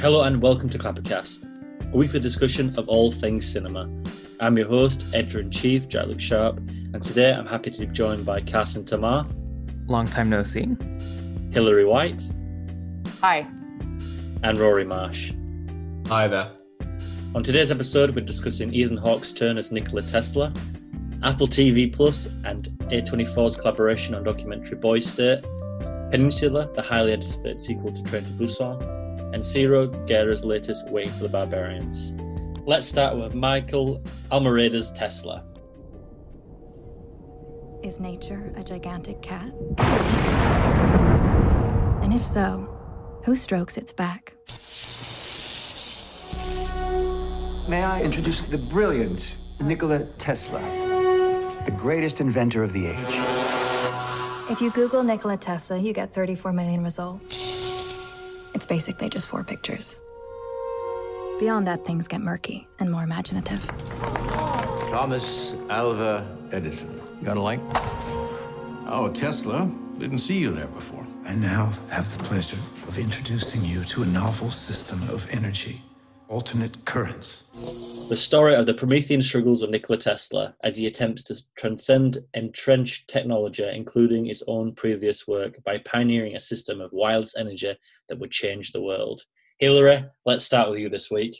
Hello and welcome to Clappercast, a weekly discussion of all things cinema. I'm your host, editor in chief, Jack Luke Sharp, and today I'm happy to be joined by Carson Tamar. Long time no see. Hilary White. Hi. And Rory Marsh. Hi there. On today's episode, we're discussing Ethan Hawke's turn as Nikola Tesla, Apple TV Plus and A24's collaboration on documentary Boys State, Peninsula, the highly anticipated sequel to Train to Busan, and Ciro Guerra's latest Waiting for the Barbarians. Let's start with Michael Almereyda's Tesla. Is nature a gigantic cat? And if so, who strokes its back? May I introduce the brilliant Nikola Tesla, the greatest inventor of the age? If you Google Nikola Tesla, you get 34 million results. It's basically just four pictures. Beyond that, things get murky and more imaginative. Thomas Alva Edison. Got a light? Oh, Tesla. Didn't see you there before. I now have the pleasure of introducing you to a novel system of energy, alternate currents. The story of the Promethean struggles of Nikola Tesla as he attempts to transcend entrenched technology, including his own previous work, by pioneering a system of wireless energy that would change the world. Hilary, let's start with you this week.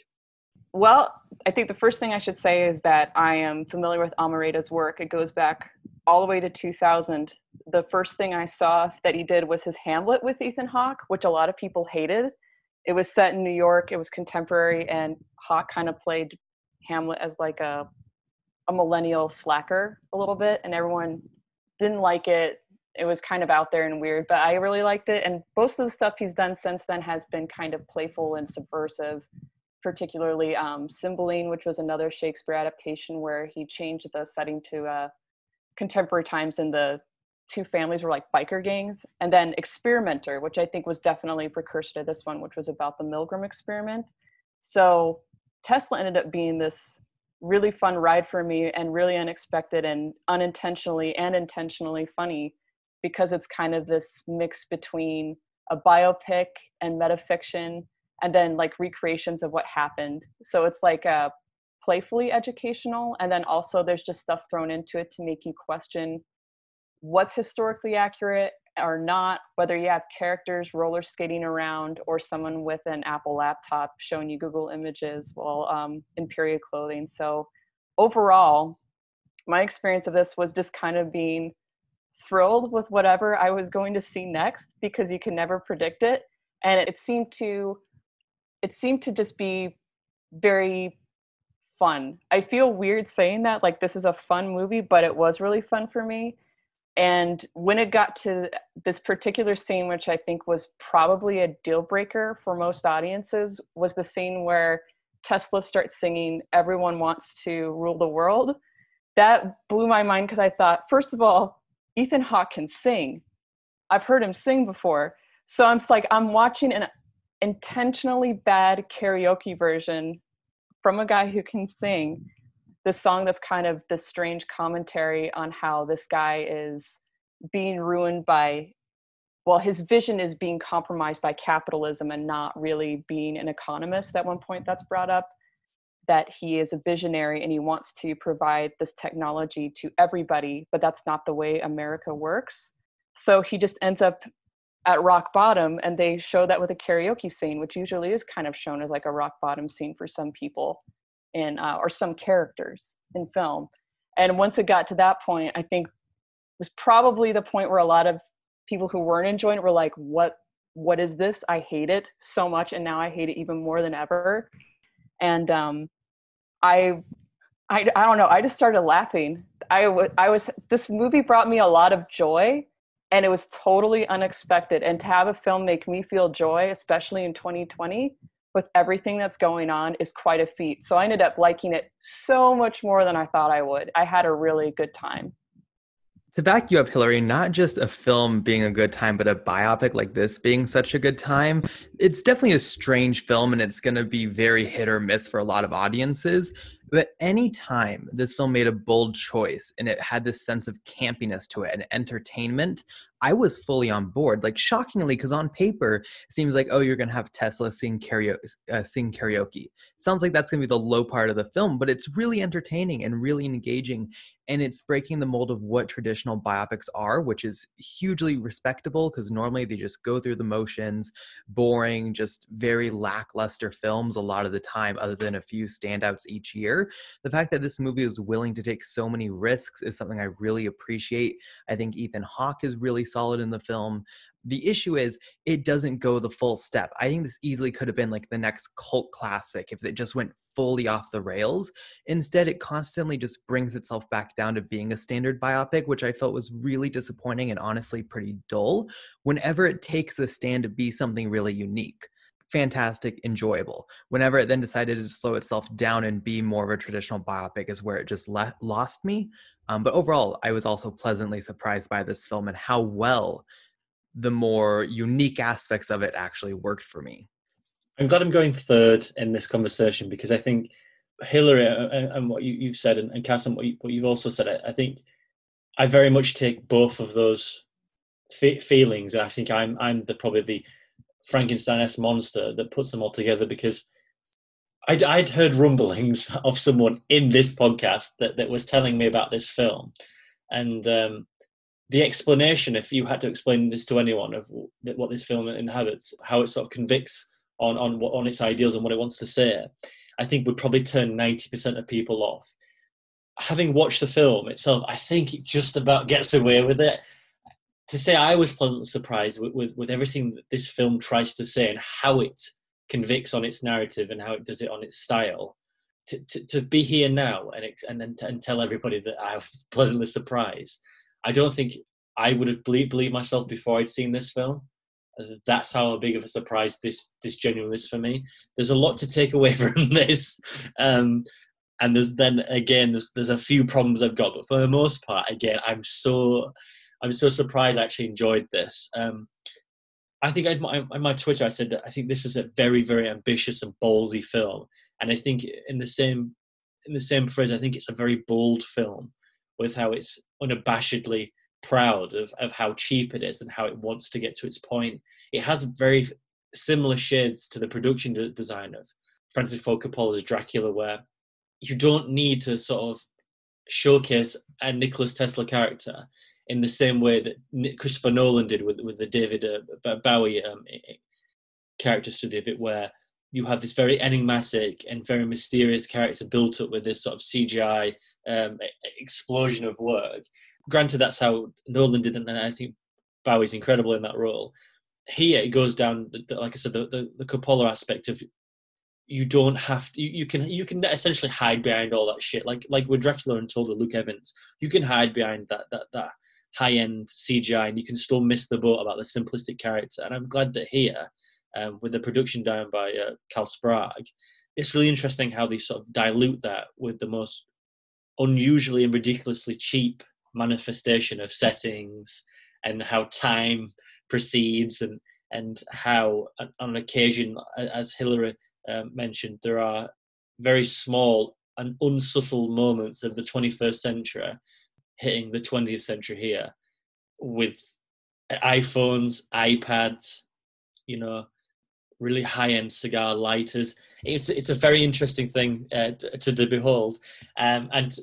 Well, I think the first thing I should say is that I am familiar with Almereyda's work. It goes back all the way to 2000. The first thing I saw that he did was his Hamlet with Ethan Hawke, which a lot of people hated. It was set in New York, it was contemporary, and Hawke kind of played Hamlet as like a a millennial slacker a little bit, and everyone didn't like it. It was kind of out there and weird, but I really liked it. And most of the stuff he's done since then has been kind of playful and subversive, particularly um, Cymbeline, which was another Shakespeare adaptation where he changed the setting to uh, contemporary times and the two families were like biker gangs. And then Experimenter, which I think was definitely a precursor to this one, which was about the Milgram experiment. So Tesla ended up being this really fun ride for me and really unexpected and unintentionally and intentionally funny because it's kind of this mix between a biopic and metafiction and then like recreations of what happened. So it's like a playfully educational and then also there's just stuff thrown into it to make you question what's historically accurate or not, whether you have characters roller skating around or someone with an Apple laptop showing you Google images while um, in period clothing. So, overall, my experience of this was just kind of being thrilled with whatever I was going to see next because you can never predict it. And it seemed to, it seemed to just be very fun. I feel weird saying that, like this is a fun movie, but it was really fun for me and when it got to this particular scene which i think was probably a deal breaker for most audiences was the scene where tesla starts singing everyone wants to rule the world. That blew my mind because i thought first of all ethan hawke can sing. I've heard him sing before. So i'm like i'm watching an intentionally bad karaoke version from a guy who can sing this song that's kind of this strange commentary on how this guy is being ruined by well his vision is being compromised by capitalism and not really being an economist at one point that's brought up that he is a visionary and he wants to provide this technology to everybody but that's not the way america works. So he just ends up at rock bottom and they show that with a karaoke scene which usually is kind of shown as like a rock bottom scene for some people in uh, or some characters in film. And once it got to that point i think was probably the point where a lot of people who weren't enjoying it were like what what is this? I hate it so much and now i hate it even more than ever. And um i i, I don't know i just started laughing. I, was this movie brought me a lot of joy and it was totally unexpected. And to have a film make me feel joy especially in 2020 with everything that's going on is quite a feat. So I ended up liking it so much more than I thought I would. I had a really good time. To back you up, Hillary, not just a film being a good time, but a biopic like this being such a good time. It's definitely a strange film and it's going to be very hit or miss for a lot of audiences. But anytime this film made a bold choice and it had this sense of campiness to it and entertainment, I was fully on board. Like shockingly, because on paper it seems like oh you're gonna have Tesla sing karaoke. Uh, sing karaoke. Sounds like that's gonna be the low part of the film, but it's really entertaining and really engaging, and it's breaking the mold of what traditional biopics are, which is hugely respectable because normally they just go through the motions, boring, just very lackluster films a lot of the time, other than a few standouts each year. The fact that this movie is willing to take so many risks is something I really appreciate. I think Ethan Hawke is really solid in the film. The issue is it doesn't go the full step. I think this easily could have been like the next cult classic if it just went fully off the rails. Instead, it constantly just brings itself back down to being a standard biopic, which I felt was really disappointing and honestly pretty dull whenever it takes a stand to be something really unique fantastic, enjoyable. Whenever it then decided to slow itself down and be more of a traditional biopic, is where it just le- lost me. Um, but overall, I was also pleasantly surprised by this film and how well the more unique aspects of it actually worked for me. I'm glad I'm going third in this conversation because I think Hillary uh, uh, and, what you, have said, and, and Cass, and what, you, have also said, I, I, think I very much take both of those feelings. And I think I'm I'm the probably the Frankenstein-esque monster that puts them all together because I'd, I'd heard rumblings of someone in this podcast that, that was telling me about this film. And um, the explanation, if you had to explain this to anyone of what this film inhabits, how it sort of convicts on, on, on its ideals and what it wants to say, I think would probably turn 90% of people off. Having watched the film itself, I think it just about gets away with it to say I was pleasantly surprised with, with, with, everything that this film tries to say and how it convicts on its narrative and how it does it on its style. To, to, to be here now and, and, and, and tell everybody that I was pleasantly surprised, I don't think I would have believed, believed myself before I'd seen this film. That's how big of a surprise this this genuinely is for me. There's a lot to take away from this, um, and there's then again there's there's a few problems I've got, but for the most part, again I'm so I'm so surprised I actually enjoyed this. Um, I think on my Twitter I said that I think this is a very very ambitious and ballsy film, and I think in the same in the same phrase I think it's a very bold film with how it's unabashedly proud of, of how cheap it is and how it wants to get to its point. It has very similar shades to the production design of Francis Ford Coppola's Dracula, where you don't need to sort of showcase a Nicholas Tesla character in the same way that Christopher Nolan did with with the David uh, Bowie um, character study of it, where you have this very enigmatic and very mysterious character built up with this sort of CGI um, explosion of work. Granted, that's how Nolan did it, and I think Bowie's incredible in that role. Here, it goes down, the, the, like I said, the, the, the Coppola aspect of you don't have to, you, you, can you can essentially hide behind all that shit like like with Dracula Untold with Luke Evans you can hide behind that that that high end CGI, and you can still miss the boat about the simplistic character. And I'm glad that here, um, with the production down by uh, Cal Sprague, it's really interesting how they sort of dilute that with the most unusually and ridiculously cheap manifestation of settings and how time proceeds and and how on occasion as hillary um, mentioned there are very small and unsubtle moments of the 21st century hitting the 20th century here with iPhones, iPads, you know, really high-end cigar lighters. It's it's a very interesting thing uh, to, to behold. Um, and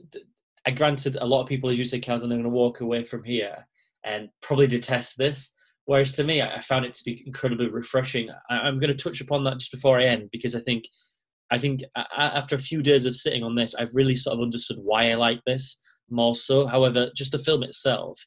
I granted a lot of people, as you say, Kaz, are going to walk away from here and probably detest this. Whereas to me, I found it to be incredibly refreshing. I, am going to touch upon that just before I end because I think, I think after a few days of sitting on this, I've really sort of understood why I like this more so. However, just the film itself,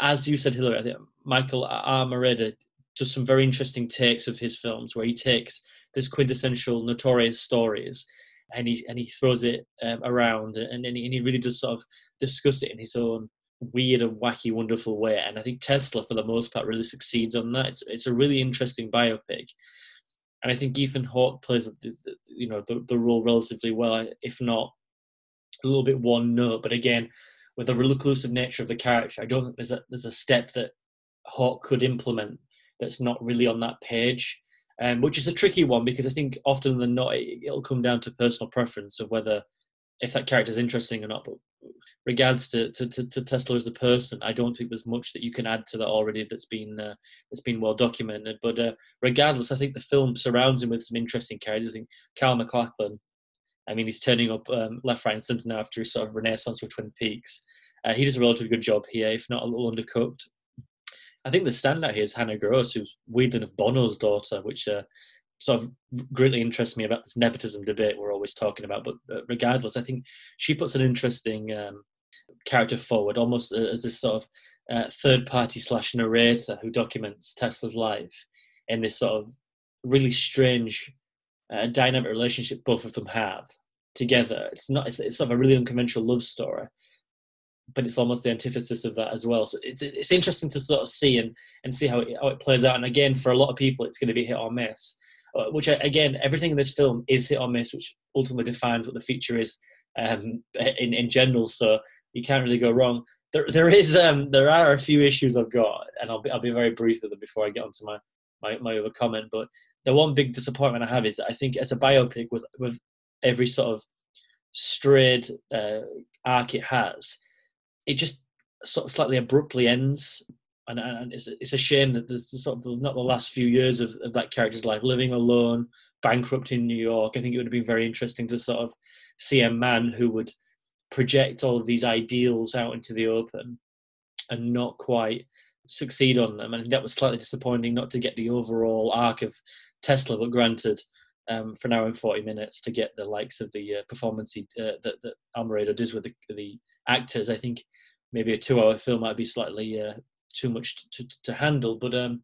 as you said, Hillary, I think Michael Almereyda does some very interesting takes of his films where he takes this quintessential notorious stories and he and he throws it um, around and, and, he, and he really does sort of discuss it in his own weird and wacky, wonderful way. And I think Tesla, for the most part, really succeeds on that. It's it's a really interesting biopic, and I think Ethan Hawke plays the, the you know the, the role relatively well, if not a little bit one note. But again, with the reclusive nature of the character, I don't think there's a there's a step that Hawke could implement that's not really on that page, um, which is a tricky one because I think often than not it, will come down to personal preference of whether if that character is interesting or not. But regards to, to, to, to Tesla as a person, I don't think there's much that you can add to that already that's been uh, that's been well documented. But uh, regardless, I think the film surrounds him with some interesting characters. I think Kyle MacLachlan. I mean, he's turning up um, left, right, and centre now after his sort of renaissance with Twin Peaks. Uh, he does a relatively good job here, if not a little undercooked. I think the standout here is Hannah Gross, who's Whedon of Bono's daughter, which uh, sort of greatly interests me about this nepotism debate we're always talking about. But uh, regardless, I think she puts an interesting um, character forward, almost as this sort of uh, third party slash narrator who documents Tesla's life in this sort of really strange uh, dynamic relationship both of them have together. It's not. It's, it's sort of a really unconventional love story, but it's almost the antithesis of that as well. So it's it's interesting to sort of see and and see how it, how it plays out. And again, for a lot of people, it's going to be hit or miss. Uh, which again, everything in this film is hit or miss, which ultimately defines what the feature is um, in in general. So you can't really go wrong. There there is um, there are a few issues I've got, and I'll be I'll be very brief with them before I get onto my my my other comment. But the one big disappointment I have is that I think as a biopic with with every sort of strayed uh, arc it has, it just sort of slightly abruptly ends. And, and it's, it's a shame that there's sort of not the last few years of, of that character's life. Living alone bankrupt in new york i think it would have been very interesting to sort of see a man who would project all of these ideals out into the open and not quite succeed on them. And that was slightly disappointing not to get the overall arc of tesla but granted um, for an hour and 40 minutes to get the likes of the uh, performance uh, that, that does with the, the actors. I think maybe a two-hour film might be slightly uh, too much to, to, to handle. But um,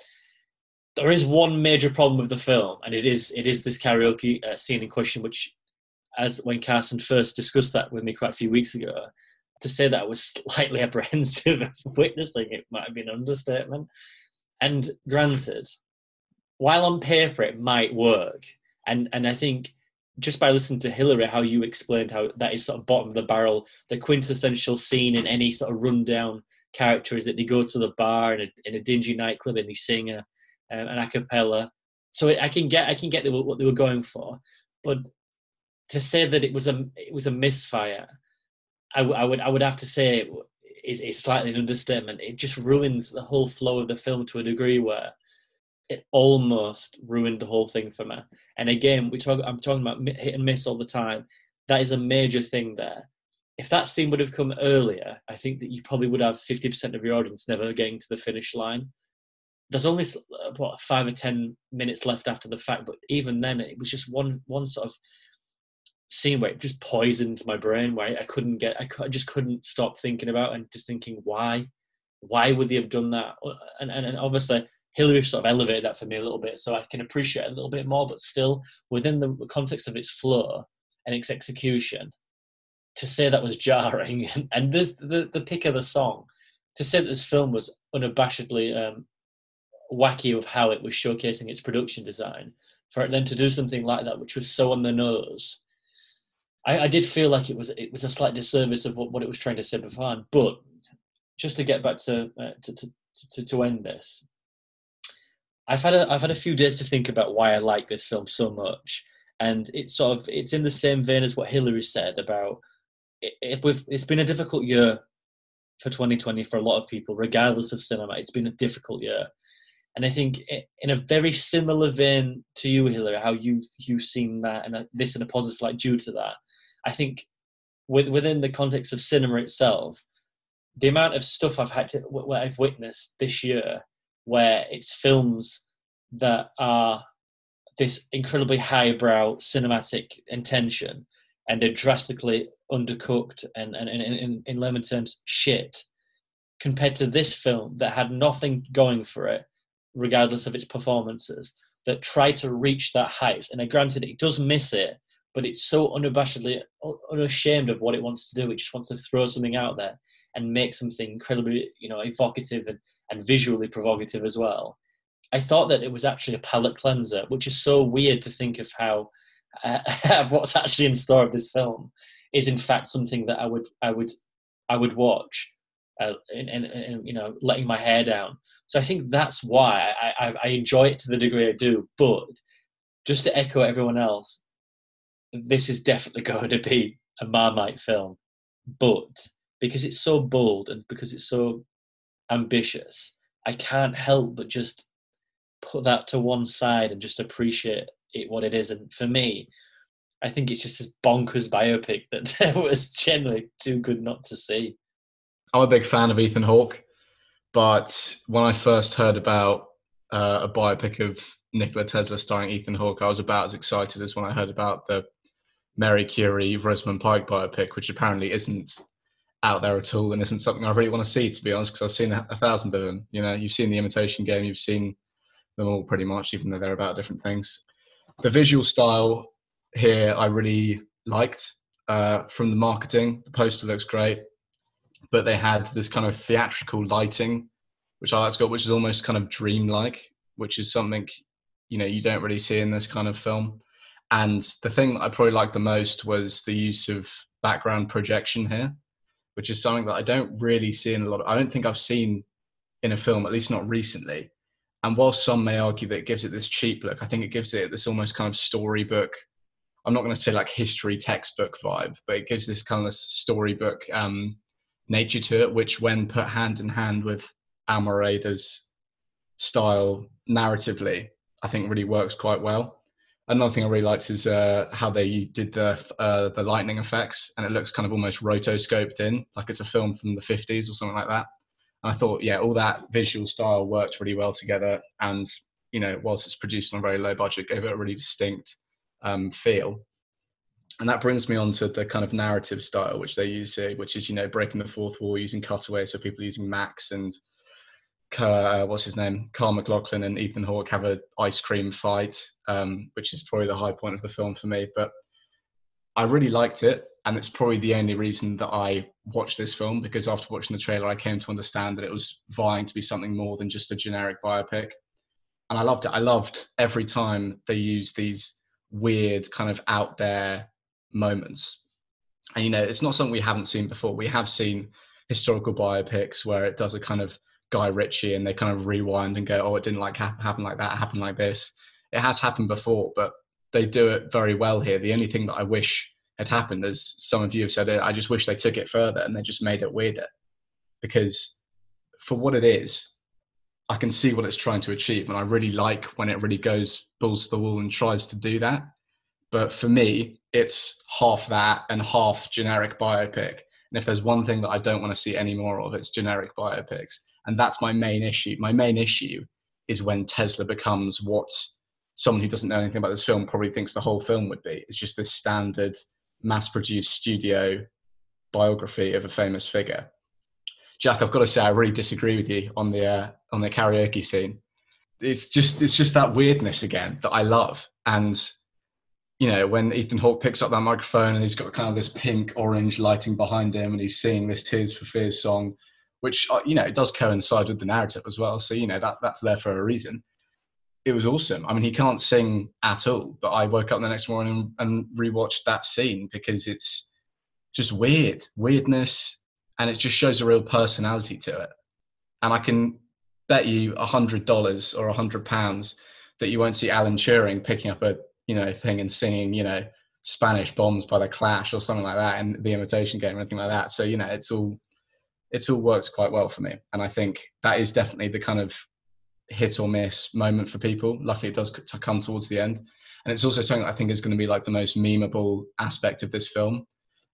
there is one major problem with the film, and it is it is this karaoke uh, scene in question, which, as when Carson first discussed that with me quite a few weeks ago, to say that I was slightly apprehensive of witnessing it might have been an understatement. And granted, while on paper it might work, and and I think just by listening to Hillary, how you explained how that is sort of bottom of the barrel, the quintessential scene in any sort of rundown character is that they go to the bar in a, in a dingy nightclub and they sing a, um, an a cappella. So I can get I can get what they were going for, but to say that it was a it was a misfire, I, I would I would have to say is, is slightly an understatement. It just ruins the whole flow of the film to a degree where it almost ruined the whole thing for me. And again, we talk. I'm talking about hit and miss all the time. That is a major thing there. If that scene would have come earlier, I think that you probably would have 50% of your audience never getting to the finish line. There's only what five or ten minutes left after the fact, but even then, it was just one one sort of scene where it just poisoned my brain. Where I couldn't get, I, I just couldn't stop thinking about and just thinking why, why would they have done that? Uh, and and, and obviously Hillary sort of elevated that for me a little bit, so I can appreciate a little bit more. But still, within the context of its flow and its execution, to say that was jarring, and this the the pick of the song, to say that this film was unabashedly um, wacky of how it was showcasing its production design, for it then to do something like that, which was so on the nose. I, I did feel like it was it was a slight disservice of what, what it was trying to say beforehand. But just to get back to, uh, to, to to to end this, I've had a I've had a few days to think about why I like this film so much, and it's sort of it's in the same vein as what Hillary said about it, it, it's been a difficult year for 2020 for a lot of people, regardless of cinema. It's been a difficult year, and I think in a very similar vein to you, Hillary, how you've you've seen that and uh, this in a positive light due to that. I think with, within the context of cinema itself, the amount of stuff I've had to what I've witnessed this year where it's films that are this incredibly highbrow cinematic intention and they're drastically undercooked and, and, and in, in layman terms shit compared to this film that had nothing going for it regardless of its performances that tried to reach that height. And I granted it does miss it but it's so unabashedly unashamed of what it wants to do. It just wants to throw something out there and make something incredibly you know evocative and, and visually provocative as well. I thought that it was actually a palate cleanser which is so weird to think of how uh, what's actually in store of this film is in fact something that i would i would i would watch uh, and, and, and, you know letting my hair down. So i think that's why I, I, I enjoy it to the degree i do but just to echo everyone else this is definitely going to be a marmite film but because it's so bold and because it's so ambitious, I can't help but just put that to one side and just appreciate it what it is. And for me, I think it's just this bonkers biopic that was generally too good not to see. I'm a big fan of Ethan Hawke, but when I first heard about uh, a biopic of Nikola Tesla starring Ethan Hawke, I was about as excited as when I heard about the Mary Curie Rosamund Pike biopic, which apparently isn't out there at all and isn't something I really want to see, to be honest, because I've seen a, a, thousand of them. You know, you've seen the Imitation Game, you've seen them all pretty much, even though they're about different things. The visual style here I really liked uh, from the marketing. The poster looks great, but they had this kind of theatrical lighting, which I like to go, which is almost kind of dreamlike, which is something you know you don't really see in this kind of film. And the thing that I probably liked the most was the use of background projection here, which is something that I don't really see in a lot. Of, I don't think I've seen in a film, at least not recently. And while some may argue that it gives it this cheap look, I think it gives it this almost kind of storybook. I'm not going to say like history textbook vibe, but it gives this kind of storybook um, nature to it, which, when put hand in hand with Almereyda's style narratively, I think really works quite well. Another thing I really liked is uh, how they did the uh, the lightning effects, and it looks kind of almost rotoscoped in, like it's a film from the 50s or something like that. And I thought, yeah, all that visual style worked really well together. And, you know, whilst it's produced on a very low budget, gave it a really distinct um, feel. And that brings me on to the kind of narrative style which they use here, which is, you know, breaking the fourth wall using cutaways. So people using Max and uh, what's his name? Kyle MacLachlan and Ethan Hawke have an ice cream fight, um, which is probably the high point of the film for me. But I really liked it and it's probably the only reason that I watched this film because after watching the trailer, I came to understand that it was vying to be something more than just a generic biopic. And I loved it. I loved every time they used these weird, kind of out there moments. And, you know, it's not something we haven't seen before. We have seen historical biopics where it does a kind of Guy Ritchie and they kind of rewind and go, oh, it didn't like happen like that, it happened like this. It has happened before, but they do it very well here. The only thing that I wish had happened, as some of you have said, I just wish they took it further and they just made it weirder. Because for what it is, I can see what it's trying to achieve, and I really like when it really goes balls to the wall and tries to do that. But for me, it's half that and half generic biopic. And if there's one thing that I don't want to see any more of, it's generic biopics. And that's my main issue. My main issue is when Tesla becomes what someone who doesn't know anything about this film probably thinks the whole film would be. It's just this standard mass produced studio biography of a famous figure. Jack, I've got to say, I really disagree with you on the uh, on the karaoke scene. It's just it's just that weirdness again that I love, and you know when Ethan Hawke picks up that microphone and he's got kind of this pink orange lighting behind him, and he's singing this "Tears for Fears" song, which uh, you know it does coincide with the narrative as well. So you know that that's there for a reason it was awesome. I mean, he can't sing at all, but I woke up the next morning and, and rewatched that scene because it's just weird, weirdness, and it just shows a real personality to it. And I can bet you a hundred dollars or a hundred pounds that you won't see Alan Turing picking up a you know thing and singing you know Spanish bombs by the Clash or something like that in the Imitation Game or anything like that. So you know, it's all it's all works quite well for me, and I think that is definitely the kind of hit or miss moment for people. Luckily, it does come towards the end, and it's also something I think is going to be like the most memeable aspect of this film,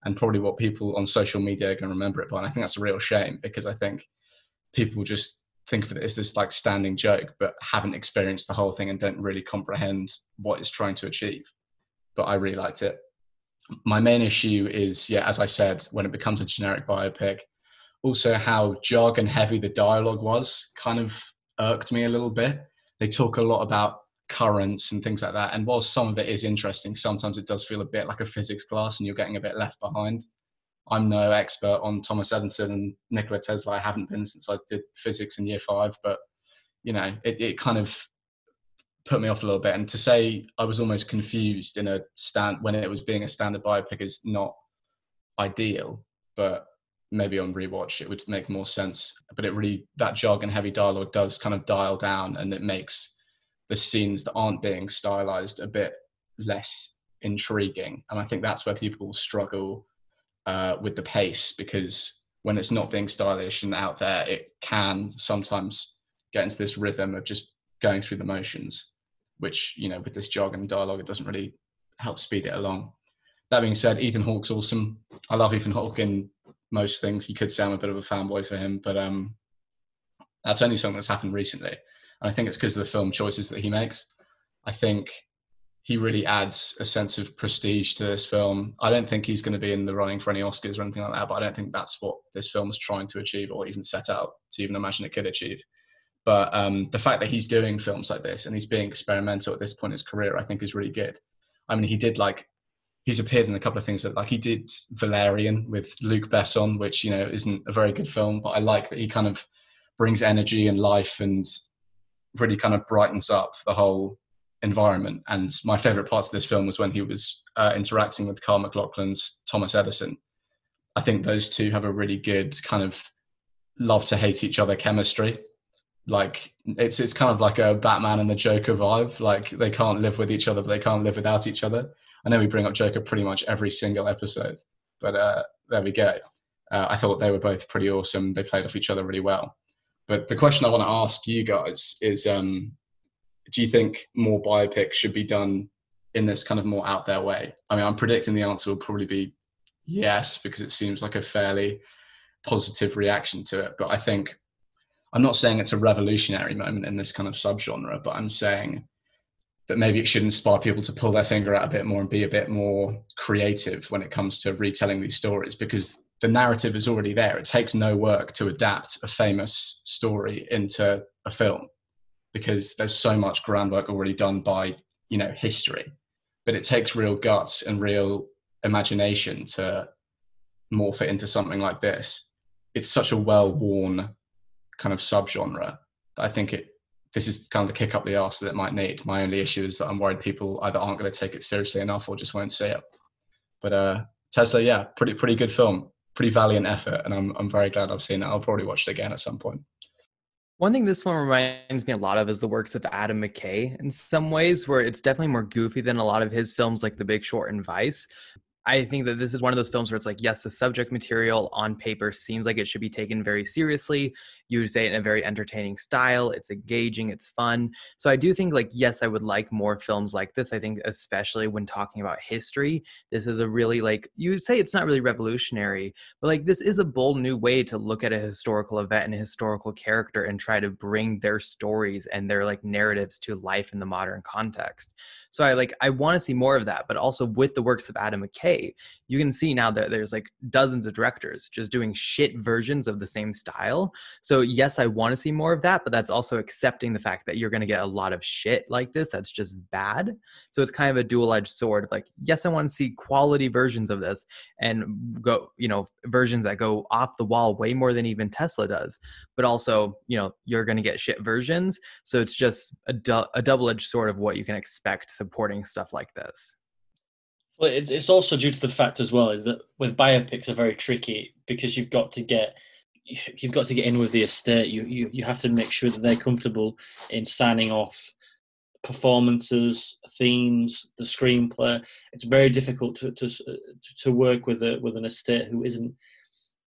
and probably what people on social media are going to remember it by. And I think that's a real shame because I think people just think of it as this like standing joke, but haven't experienced the whole thing and don't really comprehend what it's trying to achieve. But I really liked it. My main issue is, yeah, as I said, when it becomes a generic biopic, also how jargon heavy the dialogue was, kind of irked me a little bit. They talk a lot about currents and things like that. And while some of it is interesting, sometimes it does feel a bit like a physics class and you're getting a bit left behind. I'm no expert on Thomas Edison and Nikola Tesla. I haven't been since I did physics in year five, but you know, it, it kind of put me off a little bit. And to say I was almost confused in a stand when it was being a standard biopic is not ideal, but maybe on rewatch it would make more sense. But it really that jog and heavy dialogue does kind of dial down and it makes the scenes that aren't being stylized a bit less intriguing. And I think that's where people struggle uh, with the pace because when it's not being stylish and out there, it can sometimes get into this rhythm of just going through the motions, which, you know, with this jog and dialogue, it doesn't really help speed it along. That being said, Ethan Hawke's awesome. I love Ethan Hawke in most things. You could say I'm a bit of a fanboy for him, but um, that's only something that's happened recently. And I think it's because of the film choices that he makes. I think he really adds a sense of prestige to this film. I don't think he's going to be in the running for any Oscars or anything like that, but I don't think that's what this film is trying to achieve or even set out to even imagine it could achieve. But um, the fact that he's doing films like this and he's being experimental at this point in his career, I think is really good. I mean, he did like he's appeared in a couple of things that like he did Valerian with Luc Besson, which you know isn't a very good film, but I like that he kind of brings energy and life and really kind of brightens up the whole environment. And my favorite parts of this film was when he was uh, interacting with Kyle MacLachlan's Thomas Edison. I think those two have a really good kind of love to hate each other chemistry. Like it's it's kind of like a Batman and the Joker vibe. Like they can't live with each other, but they can't live without each other. I know we bring up Joker pretty much every single episode, but uh, there we go. Uh, I thought they were both pretty awesome. They played off each other really well. But the question I want to ask you guys is um, do you think more biopics should be done in this kind of more out there way? I mean, I'm predicting the answer will probably be yes, because it seems like a fairly positive reaction to it. But I think I'm not saying it's a revolutionary moment in this kind of subgenre, but I'm saying that maybe it should inspire people to pull their finger out a bit more and be a bit more creative when it comes to retelling these stories because the narrative is already there. It takes no work to adapt a famous story into a film because there's so much groundwork already done by, you know, history. But it takes real guts and real imagination to morph it into something like this. It's such a well-worn kind of subgenre. That I think it this is kind of the kick up the arse that it might need. My only issue is that I'm worried people either aren't going to take it seriously enough or just won't see it. But uh, Tesla, yeah, pretty pretty good film, pretty valiant effort, and I'm I'm very glad I've seen it. I'll probably watch it again at some point. One thing this one reminds me a lot of is the works of Adam McKay in some ways, where it's definitely more goofy than a lot of his films like The Big Short and Vice. I think that this is one of those films where it's like, yes, the subject material on paper seems like it should be taken very seriously. You say it in a very entertaining style. It's engaging. It's fun. So I do think, like, yes, I would like more films like this. I think, especially when talking about history, this is a really like you say it's not really revolutionary, but like this is a bold new way to look at a historical event and a historical character and try to bring their stories and their like narratives to life in the modern context. So I like I want to see more of that, but also with the works of Adam McKay, you can see now that there's like dozens of directors just doing shit versions of the same style. So yes, I want to see more of that, but that's also accepting the fact that you're going to get a lot of shit like this that's just bad. So it's kind of a dual-edged sword of like, yes, I want to see quality versions of this and go, you know, versions that go off the wall way more than even Tesla does. But also, you know, you're going to get shit versions. So it's just a, du- a double-edged sword of what you can expect supporting stuff like this. Well, it's it's also due to the fact as well is that with biopics are very tricky because you've got to get you've got to get in with the estate. You you you have to make sure that they're comfortable in signing off performances, themes, the screenplay. It's very difficult to to to work with a with an estate who isn't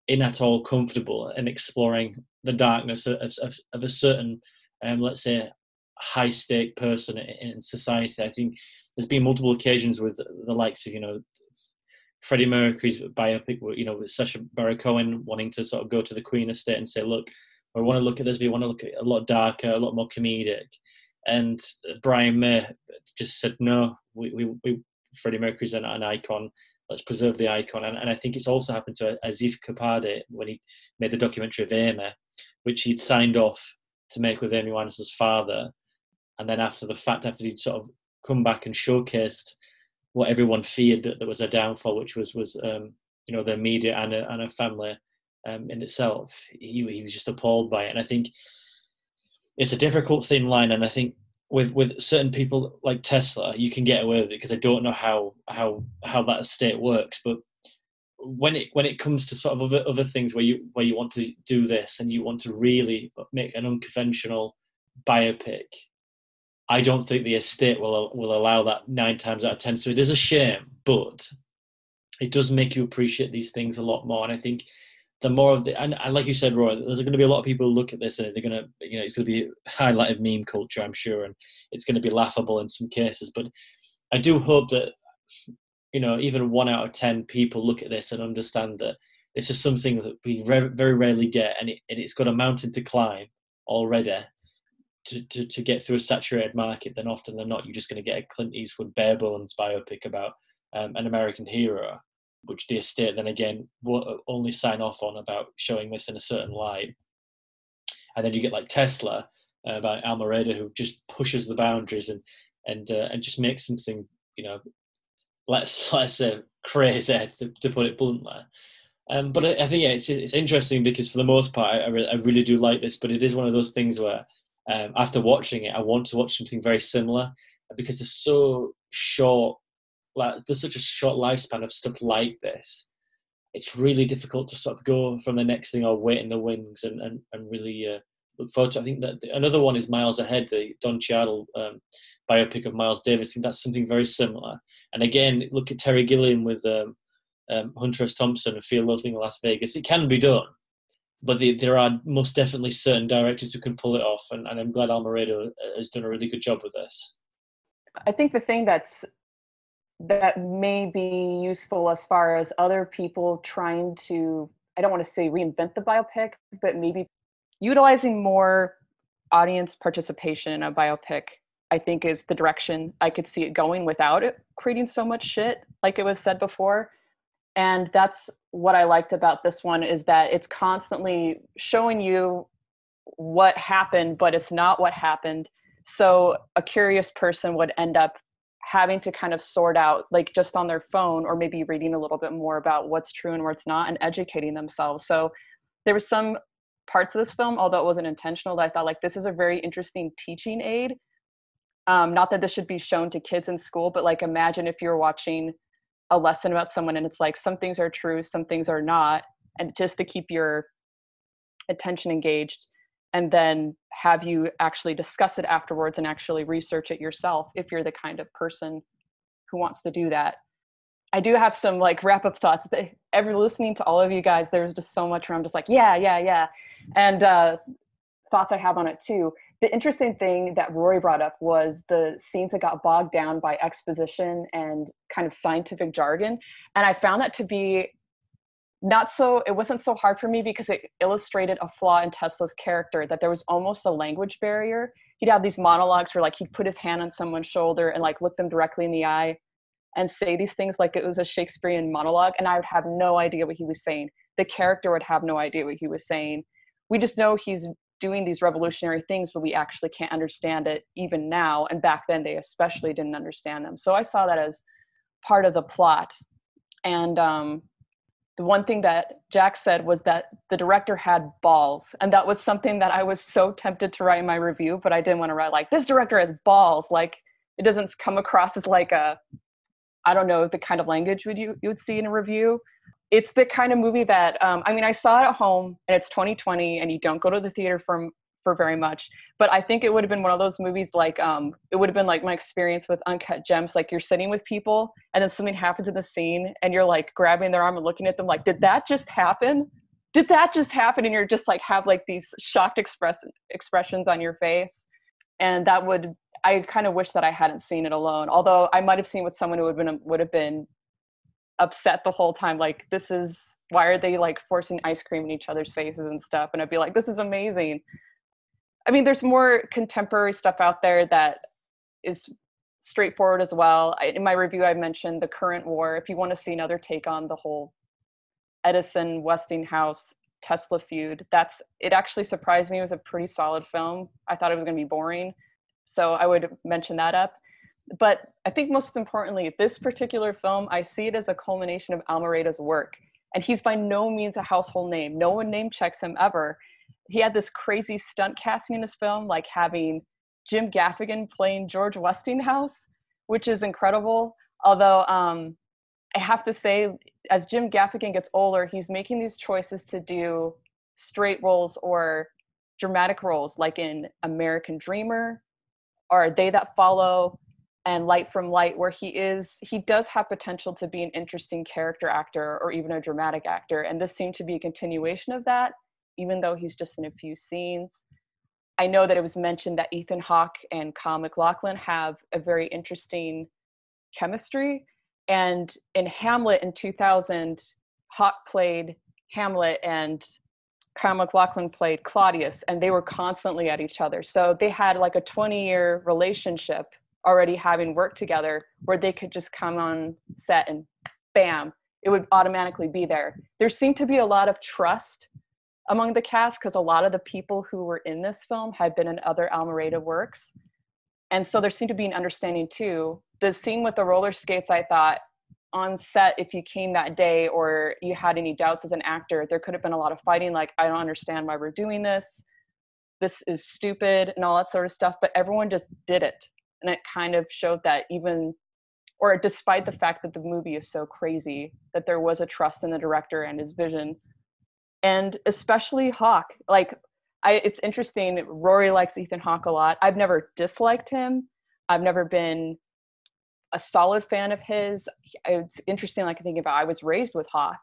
in at all comfortable in exploring the darkness of, of, of a certain, um, let's say, high stake person in society. I think there's been multiple occasions with the likes of you know Freddie Mercury's biopic, you know, with Sacha Baron Cohen wanting to sort of go to the Queen estate and say, look, we want to look at this, but we want to look at a lot darker, a lot more comedic. And Brian May just said, no, we, we, we Freddie Mercury's an, an icon. Let's preserve the icon. And, and I think it's also happened to Asif Kapadia when he made the documentary of Amy, which he'd signed off to make with Amy Winehouse's father. And then after the fact, after he'd sort of come back and showcased what everyone feared that there was a downfall, which was was um, you know the media and a, and a family um, in itself. He he was just appalled by it, and I think it's a difficult thin line. And I think with with certain people like Tesla, you can get away with it because I don't know how how how that state works, but when it when it comes to sort of other, other things where you where you want to do this and you want to really make an unconventional biopic I don't think the estate will will allow that nine times out of ten. So it is a shame, but it does make you appreciate these things a lot more. And I think the more of the and, like you said, Roy, there's going to be a lot of people who look at this and they're going to, you know, it's going to be highlighted meme culture, I'm sure, and it's going to be laughable in some cases. But I do hope that, you know, even one out of ten people look at this and understand that this is something that we very, very rarely get, and, it, and it's got a mountain to climb already. To, to, to get through a saturated market, then often than not, you're just going to get a Clint Eastwood bare bones biopic about um, an American hero which the estate then again will only sign off on about showing this in a certain light. And then you get like Tesla uh, by Almereyda, who just pushes the boundaries and and uh, and just makes something you know, let's let's say crazy to, to put it bluntly. Um, but I, I, think yeah, it's it's interesting because for the most part, I, I really do like this. But it is one of those things where um, after watching it, I want to watch something very similar because they're so short like there's such a short lifespan of stuff like this it's really difficult to sort of go from the next thing or wait in the wings and and, and really uh, look forward to. I think that the, another one is Miles Ahead, the Don Cheadle um, biopic of Miles Davis. I think that's something very similar. And again, look at Terry Gilliam with um, um, Hunter S. Thompson and Loathing in Las Vegas. It can be done, but the, there are most definitely certain directors who can pull it off. And, and I'm glad Almereyda uh, has done a really good job with this. I think the thing that's that may be useful as far as other people trying to i don't want to say reinvent the biopic but maybe utilizing more audience participation in a biopic i think is the direction i could see it going without it creating so much shit like it was said before and that's what i liked about this one is that it's constantly showing you what happened but it's not what happened. So a curious person would end up having to kind of sort out like just on their phone or maybe reading a little bit more about what's true and what's not and educating themselves. So there was some parts of this film although it wasn't intentional that i thought like this is a very interesting teaching aid. Um, not that this should be shown to kids in school but like imagine if you're watching a lesson about someone and it's like some things are true some things are not and just to keep your attention engaged and then have you actually discuss it afterwards and actually research it yourself if you're the kind of person who wants to do that. I do have some like wrap up thoughts every listening to all of you guys there's just so much where i'm just like yeah yeah yeah and uh, thoughts i have on it too the interesting thing that rory brought up was the scenes that got bogged down by exposition and kind of scientific jargon. And i found that to be not so it wasn't so hard for me because it illustrated a flaw in tesla's character that there was almost a language barrier. He'd have these monologues where like he'd put his hand on someone's shoulder and like look them directly in the eye and say these things like it was a shakespearean monologue and i would have no idea what he was saying. The character would have no idea what he was saying. We just know he's doing these revolutionary things but we actually can't understand it even now and back then they especially didn't understand them so i saw that as part of the plot and um, the one thing that Jack said was that the director had balls. And that was something that I was so tempted to write in my review, but I didn't want to write like, this director has balls. Like, it doesn't come across as like a, I don't know, the kind of language would you, you would see in a review. It's the kind of movie that, um, I mean, I saw it at home and it's 2020 and you don't go to the theater for for very much. But I think it would have been one of those movies like um, it would have been like my experience with Uncut Gems. Like you're sitting with people and then something happens in the scene and you're like grabbing their arm and looking at them like, did that just happen? Did that just happen? And you're just like have like these shocked express expressions on your face. And that would I kind of wish that I hadn't seen it alone. Although I might have seen with someone who would have been would have been upset the whole time. Like this is why are they like forcing ice cream in each other's faces and stuff? And I'd be like, this is amazing. I mean, there's more contemporary stuff out there that is straightforward as well. I, in my review, I mentioned the current war. If you want to see another take on the whole Edison Westinghouse Tesla feud, that's it. Actually surprised me. It was a pretty solid film. I thought it was going to be boring, so I would mention that up. But I think most importantly, this particular film, I see it as a culmination of Almereyda's work. And he's by no means a household name. No one name checks him ever he had this crazy stunt casting in his film, like having Jim Gaffigan playing George Westinghouse, which is incredible. Although um, I have to say, as Jim Gaffigan gets older, he's making these choices to do straight roles or dramatic roles, like in American Dreamer or Them That Follow. And Light from Light, where he is he does have potential to be an interesting character actor or even a dramatic actor, and this seemed to be a continuation of that, even though he's just in a few scenes. I know that it was mentioned that Ethan Hawke and Kyle MacLachlan have a very interesting chemistry. And in Hamlet in 2000, Hawke played Hamlet and Kyle MacLachlan played Claudius, and they were constantly at each other. So they had like a 20 year relationship already having worked together where they could just come on set and bam, it would automatically be there. There seemed to be a lot of trust among the cast because a lot of the people who were in this film had been in other Almereyda works. And so there seemed to be an understanding too. The scene with the roller skates, I thought, on set, if you came that day or you had any doubts as an actor, there could have been a lot of fighting, like, I don't understand why we're doing this. This is stupid and all that sort of stuff. But everyone just did it. And it kind of showed that even, or despite the fact that the movie is so crazy, that there was a trust in the director and his vision and especially Hawke. Like, I, it's interesting. Rory likes Ethan Hawke a lot. I've never disliked him. I've never been a solid fan of his. It's interesting, like i think about. I was raised with Hawke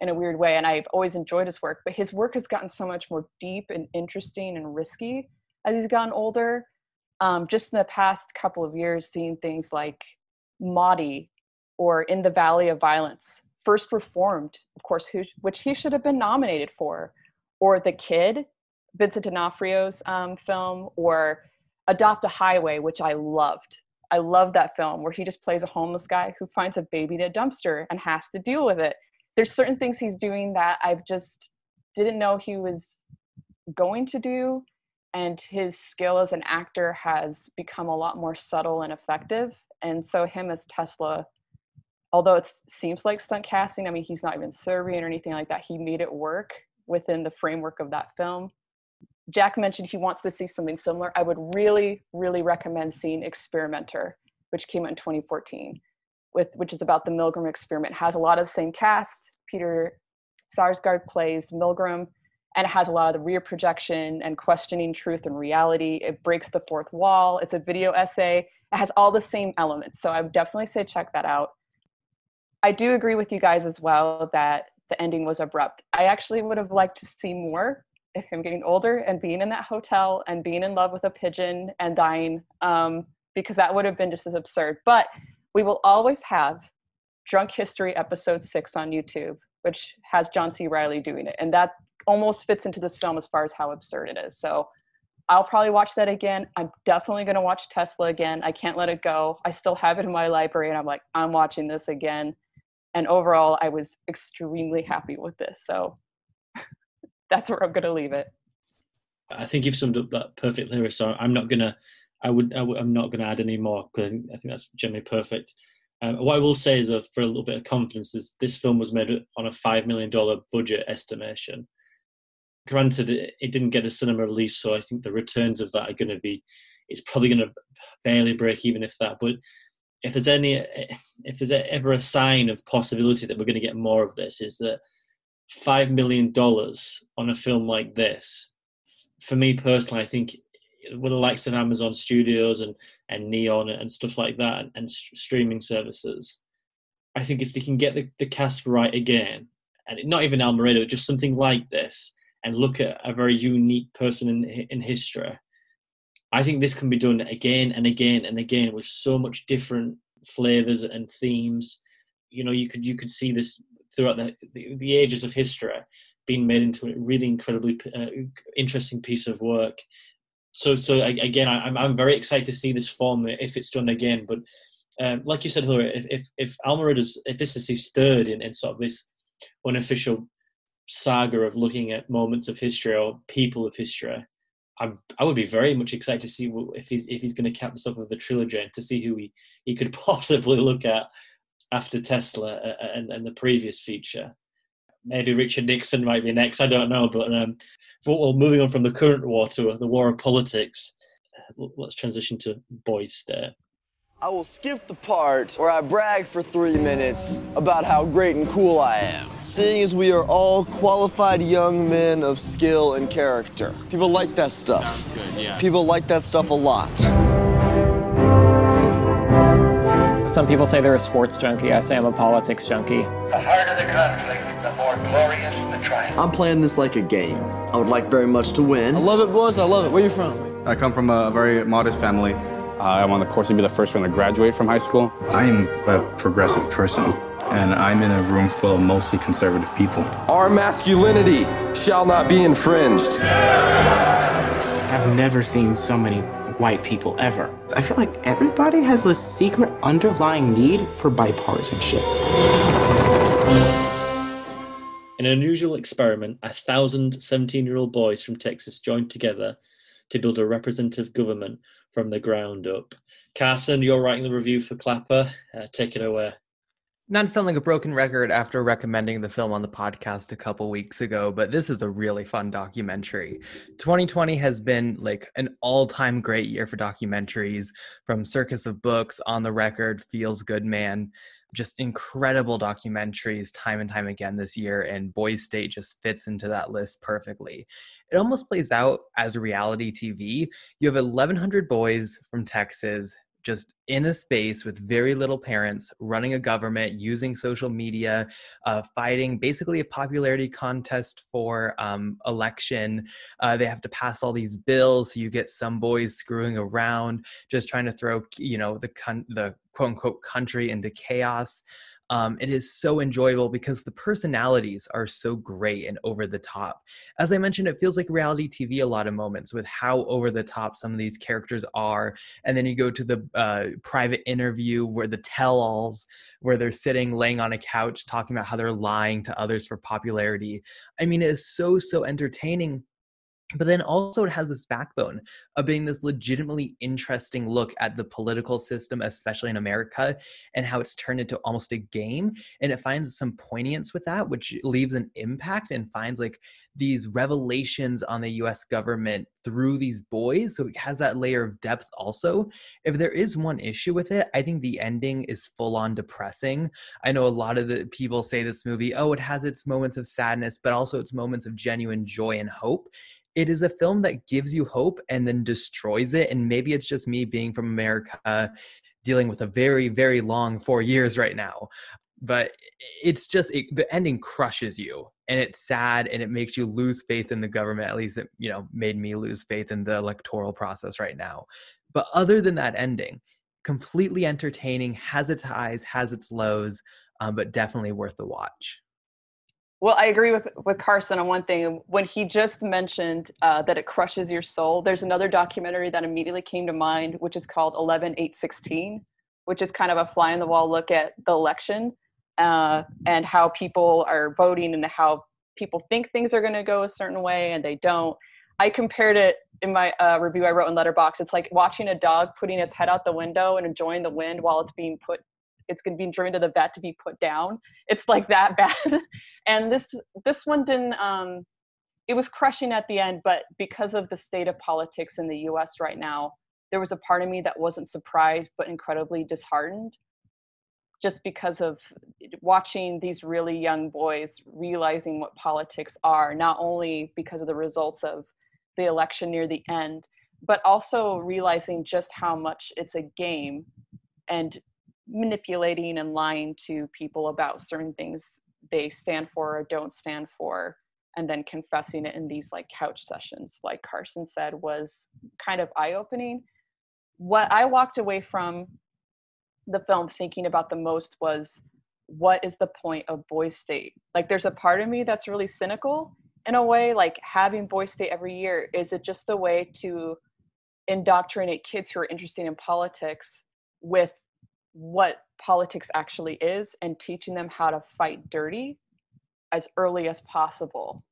in a weird way, and I've always enjoyed his work. But his work has gotten so much more deep and interesting and risky as he's gotten older. Um, just in the past couple of years, seeing things like Maudie or In the Valley of Violence, First Reformed, of course, who, which he should have been nominated for, or The Kid, Vincent D'Onofrio's um, film, or Adopt a Highway, which I loved. I love that film where he just plays a homeless guy who finds a baby in a dumpster and has to deal with it. There's certain things he's doing that I've just didn't know he was going to do. And his skill as an actor has become a lot more subtle and effective. And so, him as Tesla although it seems like stunt casting, I mean, he's not even Serbian or anything like that. He made it work within the framework of that film. Jack mentioned he wants to see something similar. I would really, really recommend seeing Experimenter, which came out in 2014, with which is about the Milgram experiment. It has a lot of the same cast. Peter Sarsgaard plays Milgram, and it has a lot of the rear projection and questioning truth and reality. It breaks the fourth wall. It's a video essay. It has all the same elements. So I would definitely say check that out. I do agree with you guys as well that the ending was abrupt. I actually would have liked to see more if him getting older and being in that hotel and being in love with a pigeon and dying, um, because that would have been just as absurd. But we will always have Drunk History episode six on YouTube, which has John C. Reilly doing it. And that almost fits into this film as far as how absurd it is. So I'll probably watch that again. I'm definitely going to watch Tesla again. I can't let it go. I still have it in my library and I'm like, I'm watching this again and overall i was extremely happy with this so that's where i'm going to leave it i think you've summed up that perfectly so i'm not going to I would, I am not going to add any more because I think, I think that's generally perfect. Um, what I will say is, that for a little bit of confidence, is this film was made on a five million dollar budget estimation. Granted, it, didn't get a cinema release, so I think the returns of that are going to be, it's probably going to barely break even if that. But if there's any if there's ever a sign of possibility that we're going to get more of this is that five million dollars on a film like this for me personally i think with the likes of amazon studios and and neon and stuff like that and, and streaming services i think if they can get the, the cast right again and not even almereyda just something like this and look at a very unique person in in history I think this can be done again and again and again with so much different flavors and themes. You know, you could you could see this throughout the the, the ages of history being made into a really incredibly uh, interesting piece of work. So, so again, I'm I'm very excited to see this form if it's done again. But um, like you said, if if, if Almereyda's if this is his third in, in sort of this unofficial saga of looking at moments of history or people of history, I'm, I would be very much excited to see if he's if he's going to cap this off with the trilogy and to see who he, he could possibly look at after Tesla uh, uh, and, and the previous feature. Maybe Richard Nixon might be next. I don't know, but um, well, moving on from the current war to the war of politics, uh, let's transition to Boys State. I will skip the part where I brag for three minutes about how great and cool I am, seeing as we are all qualified young men of skill and character. People like that stuff. Good, yeah. People like that stuff a lot. Some people say they're a sports junkie. I say I'm a politics junkie. The harder the conflict, the more glorious the triumph. I'm playing this like a game. I would like very much to win. I love it, boys. I love it. Where are you from? I come from a very modest family. Uh, I'm on the course to be the first one to graduate from high school. I am a progressive person, and I'm in a room full of mostly conservative people. Our masculinity shall not be infringed. I've never seen so many white people ever. I feel like everybody has a secret underlying need for bipartisanship. In an unusual experiment, a thousand 17 year old boys from Texas joined together to build a representative government from the ground up. Carson, you're writing the review for Clapper. Uh, take it away. Not to sound like a broken record after recommending the film on the podcast a couple weeks ago, but this is a really fun documentary. 2020 has been like an all time great year for documentaries from Circus of Books, On the Record, Feels Good Man. Just incredible documentaries time and time again this year, and Boys State just fits into that list perfectly. It almost plays out as reality TV. You have 1,100 boys from Texas just in a space with very little parents, running a government, using social media, uh, fighting basically a popularity contest for um, election. Uh, they have to pass all these bills. So you get some boys screwing around, just trying to throw, you know, the con- the quote unquote country into chaos. Um, it is so enjoyable because the personalities are so great and over the top. As I mentioned, it feels like reality TV a lot of moments with how over the top some of these characters are. And then you go to the uh, private interview where the tell alls, where they're sitting, laying on a couch, talking about how they're lying to others for popularity. I mean, it is so, so entertaining but then also it has this backbone of being this legitimately interesting look at the political system especially in america and how it's turned into almost a game and it finds some poignance with that which leaves an impact and finds like these revelations on the us government through these boys so it has that layer of depth also. If there is one issue with it i think the ending is full on depressing. I know a lot of the people say this movie oh it has its moments of sadness but also its moments of genuine joy and hope it is a film that gives you hope and then destroys it. And maybe it's just me being from America dealing with a very, very long four years right now. But it's just it, the ending crushes you and it's sad and it makes you lose faith in the government. At least it, you know, made me lose faith in the electoral process right now. But other than that ending, completely entertaining, has its highs, has its lows, um, but definitely worth the watch. Well, I agree with with Carson on one thing. When he just mentioned uh, that it crushes your soul, there's another documentary that immediately came to mind, which is called Eleven Eight Sixteen, which is kind of a fly on the wall look at the election uh, and how people are voting and how people think things are going to go a certain way and they don't. I compared it in my uh, review I wrote in Letterboxd. It's like watching a dog putting its head out the window and enjoying the wind while it's being put it's going to be driven to the vet to be put down. It's like that bad. and this this one didn't. Um, it was crushing at the end, but because of the state of politics in the U.S. right now, there was a part of me that wasn't surprised but incredibly disheartened, just because of watching these really young boys realizing what politics are, not only because of the results of the election near the end, but also realizing just how much it's a game and manipulating and lying to people about certain things they stand for or don't stand for and then confessing it in these like couch sessions like carson said was kind of eye-opening. What i walked away from the film thinking about the most was what is the point of boys state? Like there's a part of me that's really cynical in a way like having boys state every year. Is it just a way to indoctrinate kids who are interested in politics with what politics actually is and teaching them how to fight dirty as early as possible.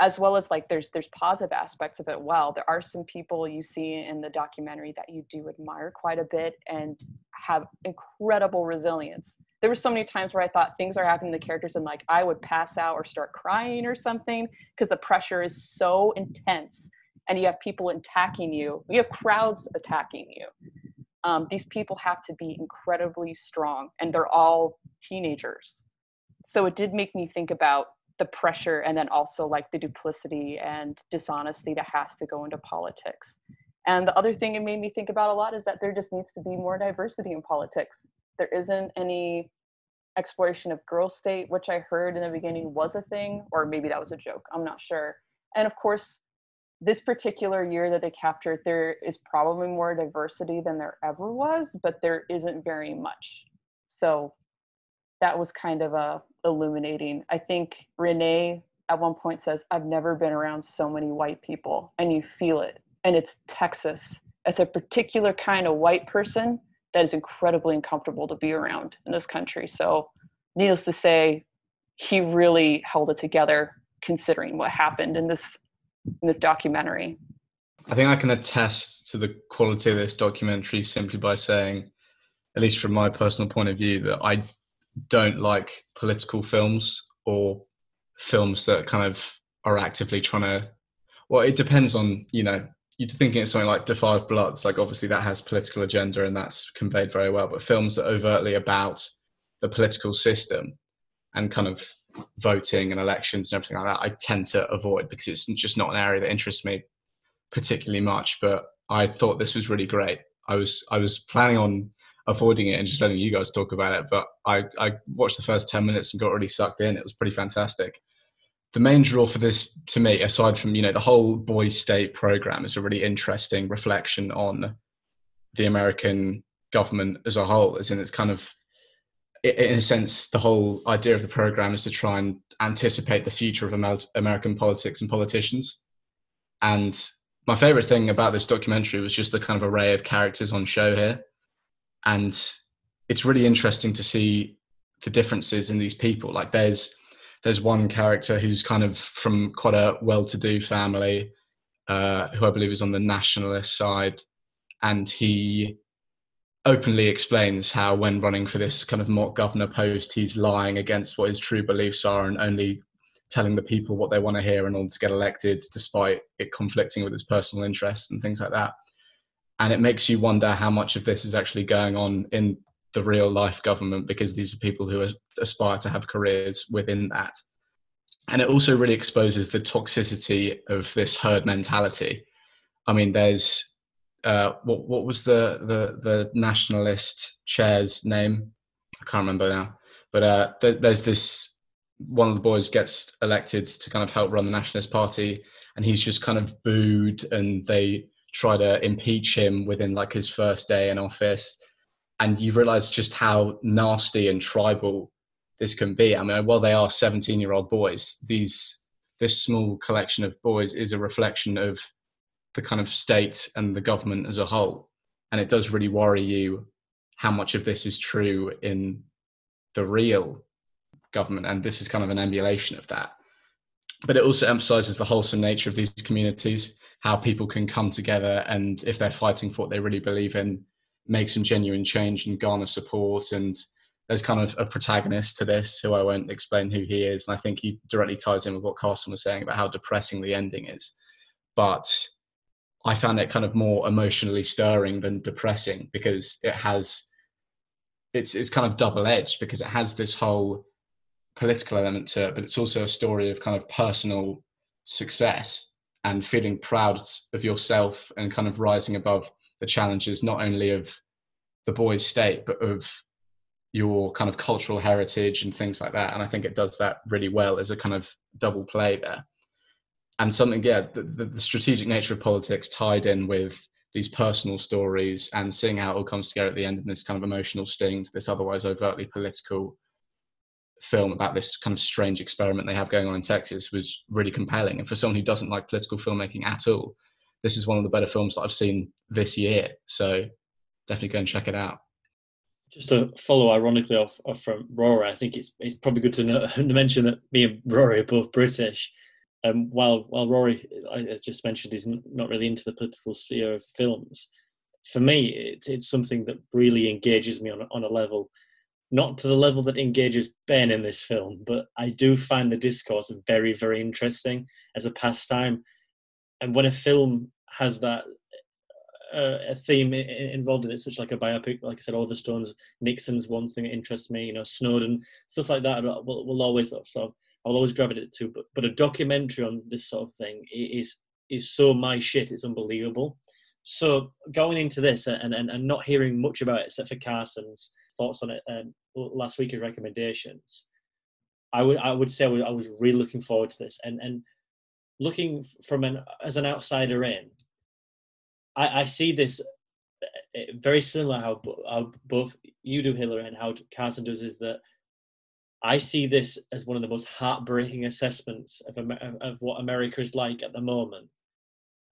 As well as like there's there's positive aspects of it well. There are some people you see in the documentary that you do admire quite a bit and have incredible resilience. There were so many times where i thought things are happening to the characters and like i would pass out or start crying or something because the pressure is so intense and you have people attacking you. You have crowds attacking you um, these people have to be incredibly strong and they're all teenagers so it did make me think about the pressure and then also like the duplicity and dishonesty that has to go into politics and the other thing it made me think about a lot is that there just needs to be more diversity in politics There isn't any exploration of girl state, which I heard in the beginning was a thing, or maybe that was a joke. I'm not sure. And of course, this particular year that they captured, there is probably more diversity than there ever was, but there isn't very much. So that was kind of a illuminating. I think Rene at one point says, I've never been around so many white people, and you feel it. And it's Texas. It's a particular kind of white person that is incredibly uncomfortable to be around in this country. So, needless to say, he really held it together considering what happened in this in this documentary. I think I can attest to the quality of this documentary simply by saying, at least from my personal point of view, that I don't like political films or films that kind of are actively trying to. Well, it depends on you know. You're thinking it's something like Da 5 Bloods, like obviously that has political agenda and that's conveyed very well. But films that overtly about the political system and kind of voting and elections and everything like that, I tend to avoid because it's just not an area that interests me particularly much. But I thought this was really great. I was I was planning on avoiding it and just letting you guys talk about it, but I I watched the first ten minutes and got really sucked in. It was pretty fantastic. The main draw for this, to me, aside from you know the whole boys' state program, is a really interesting reflection on the American government as a whole. As in, it's kind of in a sense, the whole idea of the program is to try and anticipate the future of American politics and politicians. And my favorite thing about this documentary was just the kind of array of characters on show here. And it's really interesting to see the differences in these people. Like there's there's one character who's kind of from quite a well-to-do family, uh, who I believe is on the nationalist side, and he openly explains how when running for this kind of mock governor post he's lying against what his true beliefs are and only telling the people what they want to hear in order to get elected despite it conflicting with his personal interests and things like that. And it makes you wonder how much of this is actually going on in the real life government because these are people who aspire to have careers within that. And it also really exposes the toxicity of this herd mentality. I mean there's uh, what what was the the the nationalist chair's name? I can't remember now. But uh, th- there's this one of the boys gets elected to kind of help run the nationalist party, and he's just kind of booed, and they try to impeach him within like his first day in office, and you realise just how nasty and tribal this can be. I mean, while they are 17 year old boys, these this small collection of boys is a reflection of the kind of state and the government as a whole. And it does really worry you how much of this is true in the real government. And this is kind of an emulation of that. But it also emphasizes the wholesome nature of these communities, how people can come together and, if they're fighting for what they really believe in, make some genuine change and garner support. And there's kind of a protagonist to this who I won't explain who he is. And I think he directly ties in with what Carson was saying about how depressing the ending is. But I found it kind of more emotionally stirring than depressing because it has it's it's kind of double edged because it has this whole political element to it, but it's also a story of kind of personal success and feeling proud of yourself and kind of rising above the challenges not only of the boys' state but of your kind of cultural heritage and things like that. And I think it does that really well as a kind of double play there and something yeah the, the, the, strategic nature of politics tied in with these personal stories and seeing how it all comes together at the end in this kind of emotional sting to this otherwise overtly political film about this kind of strange experiment they have going on in Texas was really compelling. And for someone who doesn't like political filmmaking at all, this is one of the better films that I've seen this year. So definitely go and check it out. Just to follow ironically off, off from Rory, I think it's it's probably good to, know, to mention that me and Rory are both British um, while while Rory, I just mentioned, is not really into the political sphere of films. For me, it, it's something that really engages me on on a level, not to the level that engages Ben in this film, but I do find the discourse very very interesting as a pastime. And when a film has that uh, a theme involved in it, such like a biopic, like I said, Oliver Stone's Nixon's one thing that interests me. You know, Snowden, stuff like that will, will always sort of I'll always gravitate to. But but a documentary on this sort of thing is is so my shit. It's unbelievable. So going into this and, and, and not hearing much about it except for Carson's thoughts on it um, last week as recommendations. I would I would say I was, I was really looking forward to this, and and looking from an as an outsider in, I, I see this uh, very similar how, how both you do Hillary and how Carson does is that I see this as one of the most heartbreaking assessments of, of what America is like at the moment.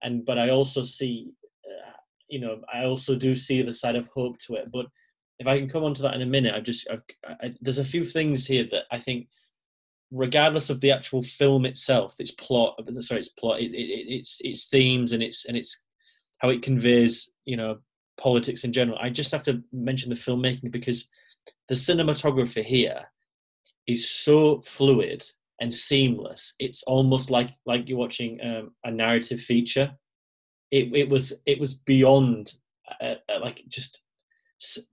And but I also see, uh, you know, I also do see the side of hope to it. But if I can come on to that in a minute, I've just I've, I, there's a few things here that I think, regardless of the actual film itself, its plot, sorry, its plot, it, it, its its themes and its and its how it conveys, you know, politics in general. I just have to mention the filmmaking because the cinematography here is so fluid and seamless. It's almost like like you're watching um, a narrative feature. It it was it was beyond uh, uh, like just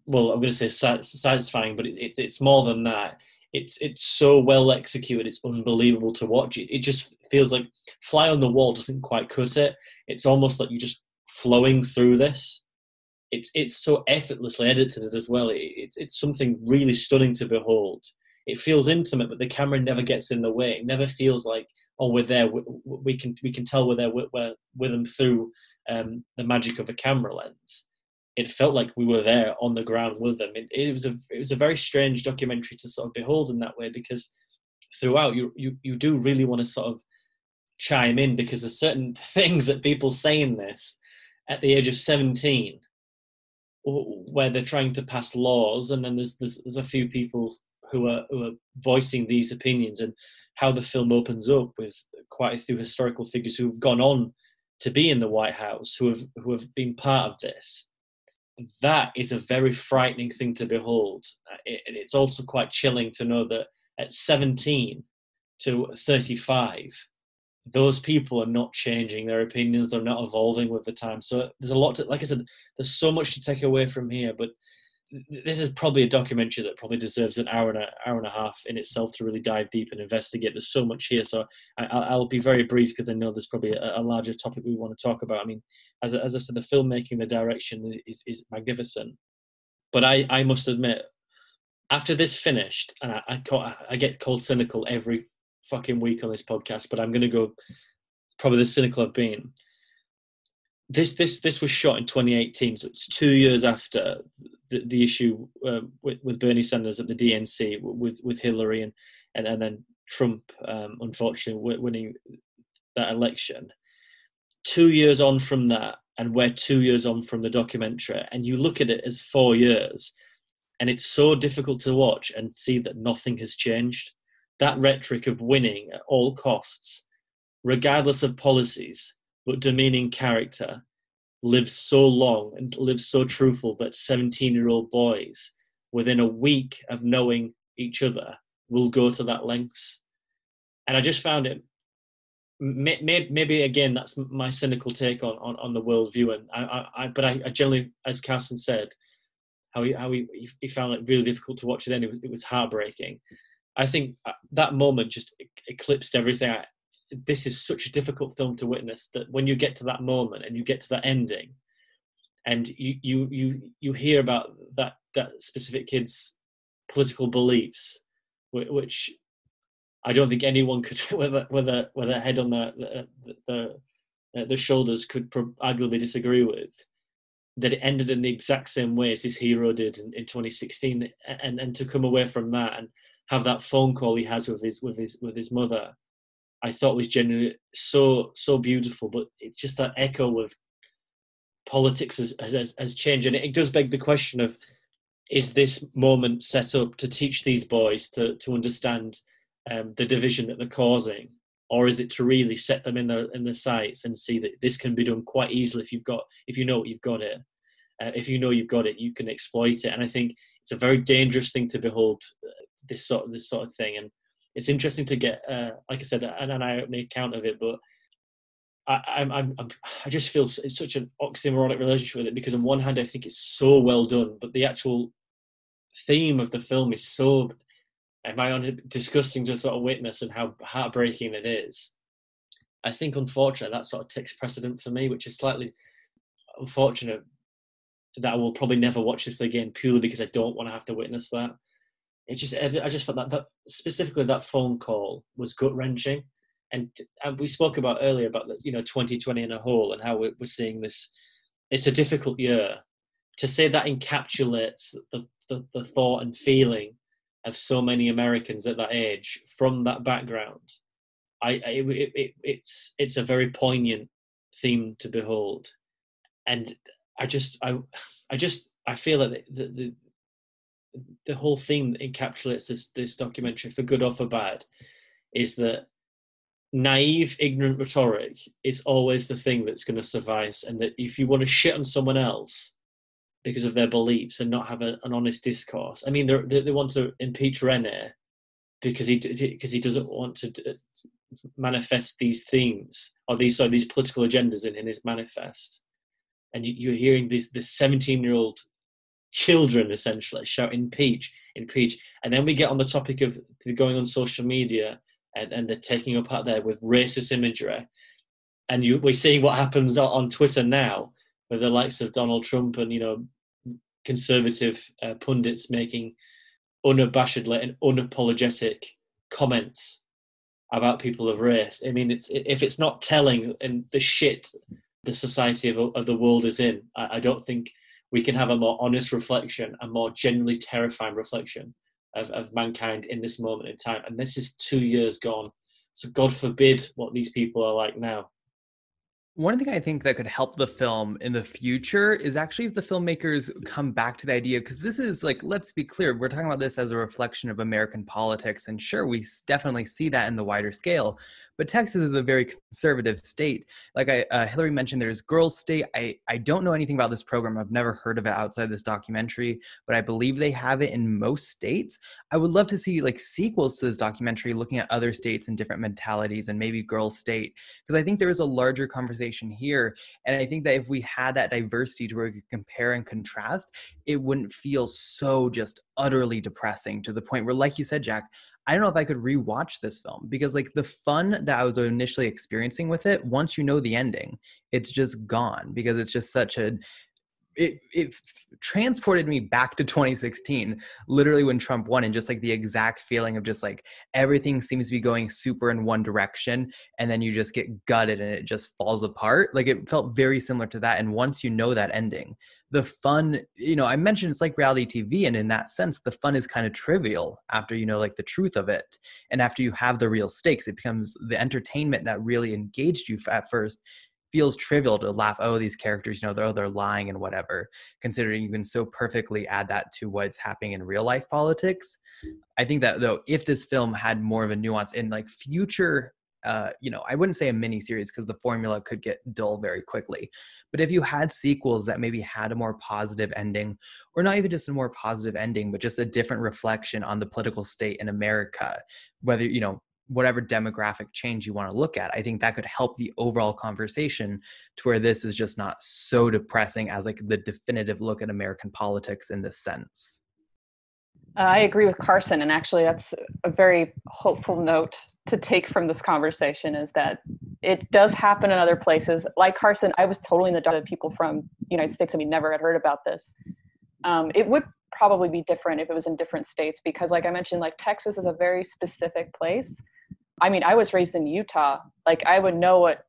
well I'm going to say satisfying, but it, it, it's more than that. It's it's so well executed. It's unbelievable to watch. It it just feels like fly on the wall doesn't quite cut it. It's almost like you're just flowing through this. It's it's so effortlessly edited as well. It, it's it's something really stunning to behold it feels intimate, but the camera never gets in the way. It never feels like, oh, we're there. We, we can we can tell we're there. We're, we're with them through um, the magic of a camera lens. It felt like we were there on the ground with them. It, it was a it was a very strange documentary to sort of behold in that way because throughout you you you do really want to sort of chime in because there's certain things that people say in this at the age of 17 where they're trying to pass laws and then there's there's, there's a few people who are who are voicing these opinions and how the film opens up with quite a few historical figures who have gone on to be in the White House, who have who have been part of this. That is a very frightening thing to behold. Uh, it, it's also quite chilling to know that at 17 to 35, those people are not changing their opinions, they're not evolving with the time. So there's a lot to, like I said, there's so much to take away from here, but this is probably a documentary that probably deserves an hour and a hour and a half in itself to really dive deep and investigate. There's so much here, so I, will be very brief because I know there's probably a, a, larger topic we want to talk about. I mean, as, as I said, the filmmaking, the direction is, is magnificent, but I, I must admit, after this finished, and I, I, I get called cynical every fucking week on this podcast, but I'm to go probably the cynical I've been this this this was shot in 2018, so it's two years after the, the issue uh, with, with Bernie Sanders at the DNC with with Hillary and and, and then Trump, um, unfortunately, winning that election. Two years on from that, and we're two years on from the documentary, and you look at it as four years, and it's so difficult to watch and see that nothing has changed. That rhetoric of winning at all costs, regardless of policies, but demeaning character lives so long and lives so truthful that 17 year old boys within a week of knowing each other will go to that lengths. And i just found it maybe again that's my cynical take on on, on the world view and I, I, but I, I generally as carson said how he how he, he found it really difficult to watch it then it was, it was heartbreaking. I think uh, that moment just eclipsed everything I, this is such a difficult film to witness that when you get to that moment and you get to that ending and you you you you hear about that that specific kid's political beliefs which I don't think anyone could a, with a head on the the, the, the shoulders could arguably disagree with that it ended in the exact same way as his hero did in, in 2016 and and to come away from that and have that phone call he has with his with his with his mother I thought was genuinely so so beautiful. But it's just that echo of politics has, has, has changed, and it does beg the question of: Is this moment set up to teach these boys to to understand um, the division that they're causing, or is it to really set them in their in their sights and see that this can be done quite easily if you've got if you know what you've got it. Uh, if you know you've got it, you can exploit it, and I think it's a very dangerous thing to behold uh, this sort of this sort of thing. And it's interesting to get, uh, like I said, an, an eye-opening account of it. But I, I'm, I'm, i just feel it's such an oxymoronic relationship with it because on one hand I think it's so well done, but the actual theme of the film is so, am I on disgusting to sort of witness and how heartbreaking it is. I think unfortunately that sort of takes precedent for me, which is slightly unfortunate that I will probably never watch this again purely because I don't want to have to witness that. It just I just felt that that specifically that phone call was gut wrenching, and, and we spoke about earlier about the, you know 2020 in a whole and how we're, seeing this. It's a difficult year. To say that encapsulates the, the, the thought and feeling of so many Americans at that age from that background, I, I it, it, it's it's a very poignant theme to behold, and I just I I just I feel that the, the the whole theme that encapsulates this this documentary for good or for bad is that naive ignorant rhetoric is always the thing that's going to suffice and that if you want to shit on someone else because of their beliefs and not have a, an honest discourse i mean they they want to impeach rene because he because he doesn't want to uh, manifest these themes or these sorry, these political agendas in, in his manifest. And you, are hearing this this 17 year old children essentially shout impeach impeach and then we get on the topic of going on social media and, and they're taking up out there with racist imagery. And you, we're seeing what happens on twitter now with the likes of donald trump and you know conservative uh, pundits making unabashedly and unapologetic comments about people of race. I mean it's if it's not telling and the shit the society of, of the world is in I, I don't think we can have a more honest reflection, a more genuinely terrifying reflection of, of mankind in this moment in time. And this is two years gone. So God forbid what these people are like now. One thing I think that could help the film in the future is actually if the filmmakers come back to the idea, because this is like, let's be clear, we're talking about this as a reflection of American politics. And sure, we definitely see that in the wider scale. But Texas is a very conservative state. Like I, uh, Hillary mentioned, there's Girls State. I, I don't know anything about this program. I've never heard of it outside this documentary, but I believe they have it in most states. I would love to see like sequels to this documentary looking at other states and different mentalities and maybe Girls State, because I think there is a larger conversation here. And I think that if we had that diversity to where we could compare and contrast, it wouldn't feel so just utterly depressing to the point where, like you said, Jack, I don't know if I could rewatch this film because like the fun that I was initially experiencing with it, once you know the ending, it's just gone because it's just such a it it transported me back to 2016 literally when trump won and just like the exact feeling of just like everything seems to be going super in one direction and then you just get gutted and it just falls apart. Like it felt very similar to that and once you know that ending the fun you know i mentioned it's like reality tv and in that sense the fun is kind of trivial after you know like the truth of it and after you have the real stakes it becomes the entertainment that really engaged you at first feels trivial to laugh oh these characters you know they're, oh, they're lying and whatever considering you can so perfectly add that to what's happening in real life politics i think that though if this film had more of a nuance in like future uh, you know, I wouldn't say a mini series because the formula could get dull very quickly. But if you had sequels that maybe had a more positive ending, or not even just a more positive ending, but just a different reflection on the political state in America, whether, you know, whatever demographic change you want to look at, I think that could help the overall conversation to where this is just not so depressing as like the definitive look at American politics in this sense. I agree with Carson, and actually, that's a very hopeful note to take from this conversation is that it does happen in other places. Like Carson, I was totally in the dark. Of people from the United States, I mean, never had heard about this. Um, it would probably be different if it was in different states because, like I mentioned, like Texas is a very specific place. I mean, I was raised in Utah. Like I would know what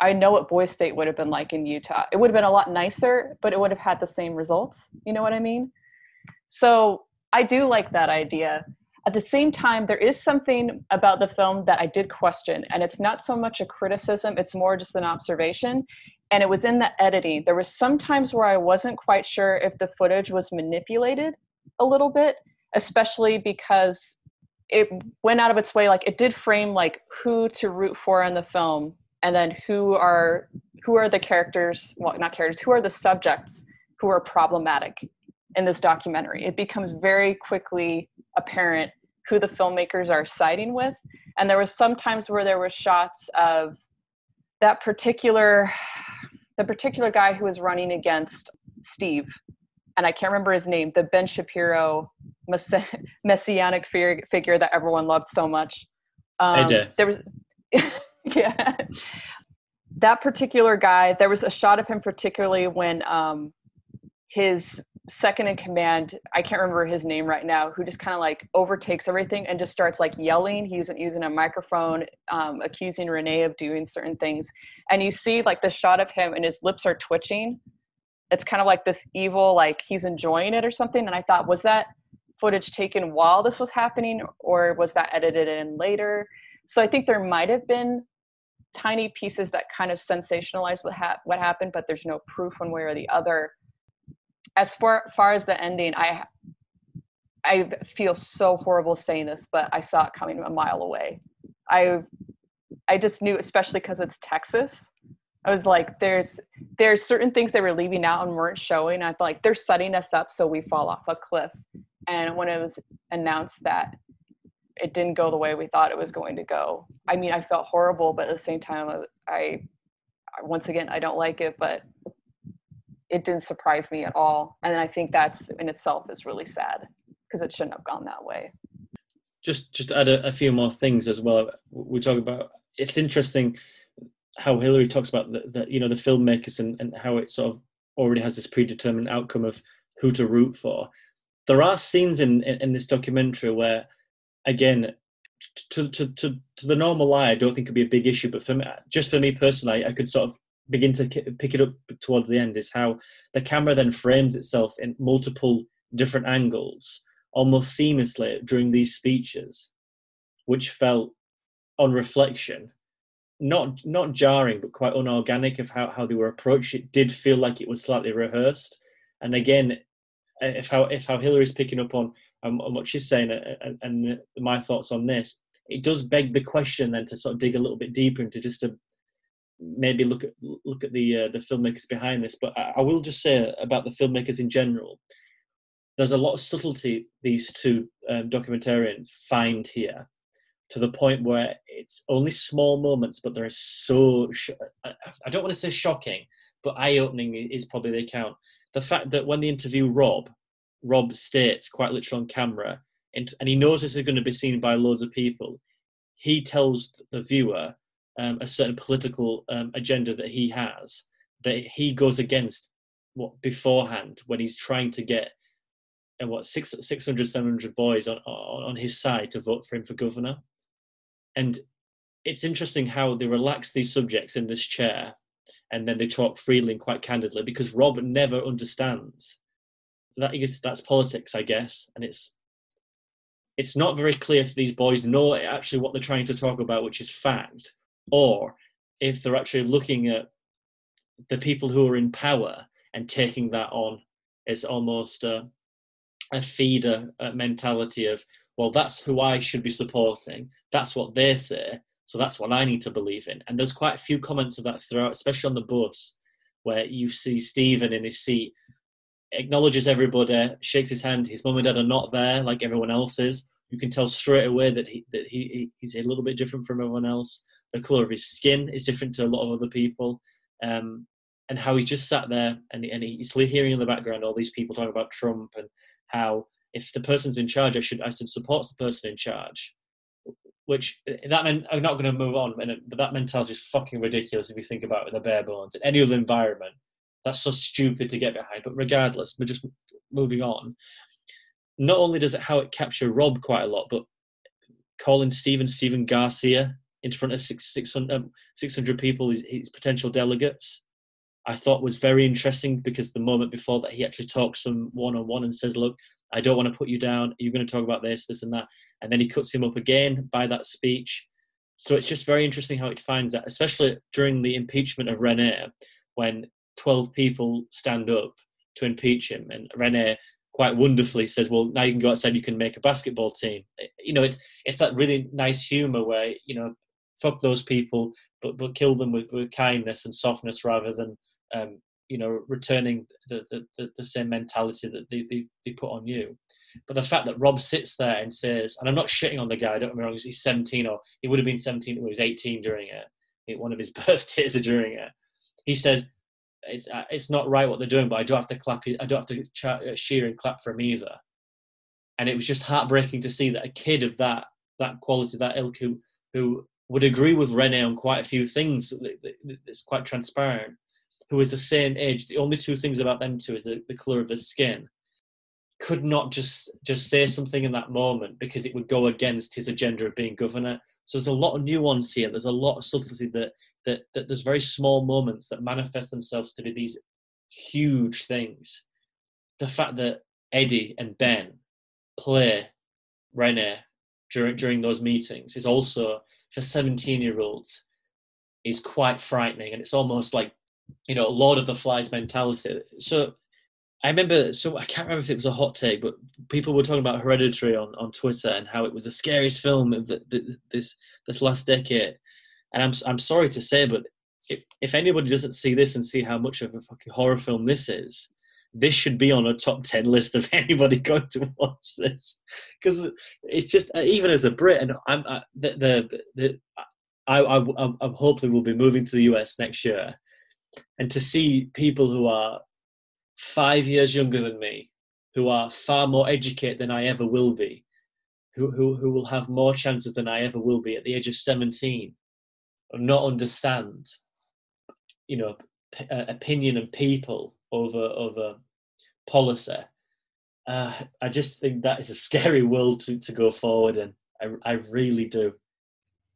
I know what Boys State would have been like in Utah. It would have been a lot nicer, but it would have had the same results. You know what I mean? So I do like that idea. At the same time, there is something about the film that I did question, and it's not so much a criticism, it's more just an observation. And it was in the editing. There was some times where I wasn't quite sure if the footage was manipulated a little bit, especially because it went out of its way like it did frame like who to root for in the film and then who are who are the characters well not characters who are the subjects who are problematic in this documentary. It becomes very quickly apparent who the filmmakers are siding with. And there was sometimes where there were shots of that particular the particular guy who was running against Steve, and I can't remember his name, the Ben Shapiro messianic figure that everyone loved so much. Um, there was, yeah, that particular guy. There was a shot of him particularly when um, his second in command, I can't remember his name right now, who just kind of like overtakes everything and just starts like yelling. He's using a microphone, um, accusing Rene of doing certain things. And you see like the shot of him and his lips are twitching. It's kind of like this evil, like he's enjoying it or something. And I thought, was that footage taken while this was happening or was that edited in later? So I think there might have been tiny pieces that kind of sensationalize what, ha- what happened, but there's no proof one way or the other as far, far as the ending, I I feel so horrible saying this, but I saw it coming a mile away. I I just knew, especially because it's Texas. I was like, there's there's certain things they were leaving out and weren't showing. I felt like they're setting us up so we fall off a cliff. And when it was announced that it didn't go the way we thought it was going to go, I mean, I felt horrible, but at the same time, I once again I don't like it, but it didn't surprise me at all. And I think that's in itself is really sad because it shouldn't have gone that way. Just just add a, a, few more things as well. We talk about it's interesting how Hillary talks about the, the you know the filmmakers and, and how it sort of already has this predetermined outcome of who to root for. There are scenes in, in, in this documentary where, again, to, to, to, to the normal eye, I don't think it'd be a big issue. But for me, just for me personally, I could sort of begin to pick it up towards the end is how the camera then frames itself in multiple different angles almost seamlessly during these speeches which felt on reflection not not jarring but quite unorganic of how, how they were approached. It did feel like it was slightly rehearsed. And again if how if how hillary's picking up on, um, on what she's saying and, and my thoughts on this it does beg the question then to sort of dig a little bit deeper into just a maybe look at look at the uh, the filmmakers behind this. But I, I, will just say about the filmmakers in general, there's a lot of subtlety these two um, documentarians find here, to the point where it's only small moments, but they're so sh- I don't want to say shocking, but eye-opening is probably the account. The fact that when they interview Rob, Rob states quite literally on camera, and, and he knows this is going to be seen by loads of people. He tells the viewer um, a certain political um, agenda that he has that he goes against what beforehand when he's trying to get uh, what six, 600 700 boys on, on his side to vote for him for governor. And it's interesting how they relax these subjects in this chair and then they talk freely and quite candidly because rob never understands that is that's politics i guess. And it's it's not very clear if these boys know actually what they're trying to talk about which is fact or if they're actually looking at the people who are in power and taking that on as almost a, a feeder mentality of, well, that's who I should be supporting. That's what they say. So that's what I need to believe in. And there's quite a few comments of that throughout, especially on the bus, where you see Steven in his seat acknowledges everybody, shakes his hand. His mum and dad are not there like everyone else is. You can tell straight away that he that he he's a little bit different from everyone else the color of his skin is different to a lot of other people, um, and how he just sat there and, and he's hearing in the background all these people talking about Trump and how if the person's in charge, I should I should support the person in charge. Which that meant I'm not going to move on, but that mentality is fucking ridiculous if you think about it in the bare bones. In any other environment, that's so stupid to get behind. But regardless, we're just moving on. Not only does it how it capture Rob quite a lot, but calling Steven Steven Garcia in front of six, 600, um, 600 people, his, his, potential delegates, I thought was very interesting because the moment before that he actually talks them one on one and says, Look, I don't want to put you down. You're going to talk about this, this, and that. And then he cuts him up again by that speech. So it's just very interesting how it finds that, especially during the impeachment of Rene, when 12 people stand up to impeach him. And Rene quite wonderfully says, "Well, now you can go outside. You can make a basketball team." You know, it's it's that really nice humor where you know fuck those people, but but kill them with, with kindness and softness rather than um, you know returning the, the, the, same mentality that they, they, they put on you. But the fact that Rob sits there and says, and I'm not shitting on the guy, don't get me wrong, he's 17 or he would have been 17 when he was 18 during it, one of his birthdays during it. He says, it's, uh, it's not right what they're doing, but I don't have to clap, I don't have to cheer and clap for him either. And it was just heartbreaking to see that a kid of that that quality, that ilk, who, who would agree with Rene on quite a few things. It's quite transparent, who is the same age, the only two things about them two is the, the color of their skin, could not just just say something in that moment because it would go against his agenda of being governor. So there's a lot of nuance here. There's a lot of subtlety that that, that there's very small moments that manifest themselves to be these huge things. The fact that Eddie and Ben play Rene during during those meetings is also for 17 year olds is quite frightening and it's almost like you know lord of the flies mentality. So i remember so i can't remember if it was a hot take but people were talking about hereditary on, on twitter and how it was the scariest film of the, the, this this last decade. And i'm, I'm sorry to say but if, if anybody doesn't see this and see how much of a fucking horror film this is this should be on a top 10 list of anybody going to watch this. Because it's just uh, even as a brit and i'm uh, the, the, the I, I, I, I hopefully will be moving to the us next year and to see people who are five years younger than me who are far more educated than i ever will be who, who, who will have more chances than i ever will be at the age of 17 and not understand you know p- uh, opinion and people over over policy. Uh, I just think that is a scary world to, to go forward in. I, I really do.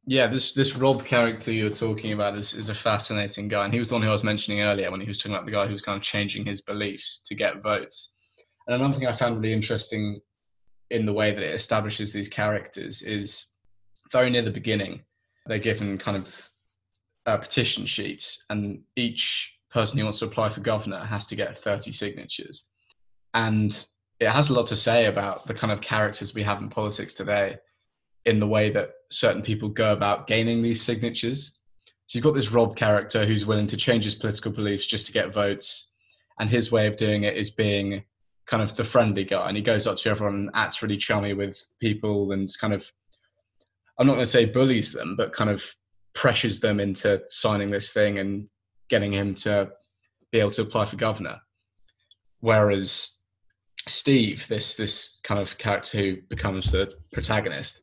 Yeah, this this Rob character you're talking about is, is a fascinating guy, and he was the one who I was mentioning earlier when he was talking about the guy who was kind of changing his beliefs to get votes. And another thing I found really interesting in the way that it establishes these characters is very near the beginning, they're given kind of uh, petition sheets, and each person who wants to apply for governor has to get 30 signatures. And it has a lot to say about the kind of characters we have in politics today in the way that certain people go about gaining these signatures. So you've got this Rob character who's willing to change his political beliefs just to get votes. And his way of doing it is being kind of the friendly guy. And he goes up to everyone and acts really chummy with people and kind of, I'm not going to say bullies them, but kind of pressures them into signing this thing and getting him to be able to apply for governor. Whereas Steve, this this kind of character who becomes the protagonist,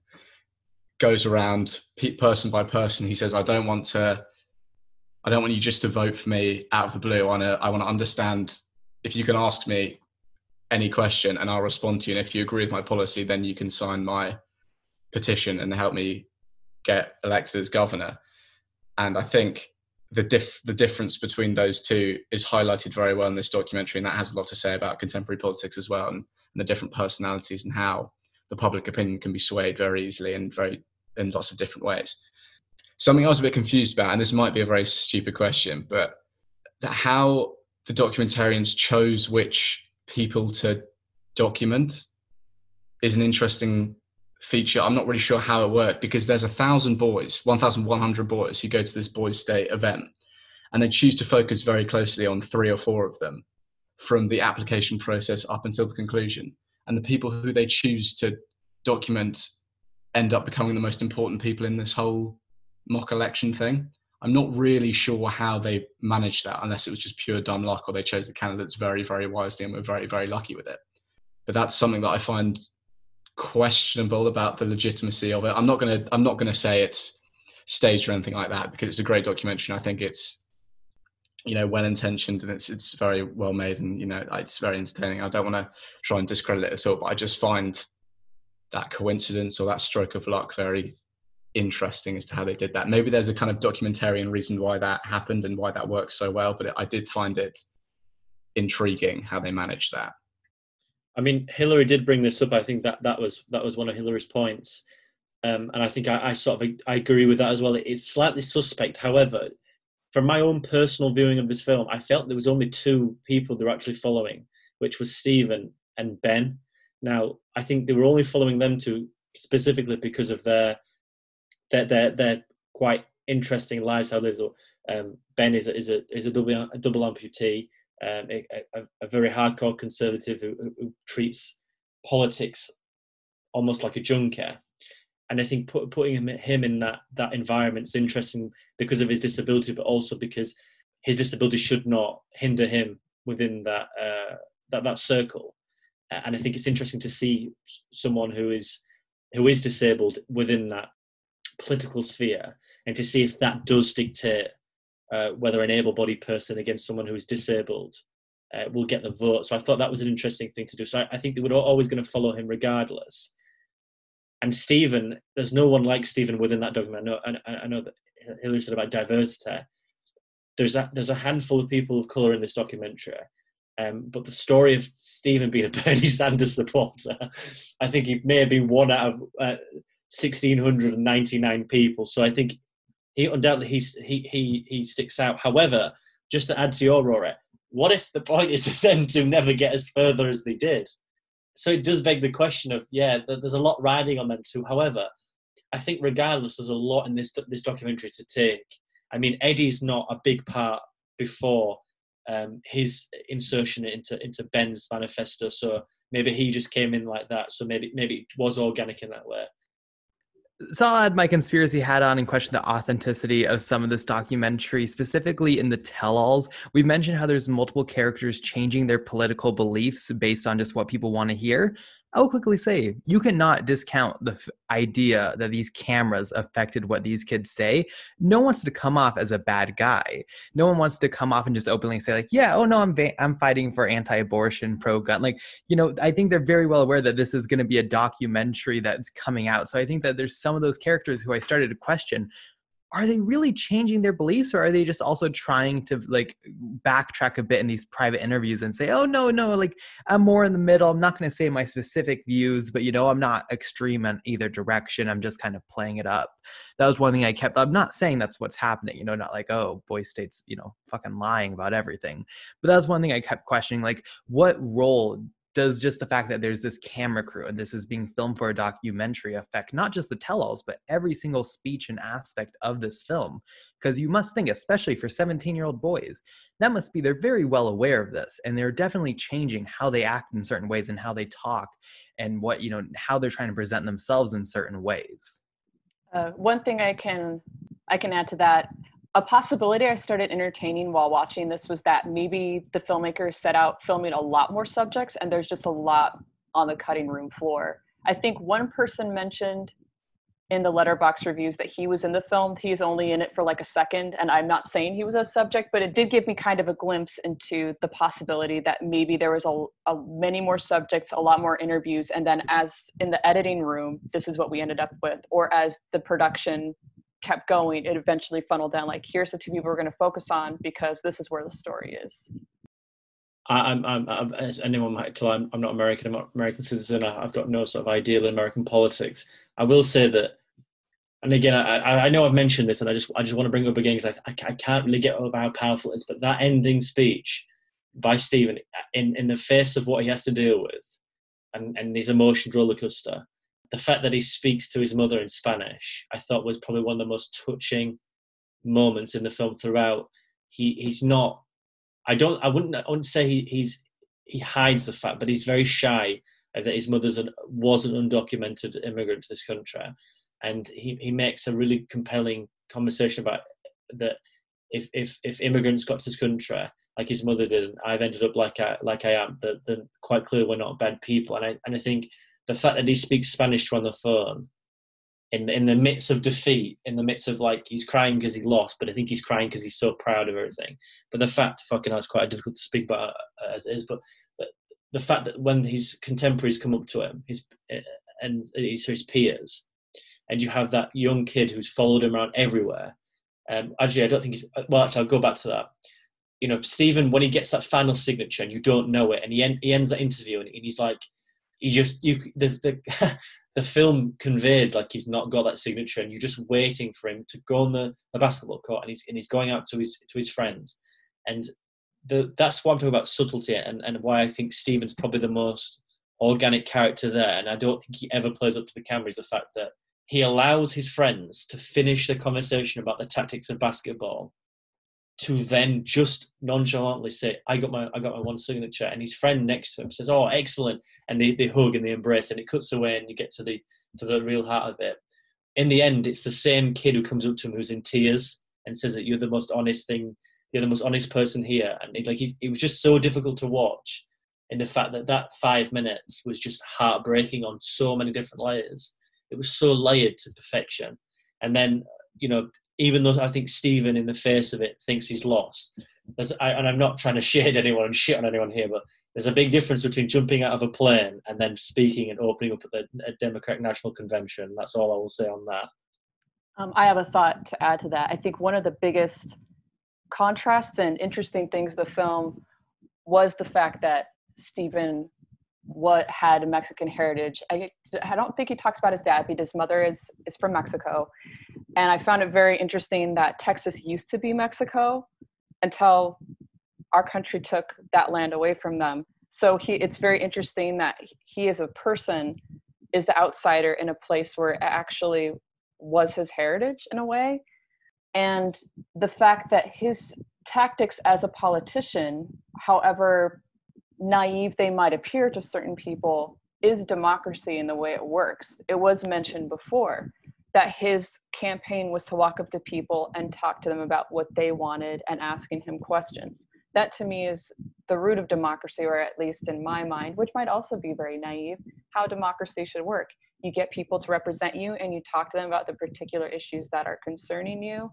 goes around person by person. He says, "I don't want to, I don't want you just to vote for me out of the blue. I want to, I want to understand. If you can ask me any question, and I'll respond to you. And if you agree with my policy, then you can sign my petition and help me get elected as governor." And I think the diff the difference between those two is highlighted very well in this documentary, and that has a lot to say about contemporary politics as well, and, and the different personalities and how the public opinion can be swayed very easily and very in lots of different ways. Something I was a bit confused about, and this might be a very stupid question, but how the documentarians chose which people to document is an interesting feature. I'm not really sure how it worked because there's a thousand boys, 1,100 boys who go to this Boys State event, and they choose to focus very closely on three or four of them from the application process up until the conclusion. And the people who they choose to document end up becoming the most important people in this whole mock election thing. I'm not really sure how they managed that, unless it was just pure dumb luck or they chose the candidates very, very wisely and were very, very lucky with it. But that's something that I find questionable about the legitimacy of it. I'm not gonna I'm not gonna say it's staged or anything like that because it's a great documentary. And I think it's you know well intentioned and it's it's very well made and you know it's very entertaining. I don't want to try and discredit it at all, but I just find that coincidence or that stroke of luck very interesting as to how they did that. Maybe there's a kind of documentarian reason why that happened and why that works so well, but it, I did find it intriguing how they managed that. I mean, Hillary did bring this up. I think that that was that was one of Hillary's points, um, and I think I, I, sort of I agree with that as well. It's slightly suspect, however, from my own personal viewing of this film, I felt there was only two people they were actually following, which was Stephen and Ben. Now, I think they were only following them two specifically because of their their their, their quite interesting lives. How there's um, Ben is a, is a is a double a double amputee um, a, a, a, very hardcore conservative who, who, treats politics almost like a junker. And I think put, putting him, him in that that environment is interesting because of his disability, but also because his disability should not hinder him within that uh, that that circle. And I think it's interesting to see someone who is who is disabled within that political sphere, and to see if that does dictate uh, whether an able-bodied person against someone who is disabled uh, will get the vote. So I thought that was an interesting thing to do. So I, I think they were always going to follow him regardless. And Stephen, there's no one like Stephen within that document. I know, I, I know that Hillary said about diversity. There's a there's a handful of people of color in this documentary, um, but the story of Stephen being a Bernie Sanders supporter, I think he may have been one out of uh, 1,699 people. So I think he undoubtedly he he he sticks out. However, just to add to your Rory, what if the point is for them to never get as further as they did? So it does beg the question of yeah, there's a lot riding on them too. However, I think regardless, there's a lot in this this documentary to take. I mean, Eddie's not a big part before um, his insertion into into Ben's manifesto, so maybe he just came in like that. So maybe maybe it was organic in that way so I'll add my conspiracy hat on and question the authenticity of some of this documentary, specifically in the tell-alls. We've mentioned how there's multiple characters changing their political beliefs based on just what people want to hear. I will quickly say you cannot discount the f- idea that these cameras affected what these kids say. No one wants to come off as a bad guy. No one wants to come off and just openly say like, "Yeah, oh no, I'm va- I'm fighting for anti-abortion, pro-gun." Like, you know, I think they're very well aware that this is going to be a documentary that's coming out. So I think that there's some of those characters who I started to question are they really changing their beliefs or are they just also trying to like backtrack a bit in these private interviews and say oh no no like i'm more in the middle. I'm not going to say my specific views but you know i'm not extreme in either direction. I'm just kind of playing it up. That was one thing i kept i'm not saying that's what's happening you know not like oh Boys State's you know fucking lying about everything. But that was one thing i kept questioning like what role does just the fact that there's this camera crew and this is being filmed for a documentary affect not just the tell-alls but every single speech and aspect of this film? Because you must think especially for 17 year old boys that must be they're very well aware of this and they're definitely changing how they act in certain ways and how they talk and what you know how they're trying to present themselves in certain ways. Uh, one thing i can i can add to that a possibility I started entertaining while watching this was that maybe the filmmakers set out filming a lot more subjects and there's just a lot on the cutting room floor. I think one person mentioned in the Letterboxd reviews that he was in the film. He's only in it for like a second, and I'm not saying he was a subject, but it did give me kind of a glimpse into the possibility that maybe there was a, a many more subjects, a lot more interviews, and then as in the editing room, this is what we ended up with, or as the production kept going, it eventually funneled down like, here's the two people we're going to focus on because this is where the story is. I'm, I'm, I'm as anyone might tell, I'm, I'm not American. I'm not American citizen. I've got no sort of ideal in American politics. I will say that, and again, I, I know I've mentioned this, and I just, I just want to bring it up again because I, I can't really get over how powerful it is. But that ending speech by Stephen, in, in the face of what he has to deal with, and, and his emotion roller coaster, the fact that he speaks to his mother in Spanish, I thought was probably one of the most touching moments in the film throughout. He he's not. I don't. I wouldn't. I wouldn't say he, he's he hides the fact, but he's very shy that his mother's an, was an undocumented immigrant to this country, and he he makes a really compelling conversation about that. If if if immigrants got to this country like his mother did, I've ended up like I like I am, that quite clearly we're not bad people, and I and I think the fact that he speaks Spanish to on the phone in in the midst of defeat, in the midst of like he's crying because he lost, but I think he's crying because he's so proud of everything. But the fact, fucking, that's quite difficult to speak about uh, as it is. But, but the fact that when his contemporaries come up to him, his uh, and his, his peers, and you have that young kid who's followed him around everywhere. Um, actually, I don't think he's. Well, actually, I'll go back to that. You know, Stephen, when he gets that final signature and you don't know it, and he, en- he ends that interview and he's like, he just you the the, the film conveys like he's not got that signature, and you're just waiting for him to go on the, the basketball court, and he's and he's going out to his to his friends, and the that's what I'm talking about subtlety, and and why I think Stephen's probably the most organic character there, and I don't think he ever plays up to the camera is the fact that he allows his friends to finish the conversation about the tactics of basketball to then just nonchalantly say, "I got my I got my one signature," and his friend next to him says, "Oh, excellent!" and they, they hug and they embrace, and it cuts away, and you get to the to the real heart of it. In the end, it's the same kid who comes up to him who's in tears and says that you're the most honest thing, you're the most honest person here, and it, like he, it was just so difficult to watch. In the fact that that five minutes was just heartbreaking on so many different layers, it was so layered to perfection, and then you know even though I think Stephen, in the face of it, thinks he's lost. I, and I'm not trying to shade anyone and shit on anyone here, but there's a big difference between jumping out of a plane and then speaking and opening up at the Democratic National Convention. That's all I will say on that. Um, I have a thought to add to that. I think one of the biggest contrasts and interesting things of the film was the fact that Stephen what had Mexican heritage. I, I don't think he talks about his dad, but his mother is is from Mexico, and I found it very interesting that Texas used to be Mexico until our country took that land away from them. So he, it's very interesting that he, as a person, is the outsider in a place where it actually was his heritage in a way, and the fact that his tactics as a politician, however naive they might appear to certain people, is democracy in the way it works. It was mentioned before that his campaign was to walk up to people and talk to them about what they wanted and asking him questions. That to me is the root of democracy, or at least in my mind, which might also be very naive, how democracy should work. You get people to represent you and you talk to them about the particular issues that are concerning you,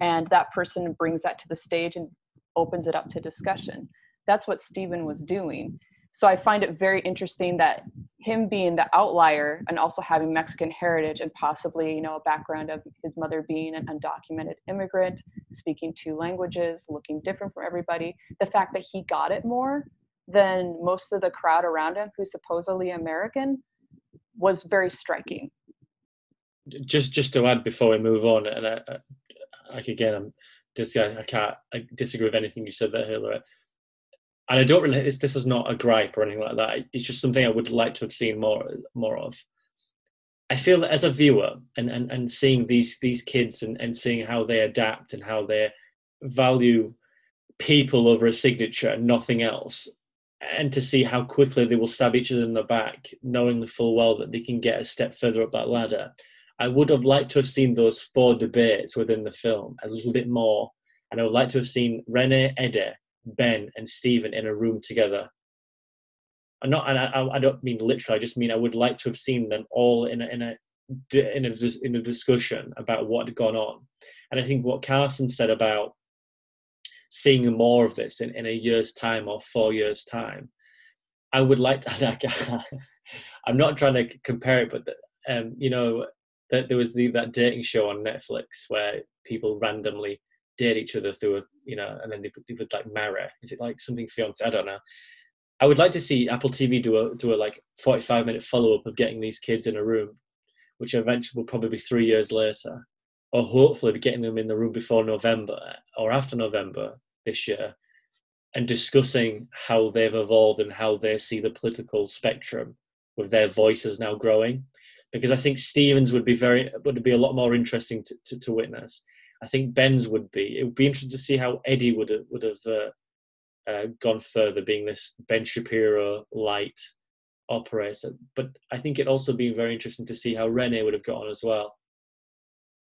and that person brings that to the stage and opens it up to discussion that's what Stephen was doing. So I find it very interesting that him being the outlier and also having Mexican heritage and possibly, you know, a background of his mother being an undocumented immigrant, speaking two languages, looking different from everybody, the fact that he got it more than most of the crowd around him who's supposedly American was very striking. Just just to add before we move on, and I, I, again, I'm this guy. I can't I disagree with anything you said there, Hillary and I don't really. This is not a gripe or anything like that. It's just something I would like to have seen more more of. I feel that as a viewer and, and, and seeing these these kids and, and seeing how they adapt and how they value people over a signature and nothing else, and to see how quickly they will stab each other in the back, knowing full well that they can get a step further up that ladder. I would have liked to have seen those four debates within the film a little bit more, and I would like to have seen Rene Eddie Ben and Stephen in a room together. And not, and I, I don't mean literally. I just mean I would like to have seen them all in a in a in a in a discussion about what had gone on. And I think what Carson said about seeing more of this in, in a year's time or four years time, I would like to. I'm not trying to compare it, but um, you know, that there was the, that dating show on Netflix where people randomly date each other through a you know and then they, they would like marry. Is it like something fiance i don't know. I would like to see apple tv do a do a like 45 minute follow-up of getting these kids in a room which eventually will probably be three years later. Or hopefully be getting them in the room before november or after november this year and discussing how they've evolved and how they see the political spectrum with their voices now growing. Because i think stevens would be very would be a lot more interesting to, to, to witness I think Ben's would be. It would be interesting to see how Eddie would have, would have uh, uh, gone further, being this Ben Shapiro light operator. But I think it'd also be very interesting to see how Rene would have got on as well.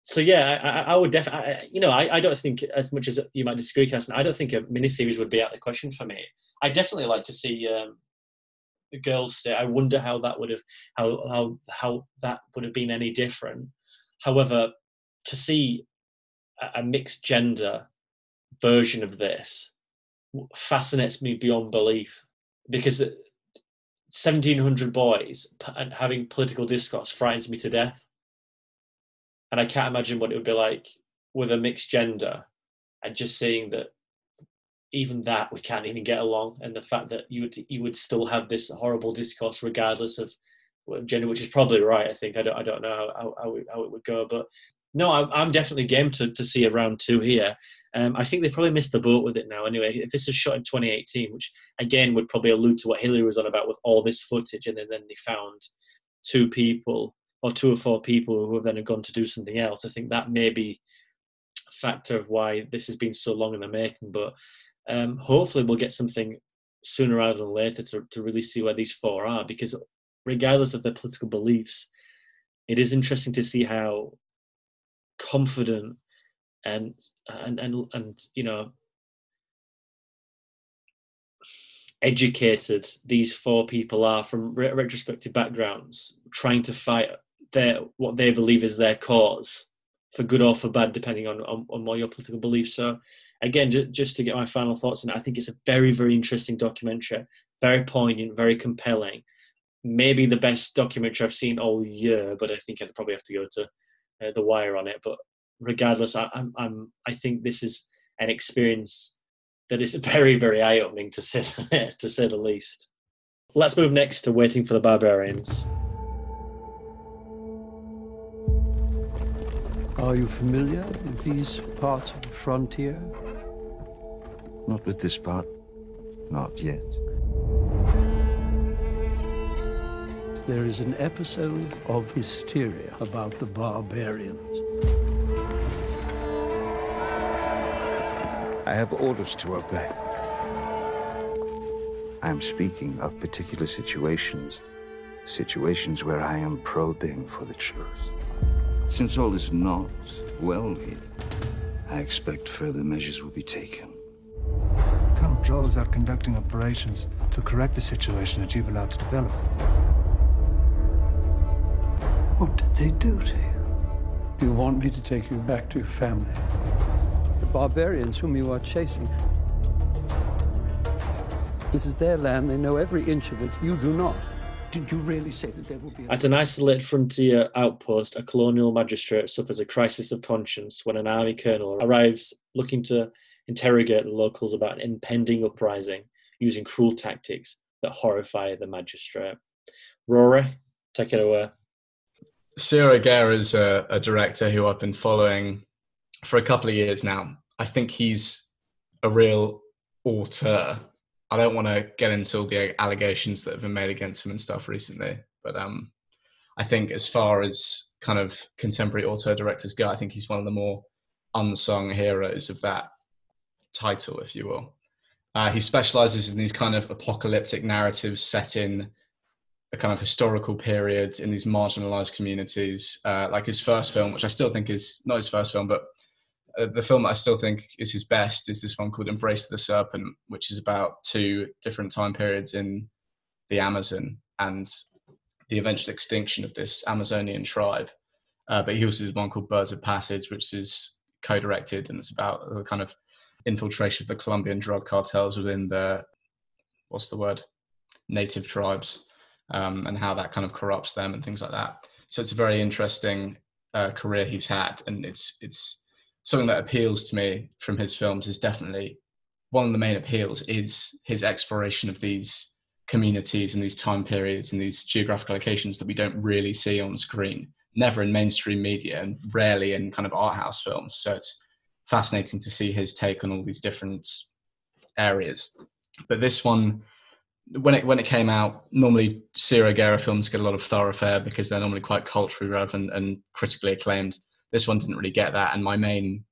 So yeah, I, I would definitely. You know, I, I don't think as much as you might disagree, Carson. I don't think a miniseries would be out of the question for me. I definitely like to see um, the Girls State. I wonder how that would have how how how that would have been any different. However, to see a mixed gender version of this fascinates me beyond belief because 1700 boys and having political discourse frightens me to death. And i can't imagine what it would be like with a mixed gender and just seeing that even that we can't even get along and the fact that you would you would still have this horrible discourse regardless of gender which is probably right i think. I don't i don't know how, how, how it would go but no, I, am definitely game to, to see a round two here. Um, I think they probably missed the boat with it now. Anyway, if this was shot in 2018, which again would probably allude to what Hillary was on about with all this footage, and then, then they found two people or two or four people who have then gone to do something else. I think that may be a factor of why this has been so long in the making. But um, hopefully, we'll get something sooner rather than later to, to really see where these four are, because regardless of their political beliefs, it is interesting to see how confident and and and and you know educated these four people are from re- retrospective backgrounds trying to fight their what they believe is their cause for good or for bad, depending on, on, on what your political beliefs. So, again, just, just to get my final thoughts on I think it's a very, very interesting documentary, very poignant, very compelling. Maybe the best documentary I've seen all year, but I think I'd probably have to go to uh, The Wire on it. But regardless, I, I'm, I'm, I think this is an experience that is very, very eye opening to say, to say the least. Let's move next to Waiting for the Barbarians. Are you familiar with these parts of the frontier? Not with this part. Not yet. There is an episode of hysteria about the barbarians. I have orders to obey. I am speaking of particular situations, situations where I am probing for the truth. Since all is not well here, I expect further measures will be taken. Count Drolls are conducting operations to correct the situation that you've allowed to develop. What did they do to you? Do you want me to take you back to your family? The barbarians whom you are chasing. This is their land. They know every inch of it. You do not. Did you really say that there will be? At an isolated frontier outpost, a colonial magistrate suffers a crisis of conscience when an army colonel arrives looking to interrogate the locals about an impending uprising using cruel tactics that horrify the magistrate. Rory, take it away. Ciro Guerra is a, a director who I've been following for a couple of years now. I think he's a real auteur. I don't want to get into all the allegations that have been made against him and stuff recently, but um, I think as far as kind of contemporary auteur directors go, I think he's one of the more unsung heroes of that title, if you will. Uh, he specializes in these kind of apocalyptic narratives set in a kind of historical period in these marginalized communities. Uh, like his first film, which I still think is not his first film, but uh, the film that I still think is his best is this one called Embrace the Serpent, which is about two different time periods in the Amazon and the eventual extinction of this Amazonian tribe. Uh, but he also did one called Birds of Passage, which is co-directed and it's about the kind of infiltration of the Colombian drug cartels within the what's the word native tribes um, and how that kind of corrupts them and things like that. So it's a very interesting uh, career he's had, and it's it's something that appeals to me from his films. Is definitely one of the main appeals is his exploration of these communities and these time periods and these geographical locations that we don't really see on screen, never in mainstream media, and rarely in kind of art house films. So it's fascinating to see his take on all these different areas. But this one when it when it came out, normally Ciro Guerra films get a lot of thoroughfare because they're normally quite culturally relevant and critically acclaimed. This one didn't really get that, and my main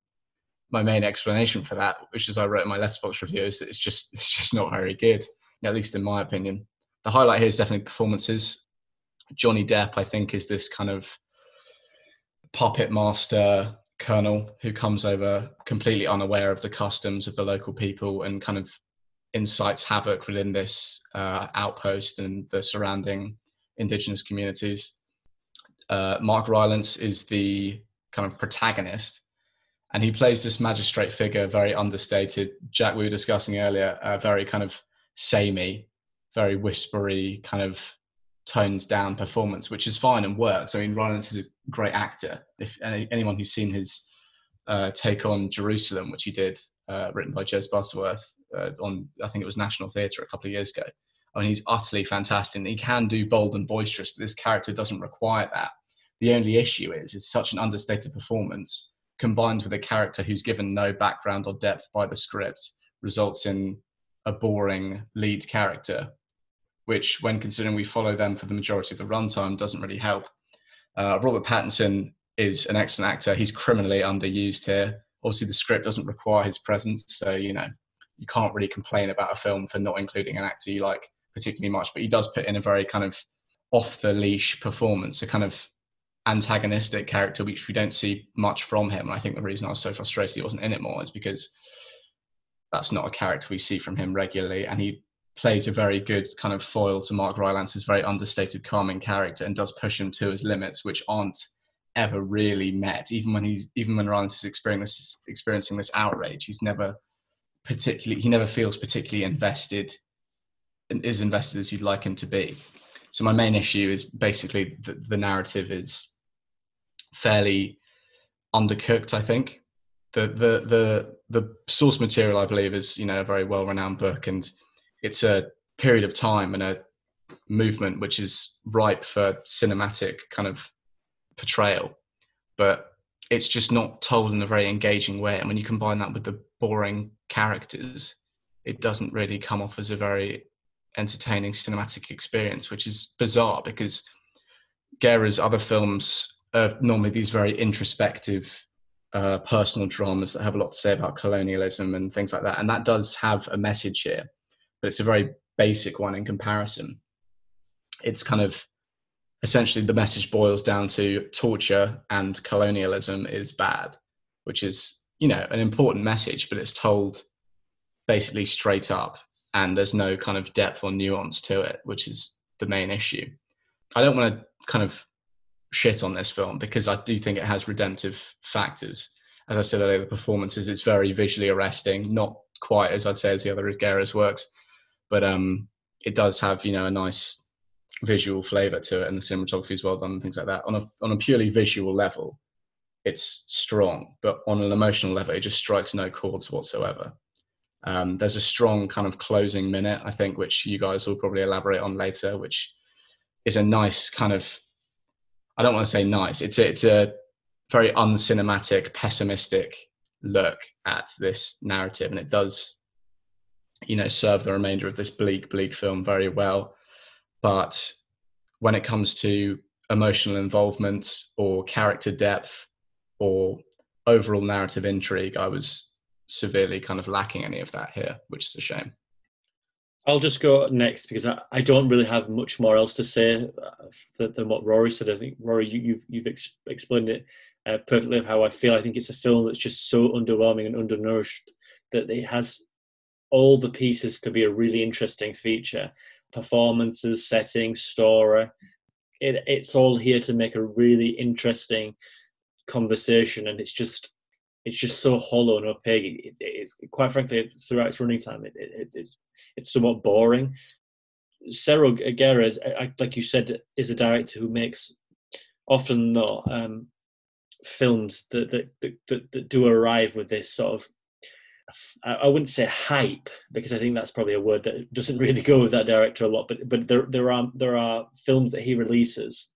my main explanation for that, which is I wrote in my Letterboxd review, is that it's just it's just not very good, at least in my opinion. The highlight here is definitely performances. Johnny Depp, I think, is this kind of puppet master colonel who comes over completely unaware of the customs of the local people and kind of incites havoc within this uh, outpost and the surrounding indigenous communities. Uh, Mark Rylance is the kind of protagonist, and he plays this magistrate figure, very understated. Jack, we were discussing earlier, a very kind of samey, very whispery, kind of toned down performance, which is fine and works. I mean, Rylance is a great actor. If any, anyone who's seen his uh, take on Jerusalem, which he did, uh, written by Jez Butterworth, uh, on I think it was National Theatre a couple of years ago. I mean, he's utterly fantastic. He can do bold and boisterous, but this character doesn't require that. The only issue is it's such an understated performance combined with a character who's given no background or depth by the script results in a boring lead character, which, when considering we follow them for the majority of the runtime, doesn't really help. Uh, Robert Pattinson is an excellent actor. He's criminally underused here. Obviously, the script doesn't require his presence, so you know you can't really complain about a film for not including an actor you like particularly much. But he does put in a very kind of off the leash performance, a kind of antagonistic character which we don't see much from him. And I think the reason I was so frustrated he wasn't in it more is because that's not a character we see from him regularly, and he plays a very good kind of foil to Mark Rylance's very understated, calming character, and does push him to his limits, which aren't ever really met. Even when he's even when Rylance is experiencing this, experiencing this outrage, he's never particularly he never feels particularly invested and invested as you'd like him to be. So my main issue is basically the, the narrative is fairly undercooked. I think the the the the source material I believe is you know a very well renowned book and it's a period of time and a movement which is ripe for cinematic kind of portrayal, but it's just not told in a very engaging way. And when you combine that with the boring characters, it doesn't really come off as a very entertaining cinematic experience, which is bizarre because Guerra's other films are normally these very introspective uh, personal dramas that have a lot to say about colonialism and things like that. And that does have a message here, but it's a very basic one in comparison. It's kind of essentially the message boils down to torture and colonialism is bad, which is, you know, an important message, but it's told basically straight up and there's no kind of depth or nuance to it, which is the main issue. I don't want to kind of shit on this film because I do think it has redemptive factors. As I said earlier, the performances it's very visually arresting, not quite as I'd say as the other Guerra's works, but um, it does have you know a nice visual flavor to it, and the cinematography is well done and things like that. On a on a purely visual level, it's strong, but on an emotional level, it just strikes no chords whatsoever. Um, there's a strong kind of closing minute, I think, which you guys will probably elaborate on later, which is a nice kind of I don't want to say nice. It's a, it's a very uncinematic, pessimistic look at this narrative, and it does, you know, serve the remainder of this bleak, bleak film very well. But when it comes to emotional involvement or character depth or overall narrative intrigue, I was severely kind of lacking any of that here, which is a shame. I'll just go next because I, I don't really have much more else to say uh, than, than what Rory said. I think Rory, you, have you've, you've ex- explained it uh, perfectly of how I feel. I think it's a film that's just so underwhelming and undernourished that it has all the pieces to be a really interesting feature: performances, setting, story. It, it's all here to make a really interesting conversation, and it's just it's just so hollow and opaque. It, it's quite frankly throughout its running time, it, it, it's it's somewhat boring. Ciro Guerra, like you said, is a director who makes often not um, films that that, that that do arrive with this sort of I wouldn't say hype because I think that's probably a word that doesn't really go with that director a lot. But but there there are there are films that he releases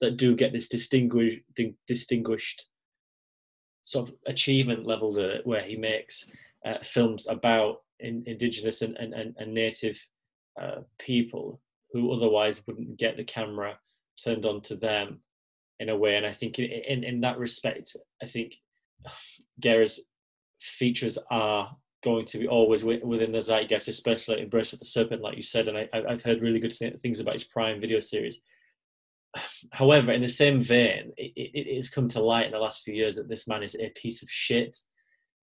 that do get this distinguished distinguished sort of achievement level to where he makes uh, films about in, indigenous and, and, and native uh, people who otherwise wouldn't get the camera turned on to them in a way. And I think in, in, in that respect, I think Guerra's features are going to be always within the zeitgeist, especially Embrace of the Serpent, like you said. And I, have heard really good th- things about his Prime video series. However, in the same vein, it, it, it, has come to light in the last few years that this man is a piece of shit.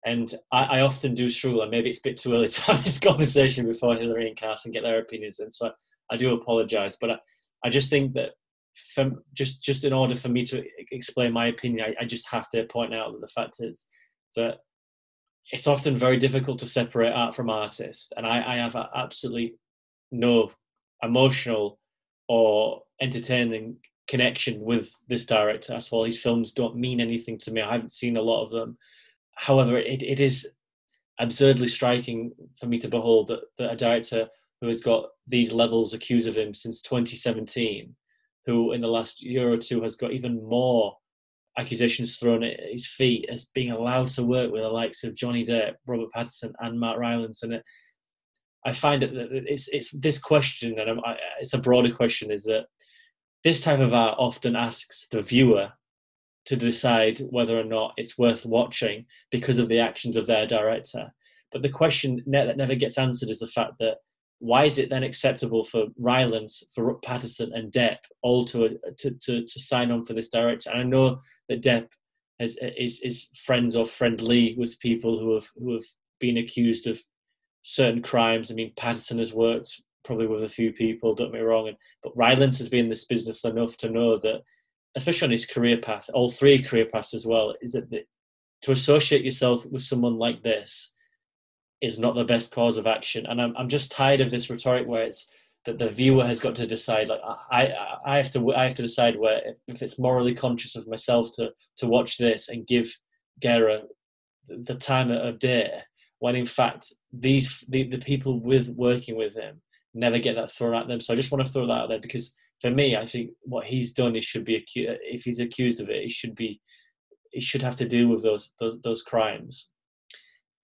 And I, I, often do struggle, and maybe it's a bit too early to have this conversation before Hillary and Carson get their opinions in. So I, I do apologize, but I, I just think that from just just in order for me to explain my opinion, I, I just have to point out that the fact is that it's often very difficult to separate art from artist, and I, I have absolutely no emotional or entertaining connection with this director at all. His films don't mean anything to me. I haven't seen a lot of them. However, it, it is absurdly striking for me to behold that, that a director who has got these levels accused of him since 2017, who in the last year or two has got even more accusations thrown at his feet as being allowed to work with the likes of Johnny Depp, Robert Pattinson, and Mark Rylance, and it, I find that it's it's this question, and it's a broader question, is that this type of art often asks the viewer to decide whether or not it's worth watching because of the actions of their director. But the question that never gets answered is the fact that why is it then acceptable for Rylance, for Pattinson, and Depp all to, to, to, to sign on for this director? And I know that Depp has, is, is friends or friendly with people who have, who have been accused of certain crimes. I mean, Pattinson has worked probably with a few people, don't get me wrong, and, but Rylance has been in this business enough to know that especially on his career path, all three career paths as well, is that the, to associate yourself with someone like this is not the best cause of action. And I'm I'm just tired of this rhetoric where it's that the viewer has got to decide. Like I I have to I have to decide where if it's morally conscious of myself to to watch this and give Guerra the time of day when in fact these the, the people with working with him never get that thrown at them. So I just want to throw that out there because for me, I think what he's done is should be. If he's accused of it, he should be he should have to deal with those those, those crimes.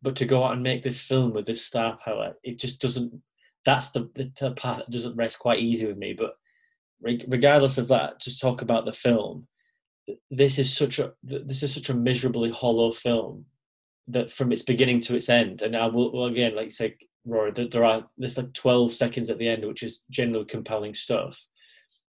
But to go out and make this film with this star power, it just doesn't. That's the, the part that doesn't rest quite easy with me. But regardless of that, to talk about the film, this is such a this is such a miserably hollow film that from its beginning to its end. And I will well, again, like you say, Rory, that there are there's like 12 seconds at the end, which is generally compelling stuff.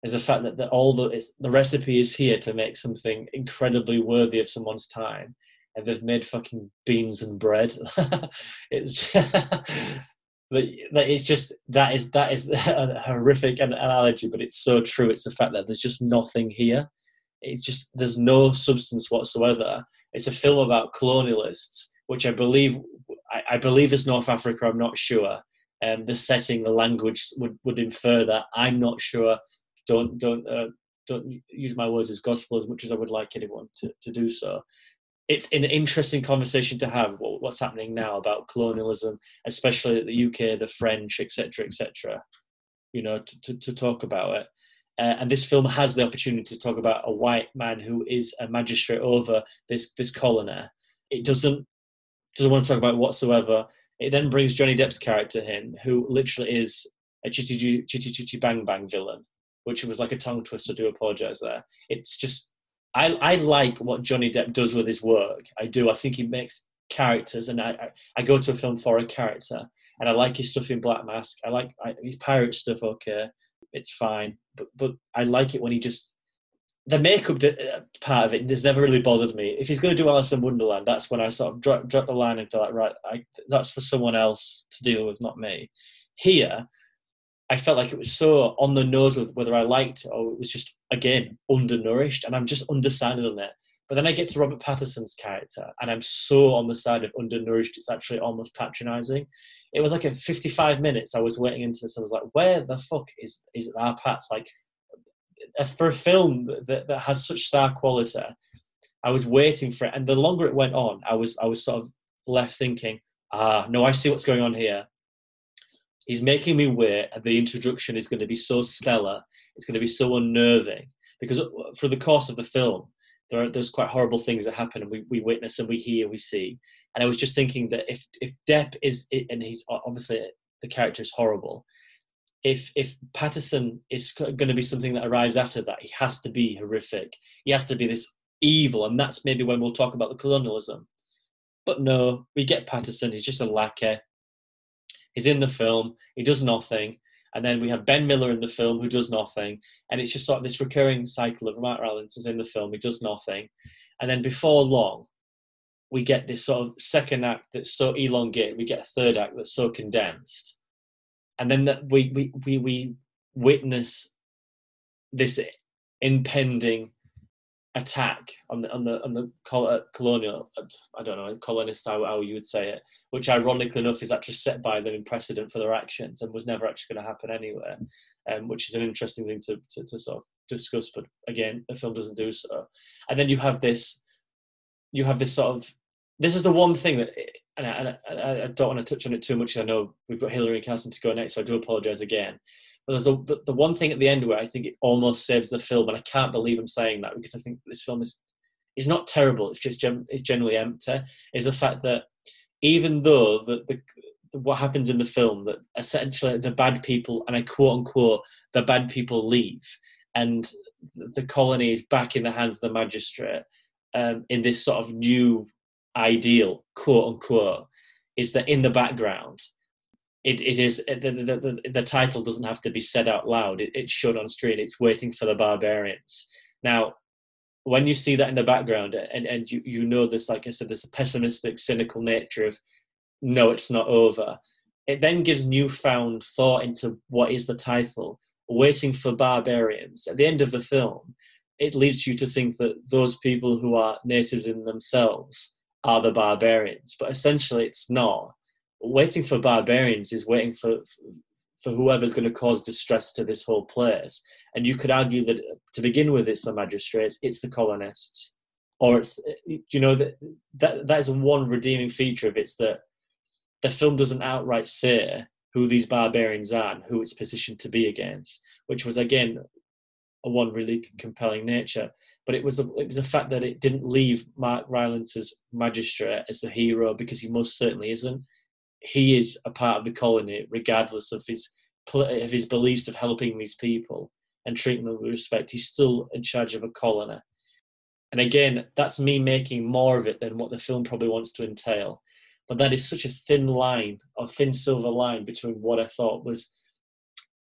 Is the fact that the, all the the recipe is here to make something incredibly worthy of someone's time, and they've made fucking beans and bread. it's that it's just that is that is a horrific analogy, but it's so true. It's the fact that there's just nothing here. It's just there's no substance whatsoever. It's a film about colonialists, which I believe I, I believe is North Africa. I'm not sure. Um, the setting, the language would, would infer that. I'm not sure. Don't don't uh, don't use my words as gospel as much as I would like anyone to, to do so. It's an interesting conversation to have. What, what's happening now about colonialism, especially the UK, the French, etc., etc. You know, to, to, to talk about it. Uh, and this film has the opportunity to talk about a white man who is a magistrate over this this colony. It doesn't doesn't want to talk about whatsoever. It then brings Johnny Depp's character in, who literally is a chitty chitty chitty bang bang villain, which was like a tongue twister. I do apologize there. It's just I I like what Johnny Depp does with his work. I do. I think he makes characters, and I I, I go to a film for a character, and I like his stuff in Black Mass. I like I, his pirate stuff. Okay, it's fine. But but I like it when he just the makeup uh, part of it has never really bothered me. If he's going to do Alice in Wonderland, that's when I sort of drop, drop the line and like, right, I, that's for someone else to deal with, not me. Here, I felt like it was so on the nose with whether I liked or it was just again undernourished, and I'm just undecided on it. But then I get to Robert Pattinson's character, and I'm so on the side of undernourished. It's actually almost patronising. It was like a 55 minutes. I was waiting into this. I was like, where the fuck is is our Pats? Like, for a film that, that has such star quality, I was waiting for it, and the longer it went on, I was I was sort of left thinking, ah, no, I see what's going on here. He's making me wait, and the introduction is going to be so stellar. It's going to be so unnerving because for the course of the film, there are, there's quite horrible things that happen and we, we witness and we hear we see. And i was just thinking that if if depp is and he's obviously the character is horrible if if pattinson is going to be something that arrives after that he has to be horrific. He has to be this evil and that's maybe when we'll talk about the colonialism. But no we get pattinson he's just a lackey he's in the film he does nothing and then we have Ben Miller in the film who does nothing. And it's just sort of this recurring cycle of Mark is in the film, he does nothing. And then before long, we get this sort of second act that's so elongated, we get a third act that's so condensed. And then that we, we, we, we witness this impending attack on the on the on the uh, colonial I don't know colonists how, how you would say it, which ironically enough is actually set by them in precedent for their actions and was never actually going to happen anywhere, um, which is an interesting thing to, to, to sort of discuss. But again, the film doesn't do so. And then you have this, you have this sort of this is the one thing that. And I, and I don't want to touch on it too much. I know we've got Hillary and Carson to go next, so I do apologise again. But there's the, the, the, one thing at the end where I think it almost saves the film, and I can't believe I'm saying that because I think this film is is not terrible. It's just gen, it's generally empty. Is the fact that even though the, the, the what happens in the film that essentially the bad people and I quote unquote the bad people leave and the colony is back in the hands of the magistrate um, in this sort of new ideal quote unquote is that in the background it, it is uh, the, the, the, the, title doesn't have to be said out loud. It, it's shown on screen. It's waiting for the barbarians. Now when you see that in the background uh, and, and you, you know this like i said there's a pessimistic cynical nature of no it's not over it then gives newfound thought into what is the title waiting for barbarians. At the end of the film it leads you to think that those people who are natives in themselves are the barbarians, but essentially it's not. Waiting for barbarians is waiting for for whoever's going to cause distress to this whole place. And you could argue that to begin with, it's the magistrates, it's the colonists, or it's you know that that that is one redeeming feature of it's that the film doesn't outright say who these barbarians are and who it's positioned to be against, which was again a one really compelling nature. But it was the, it was the fact that it didn't leave Mark Rylance's magistrate as the hero because he most certainly isn't. He is a part of the colony, regardless of his of his beliefs of helping these people and treating them with respect. He's still in charge of a colony. And again, that's me making more of it than what the film probably wants to entail. But that is such a thin line, or thin silver line, between what I thought was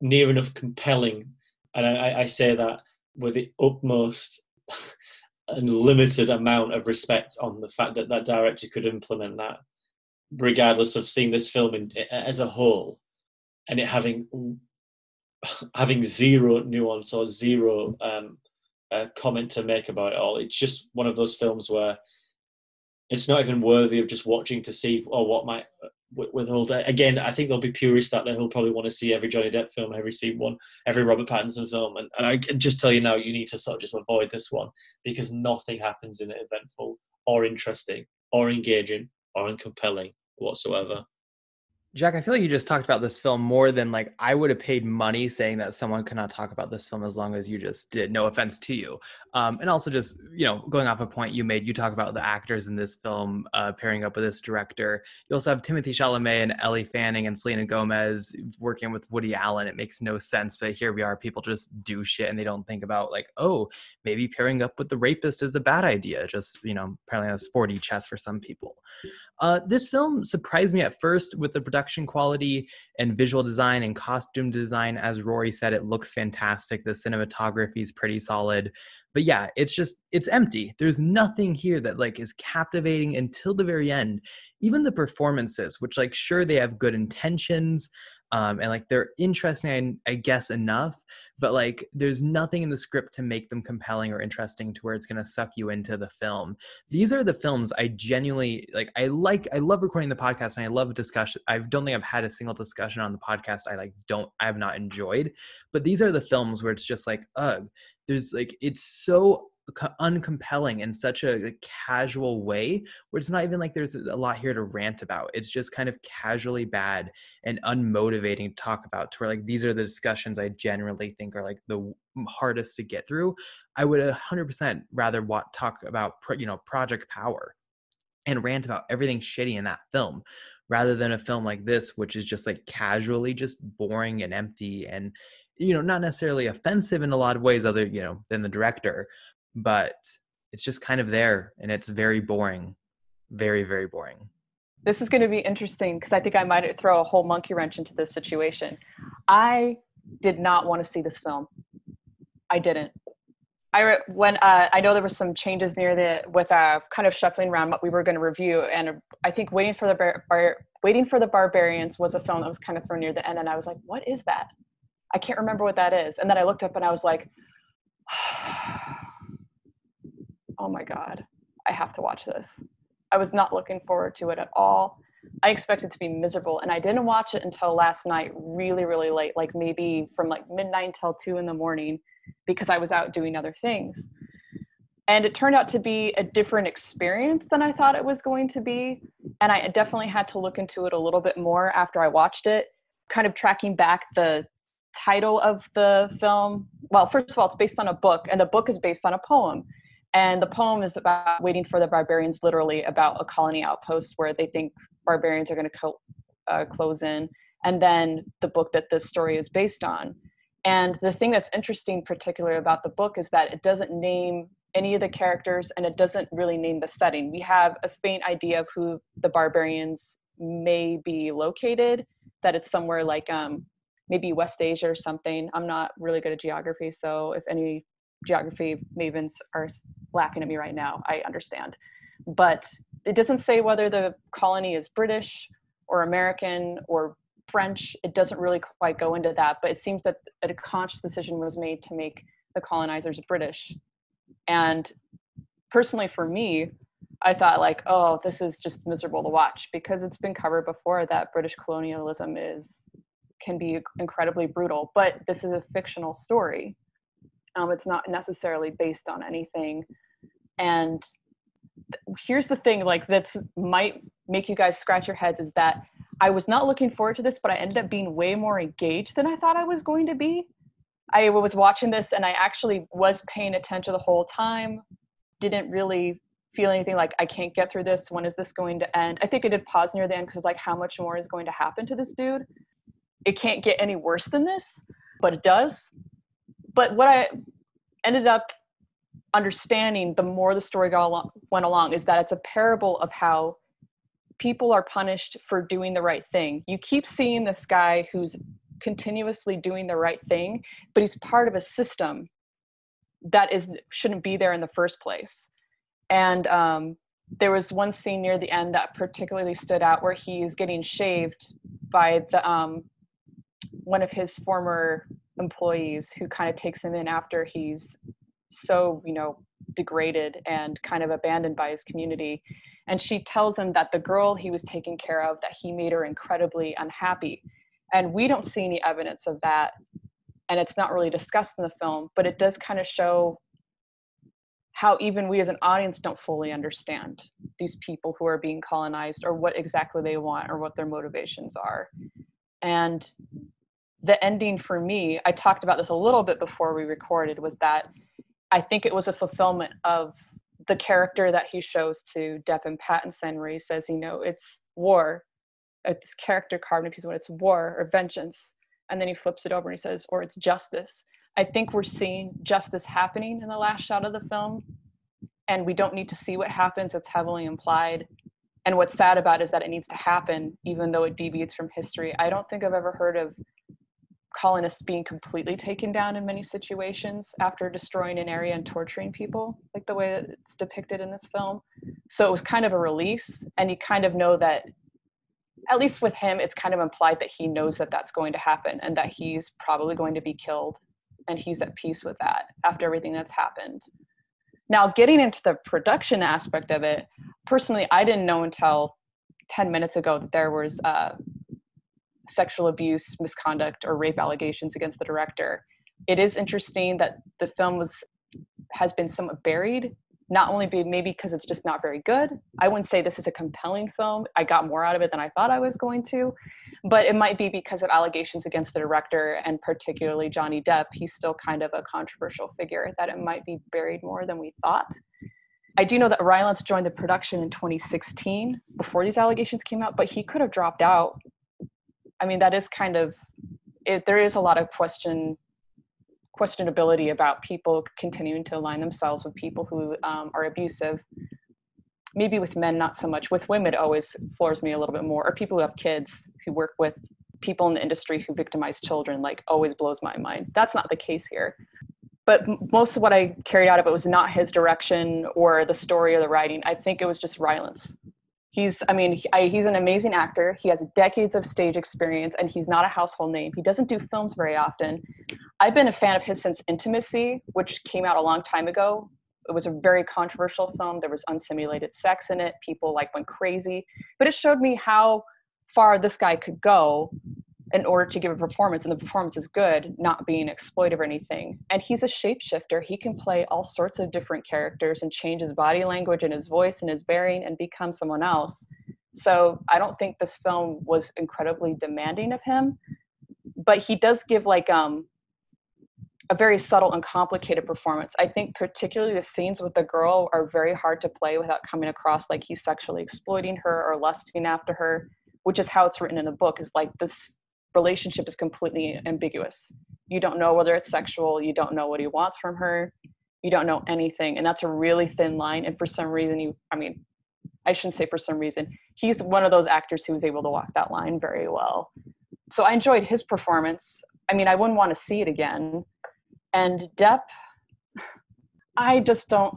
near enough compelling and I, I say that with the utmost and limited amount of respect on the fact that that director could implement that, regardless of seeing this film in, as a whole, and it having having zero nuance or zero um, uh, comment to make about it all. It's just one of those films where it's not even worthy of just watching to see or oh, what might withhold. Again, I think there'll be purists out there who'll probably want to see every Johnny Depp film, every scene one, every Robert Pattinson film, and, and I can just tell you now, you need to sort of just avoid this one because nothing happens in it eventful or interesting or engaging or compelling whatsoever. Jack, I feel like you just talked about this film more than like I would have paid money saying that someone could not talk about this film as long as you just did. No offense to you. Um, and also just, you know, going off a point you made, you talk about the actors in this film uh, pairing up with this director. You also have Timothée Chalamet and Ellie Fanning and Selena Gomez working with Woody Allen. It makes no sense, but here we are. People just do shit and they don't think about like, oh, maybe pairing up with the rapist is a bad idea. Just, you know, apparently that's 4D chess for some people. Uh, this film surprised me at first with the production quality and visual design and costume design. As Rory said, it looks fantastic. The cinematography is pretty solid. But yeah, it's just it's empty. There's nothing here that like is captivating until the very end. Even the performances, which like sure they have good intentions, um, and like they're interesting I, I, guess enough but like there's nothing in the script to make them compelling or interesting to where it's going to suck you into the film. These are the films i genuinely like i like i love recording the podcast and i love discussion i don't think i've had a single discussion on the podcast i like don't i have not enjoyed but these are the films where it's just like ugh there's like it's so uncompelling in such a, casual way where it's not even like there's a lot here to rant about. It's just kind of casually bad and unmotivating to talk about to where like these are the discussions i generally think are like the hardest to get through. I would 100% rather talk about you know project power and rant about everything shitty in that film rather than a film like this which is just like casually just boring and empty and you know not necessarily offensive in a lot of ways other you know than the director but it's just kind of there and it's very boring very very boring. This is going to be interesting because i think i might throw a whole monkey wrench into this situation. I did not want to see this film. I didn't. I when uh, i know there was some changes near the with uh, kind of shuffling around what we were going to review and i think waiting for the bar, bar, waiting for the barbarians was a film that was kind of thrown near the end and i was like what is that? I can't remember what that is. And then i looked up and i was like oh my God, I have to watch this. I was not looking forward to it at all. I expected to be miserable and I didn't watch it until last night, really, really late, like maybe from like midnight till two in the morning because I was out doing other things. And it turned out to be a different experience than I thought it was going to be. And I definitely had to look into it a little bit more after I watched it, kind of tracking back the title of the film. Well, first of all, it's based on a book, and the book is based on a poem. And the poem is about waiting for the barbarians, literally about a colony outpost where they think barbarians are going to co- uh, close in. And then the book that this story is based on. And the thing that's interesting, particularly about the book, is that it doesn't name any of the characters and it doesn't really name the setting. We have a faint idea of who the barbarians may be located, that it's somewhere like um, maybe West Asia or something. I'm not really good at geography, so if any geography mavens are laughing at me right now. I understand. But it doesn't say whether the colony is British or American or French. It doesn't really quite go into that, but it seems that a conscious decision was made to make the colonizers British And personally, for me, I thought like, oh, this is just miserable to watch because it's been covered before that British colonialism is can be incredibly brutal. But this is a fictional story. Um, it's not necessarily based on anything. And here's the thing, like that's might make you guys scratch your heads is that I was not looking forward to this, but I ended up being way more engaged than I thought I was going to be. I was watching this and I actually was paying attention the whole time. Didn't really feel anything like I can't get through this. When is this going to end? I think I did pause near the end because like, how much more is going to happen to this dude? It can't get any worse than this, but it does. But what I ended up understanding the more the story got along, went along is that it's a parable of how people are punished for doing the right thing. You keep seeing this guy who's continuously doing the right thing, but he's part of a system that is shouldn't be there in the first place. And um, there was one scene near the end that particularly stood out where he's getting shaved by the um, one of his former employees who kind of takes him in after he's so you know degraded and kind of abandoned by his community and she tells him that the girl he was taking care of that he made her incredibly unhappy and we don't see any evidence of that and it's not really discussed in the film but it does kind of show how even we as an audience don't fully understand these people who are being colonized or what exactly they want or what their motivations are and the ending for me i talked about this a little bit before we recorded was that i think it was a fulfillment of the character that he shows to Depp and Pattinson, where he says, you know, it's war. It's character card, piece when it's war or vengeance, and then he flips it over and he says, or it's justice. I think we're seeing justice happening in the last shot of the film, and we don't need to see what happens. It's heavily implied. And what's sad about is that it needs to happen, even though it deviates from history. I don't think I've ever heard of colonists being completely taken down in many situations after destroying an area and torturing people, like the way that it's depicted in this film. So it was kind of a release, and you kind of know that, at least with him, it's kind of implied that he knows that that's going to happen and that he's probably going to be killed, and he's at peace with that after everything that's happened. Now, getting into the production aspect of it, personally, I didn't know until 10 minutes ago that there was uh, sexual abuse, misconduct, or rape allegations against the director. It is interesting that the film was has been somewhat buried. Not only be maybe because it's just not very good. I wouldn't say this is a compelling film. I got more out of it than I thought I was going to, but it might be because of allegations against the director and particularly Johnny Depp. He's still kind of a controversial figure that it might be buried more than we thought. I do know that Rylance joined the production in 2016 before these allegations came out, but he could have dropped out I mean, that is kind of it, there is a lot of question questionability about people continuing to align themselves with people who um, are abusive. Maybe with men, not so much. With women, it always floors me a little bit more. Or people who have kids who work with people in the industry who victimize children, like always blows my mind. That's not the case here. But most of what I carried out of it was not his direction or the story or the writing. I think it was just Rylance he's i mean he, I, he's an amazing actor. He has decades of stage experience and he's not a household name. He doesn't do films very often. I've been a fan of his since intimacy which came out a long time ago. It was a very controversial film. There was unsimulated sex in it. People like went crazy. But it showed me how far this guy could go in order to give a performance and the performance is good not being exploitive or anything. And he's a shapeshifter. He can play all sorts of different characters and change his body language and his voice and his bearing and become someone else. So i don't think this film was incredibly demanding of him but he does give like um a very subtle and complicated performance. I think particularly the scenes with the girl are very hard to play without coming across like he's sexually exploiting her or lusting after her, which is how it's written in the book is like this relationship is completely ambiguous. You don't know whether it's sexual, you don't know what he wants from her, you don't know anything. And that's a really thin line. And for some reason, you, I mean, I shouldn't say for some reason, he's one of those actors who was able to walk that line very well. So I enjoyed his performance. I mean, I wouldn't want to see it again. And Depp, I just don't,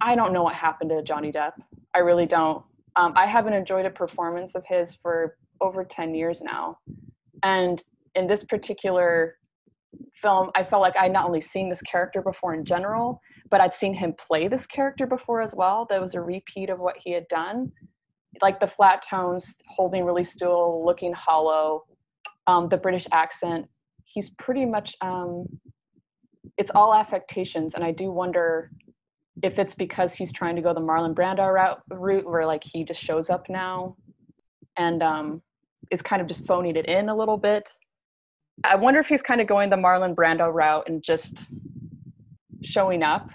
I don't know what happened to Johnny Depp. I really don't. Um, I haven't enjoyed a performance of his for over 10 years now. And in this particular film, I felt like I'd not only seen this character before in general, but I'd seen him play this character before as well. That was a repeat of what he had done. Like the flat tones, holding really still, looking hollow, um, the British accent. He's pretty much, um, it's all affectations. And I do wonder if it's because he's trying to go the Marlon Brando route, route where like he just shows up now and um, is kind of just phoning it in a little bit. I wonder if he's kind of going the Marlon Brando route and just showing up.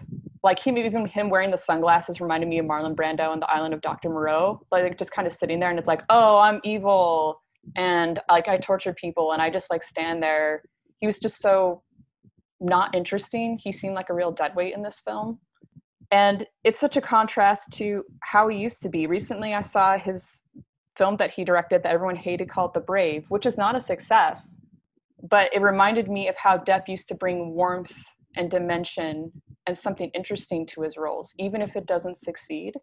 Like he even him wearing the sunglasses reminded me of Marlon Brando on the island of Dr. Moreau. Like just kind of sitting there and it's like, oh, I'm evil and like I torture people and I just like stand there. He was just so not interesting. He seemed like a real deadweight in this film. And it's such a contrast to how he used to be. Recently I saw his film that he directed that everyone hated called The Brave, which is not a success. But it reminded me of how Depp used to bring warmth and dimension and something interesting to his roles, even if it doesn't succeed.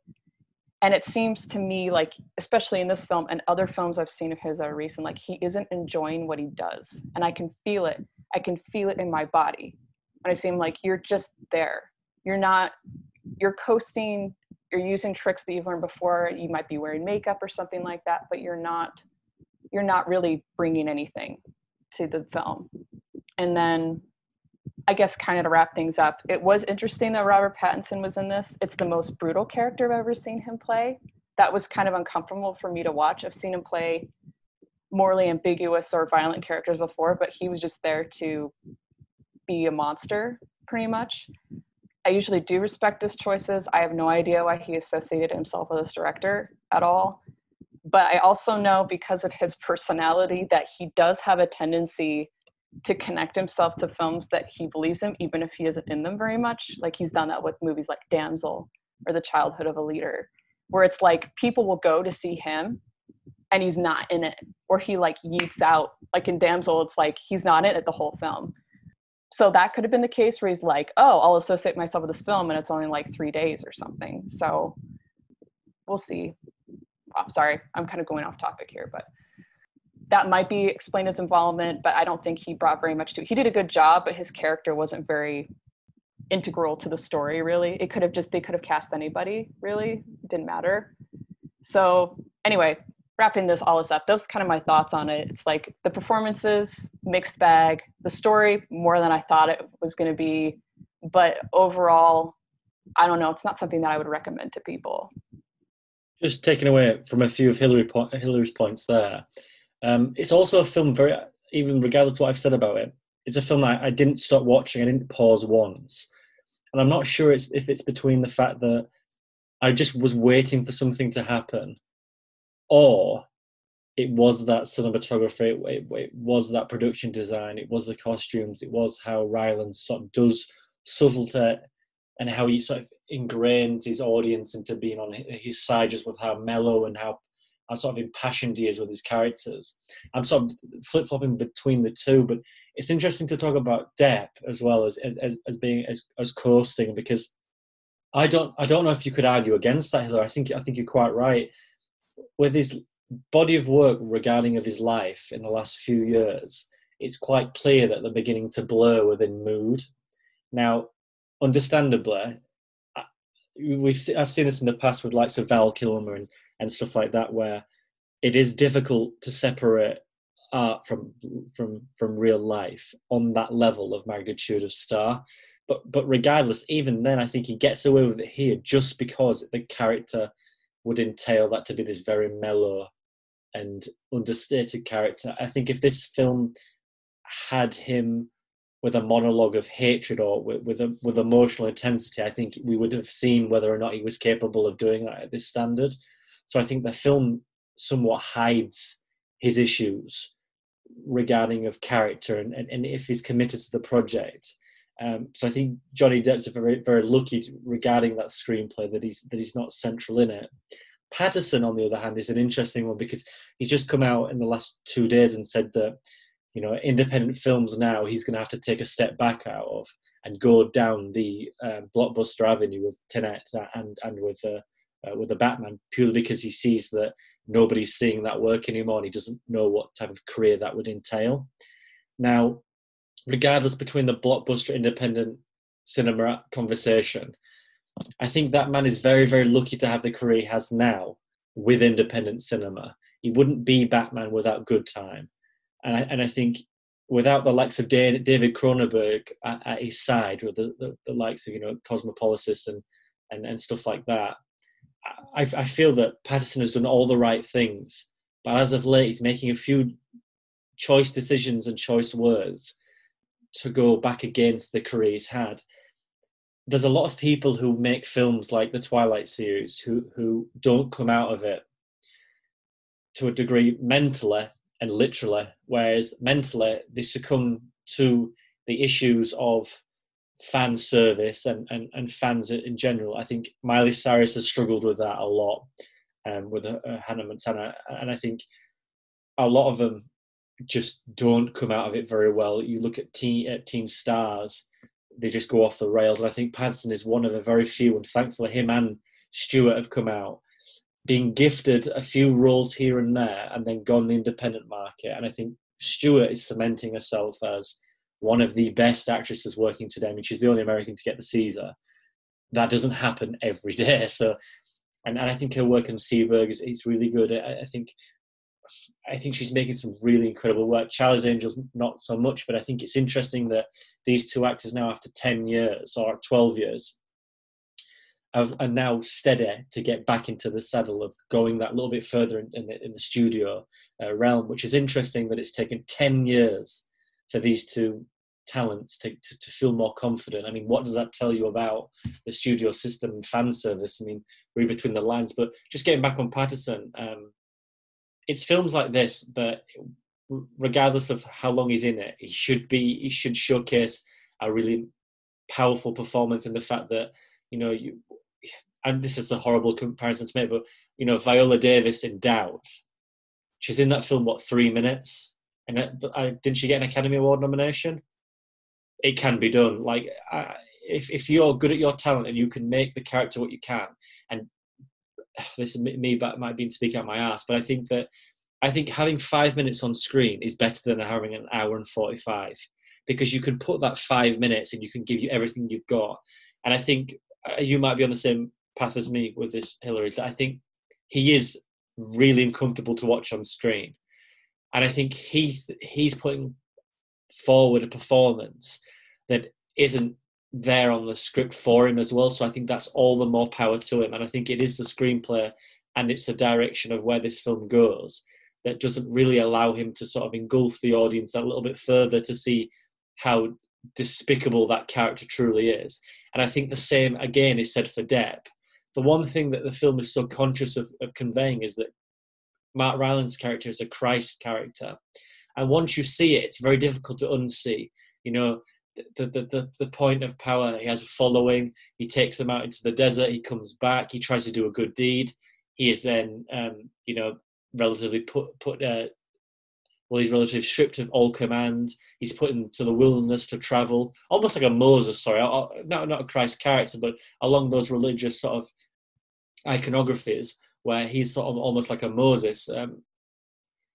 And it seems to me like, especially in this film and other films I've seen of his that are recent, like he isn't enjoying what he does. And I can feel it. I can feel it in my body. And I see him like, you're just there. You're not, you're coasting, you're using tricks that you've learned before. You might be wearing makeup or something like that, but you're not, you're not really bringing anything to the film. And then I guess kind of to wrap things up, it was interesting that Robert Pattinson was in this. It's the most brutal character I've ever seen him play. That was kind of uncomfortable for me to watch. I've seen him play morally ambiguous or violent characters before, but he was just there to be a monster, pretty much. I usually do respect his choices. I have no idea why he associated himself with this director at all. But I also know because of his personality that he does have a tendency to connect himself to films that he believes in, even if he isn't in them very much. Like he's done that with movies like Damsel or The Childhood of a Leader, where it's like people will go to see him and he's not in it, or he like yeets out. Like in Damsel, it's like he's not in it the whole film. So that could have been the case where he's like, oh, I'll associate myself with this film and it's only like three days or something. So we'll see. I'm sorry, I'm kind of going off topic here, but that might be explained his involvement, but I don't think he brought very much to it. He did a good job, but his character wasn't very integral to the story, really. It could have just, they could have cast anybody, really. It didn't matter. So, anyway, wrapping this all this up, those kind of my thoughts on it. It's like the performances, mixed bag, the story, more than I thought it was going to be. But overall, I don't know, it's not something that I would recommend to people. Just taking away from a few of Hillary po- Hillary's points there um, it's also a film very, even regardless of what I've said about it, it's a film I, I didn't stop watching. I didn't pause once, and I'm not sure it's, if it's between the fact that I just was waiting for something to happen, or it was that cinematography, it, it, it, was that production design, it was the costumes, it was how Rylance sort of does subtlety and how he sort of ingrains his audience into being on his side just with how mellow and how how sort of impassioned he is with his characters. I'm sort of flip flopping between the two, but it's interesting to talk about Depp as well as as, as being as, as coasting because I don't I don't know if you could argue against that, Hillary. I think I think you're quite right. With his body of work regarding of his life in the last few years, it's quite clear that they're beginning to blur within mood. Now, understandably, we've I've seen this in the past with likes of Val Kilmer and and stuff like that, where it is difficult to separate art from from from real life on that level of magnitude of star. But but regardless, even then, I think he gets away with it here just because the character would entail that to be this very mellow and understated character. I think if this film had him with a monologue of hatred or with with, a, with emotional intensity, I think we would have seen whether or not he was capable of doing that at this standard. So I think the film somewhat hides his issues regarding of character and, and, and if he's committed to the project. Um, so I think Johnny Depp's very very lucky regarding that screenplay that he's that he's not central in it. Pattinson, on the other hand, is an interesting one because he's just come out in the last two days and said that you know independent films now he's going to have to take a step back out of and go down the uh, blockbuster avenue with Tenet and and with uh, uh, with the Batman purely because he sees that nobody's seeing that work anymore and he doesn't know what type of career that would entail. Now, regardless between the blockbuster independent cinema conversation. I think that man is very, very lucky to have the career he has now with independent cinema. He wouldn't be Batman without Good Time, and I, and I think without the likes of David Cronenberg at, at his side, or the, the, the, likes of you know Cosmopolisis and and, and stuff like that, I, I feel that Pattinson has done all the right things, but as of late, he's making a few choice decisions and choice words to go back against the career he's had. There's a lot of people who make films like the Twilight series who who don't come out of it to a degree mentally and literally, whereas mentally they succumb to the issues of fan service and, and, and fans in general. I think Miley Cyrus has struggled with that a lot um, with uh, Hannah Montana, and I think a lot of them just don't come out of it very well. You look at teen, at stars, they just go off the rails. And I think Pattinson is one of the very few, and thankfully him and Stewart have come out being gifted a few roles here and there and then gone the independent market. And I think Stewart is cementing herself as one of the best actresses working today. I mean, she's the only American to get the César. That doesn't happen every day. So, and, and I think her work in Seberg is, is really good. I, I think I think she's making some really incredible work. Charlie's Angels, not so much, but I think it's interesting that these two actors now, after 10 years or 12 years, are, now steady to get back into the saddle of going that little bit further in, in, the, in the, studio uh, realm, which is interesting that it's taken 10 years for these two talents to, to, to, feel more confident. I mean, what does that tell you about the studio system and fan service? I mean, read between the lines. But just getting back on Pattinson, um, it's films like this that, regardless of how long he's in it, he should be he should showcase a really powerful performance in the fact that you know you and this is a horrible comparison to make, but you know Viola Davis in Doubt, she's in that film what three minutes, and uh, I, uh, didn't she get an Academy Award nomination? It can be done. Like I, if if you're good at your talent and you can make the character what you can, and this is me, but might be speaking out my ass, but I think that I think having five minutes on screen is better than having an hour and forty-five because you can put that five minutes and you can give you everything you've got. And I think uh, you might be on the same path as me with this Hillary. that I think he is really uncomfortable to watch on screen, and I think he he's putting forward a performance that isn't there on the script for him as well. So I think that's all the more power to him, and I think it is the screenplay and it's the direction of where this film goes that doesn't really allow him to sort of engulf the audience a little bit further to see how despicable that character truly is. And I think the same again is said for Depp the one thing that the film is so conscious of, of conveying is that Mark Rylance character is a Christ character. And once you see it, it's very difficult to unsee. You know, the, the, the, the point of power, he has a following, he takes them out into the desert, he comes back, he tries to do a good deed. He is then, um, you know, relatively put, put uh, well, he's relatively stripped of all command. He's put into the wilderness to travel, almost like a Moses. Sorry, not not a Christ character, but along those religious sort of iconographies where he's sort of almost like a Moses. Um,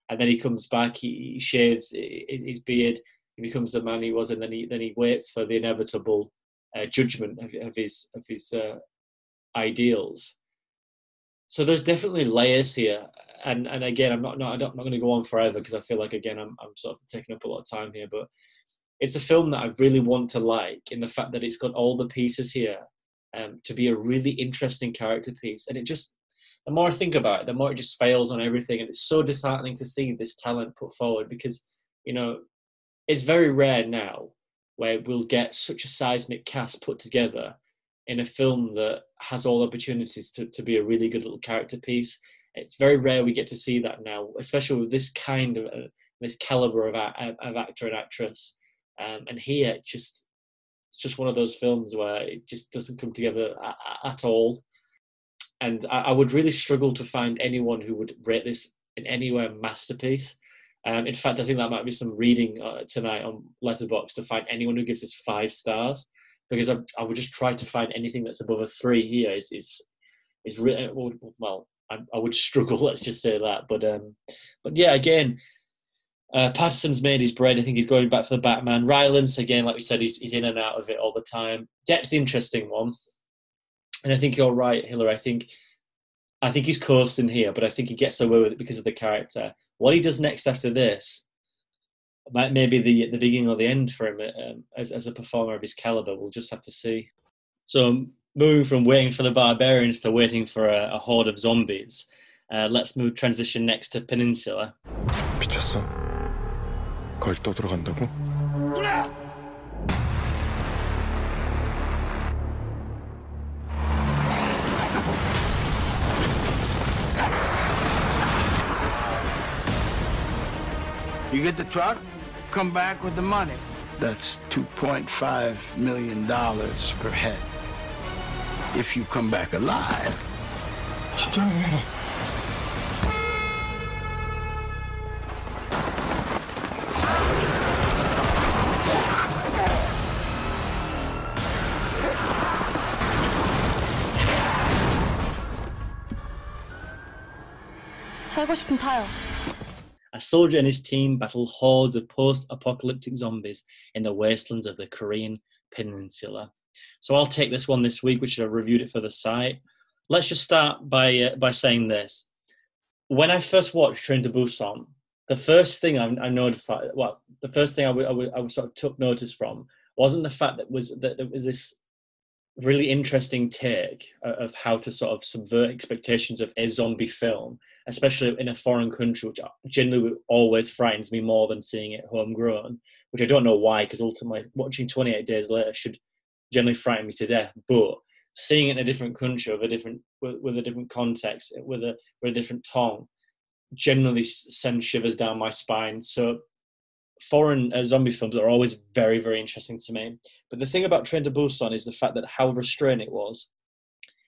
and then he comes back, he, he shaves his beard, he becomes the man he was, and then he then he waits for the inevitable uh, judgment of, of, his of his uh, ideals. So there's definitely layers here, and and again, I'm not not I'm not going to go on forever because I feel like again I'm I'm sort of taking up a lot of time here, but it's a film that I really want to like in the fact that it's got all the pieces here um, to be a really interesting character piece. And it just, the more I think about it, the more it just fails on everything. And it's so disheartening to see this talent put forward because, you know, it's very rare now where we'll get such a seismic cast put together in a film that has all opportunities to, to be a really good little character piece. It's very rare we get to see that now, especially with this kind of uh, this caliber of, of actor and actress. Um, and here, just it's just one of those films where it just doesn't come together at, at all. And I, I, would really struggle to find anyone who would rate this in anywhere a masterpiece. Um, in fact, I think that might be some reading uh, tonight on Letterboxd to find anyone who gives us five stars, because I, I would just try to find anything that's above a three here is is is really well. I, I would struggle. Let's just say that. But um, but yeah, again, Uh, Pattinson's made his bread. I think he's going back for the Batman. Rylance, again, like we said, he's, he's in and out of it all the time. Depp's interesting one. And I think you're right, Hillary. I think I think he's coasting here, but I think he gets away with it because of the character. What he does next after this might maybe the the beginning or the end for him um, as as a performer of his caliber. We'll just have to see. So moving from waiting for the barbarians to waiting for a, a horde of zombies, uh, let's move transition next to Peninsula. 미쳤어? 거길 또 들어간다고? You get the truck, come back with the money. That's $2.5 million per head. If you come back alive. 살고 싶으면 타요. A soldier and his team battle hordes of post-apocalyptic zombies in the wastelands of the Korean Peninsula. So I'll take this one this week, which I've reviewed it for the site. Let's just start by uh, by saying this: when I first watched Train to Busan, the first thing I, I notified, well, the first thing I, w- I, w- I sort of took notice from wasn't the fact that was that there was this really interesting take uh, of how to sort of subvert expectations of a zombie film, especially in a foreign country, which generally always frightens me more than seeing it homegrown. Which I don't know why, because ultimately watching 28 Days Later should generally frighten me to death. But seeing it in a different country with a different with, with a different context, with a with a different tongue, generally sends shivers down my spine. So foreign uh, zombie films are always very, very interesting to me. But the thing about Train to Busan is the fact that how restrained it was,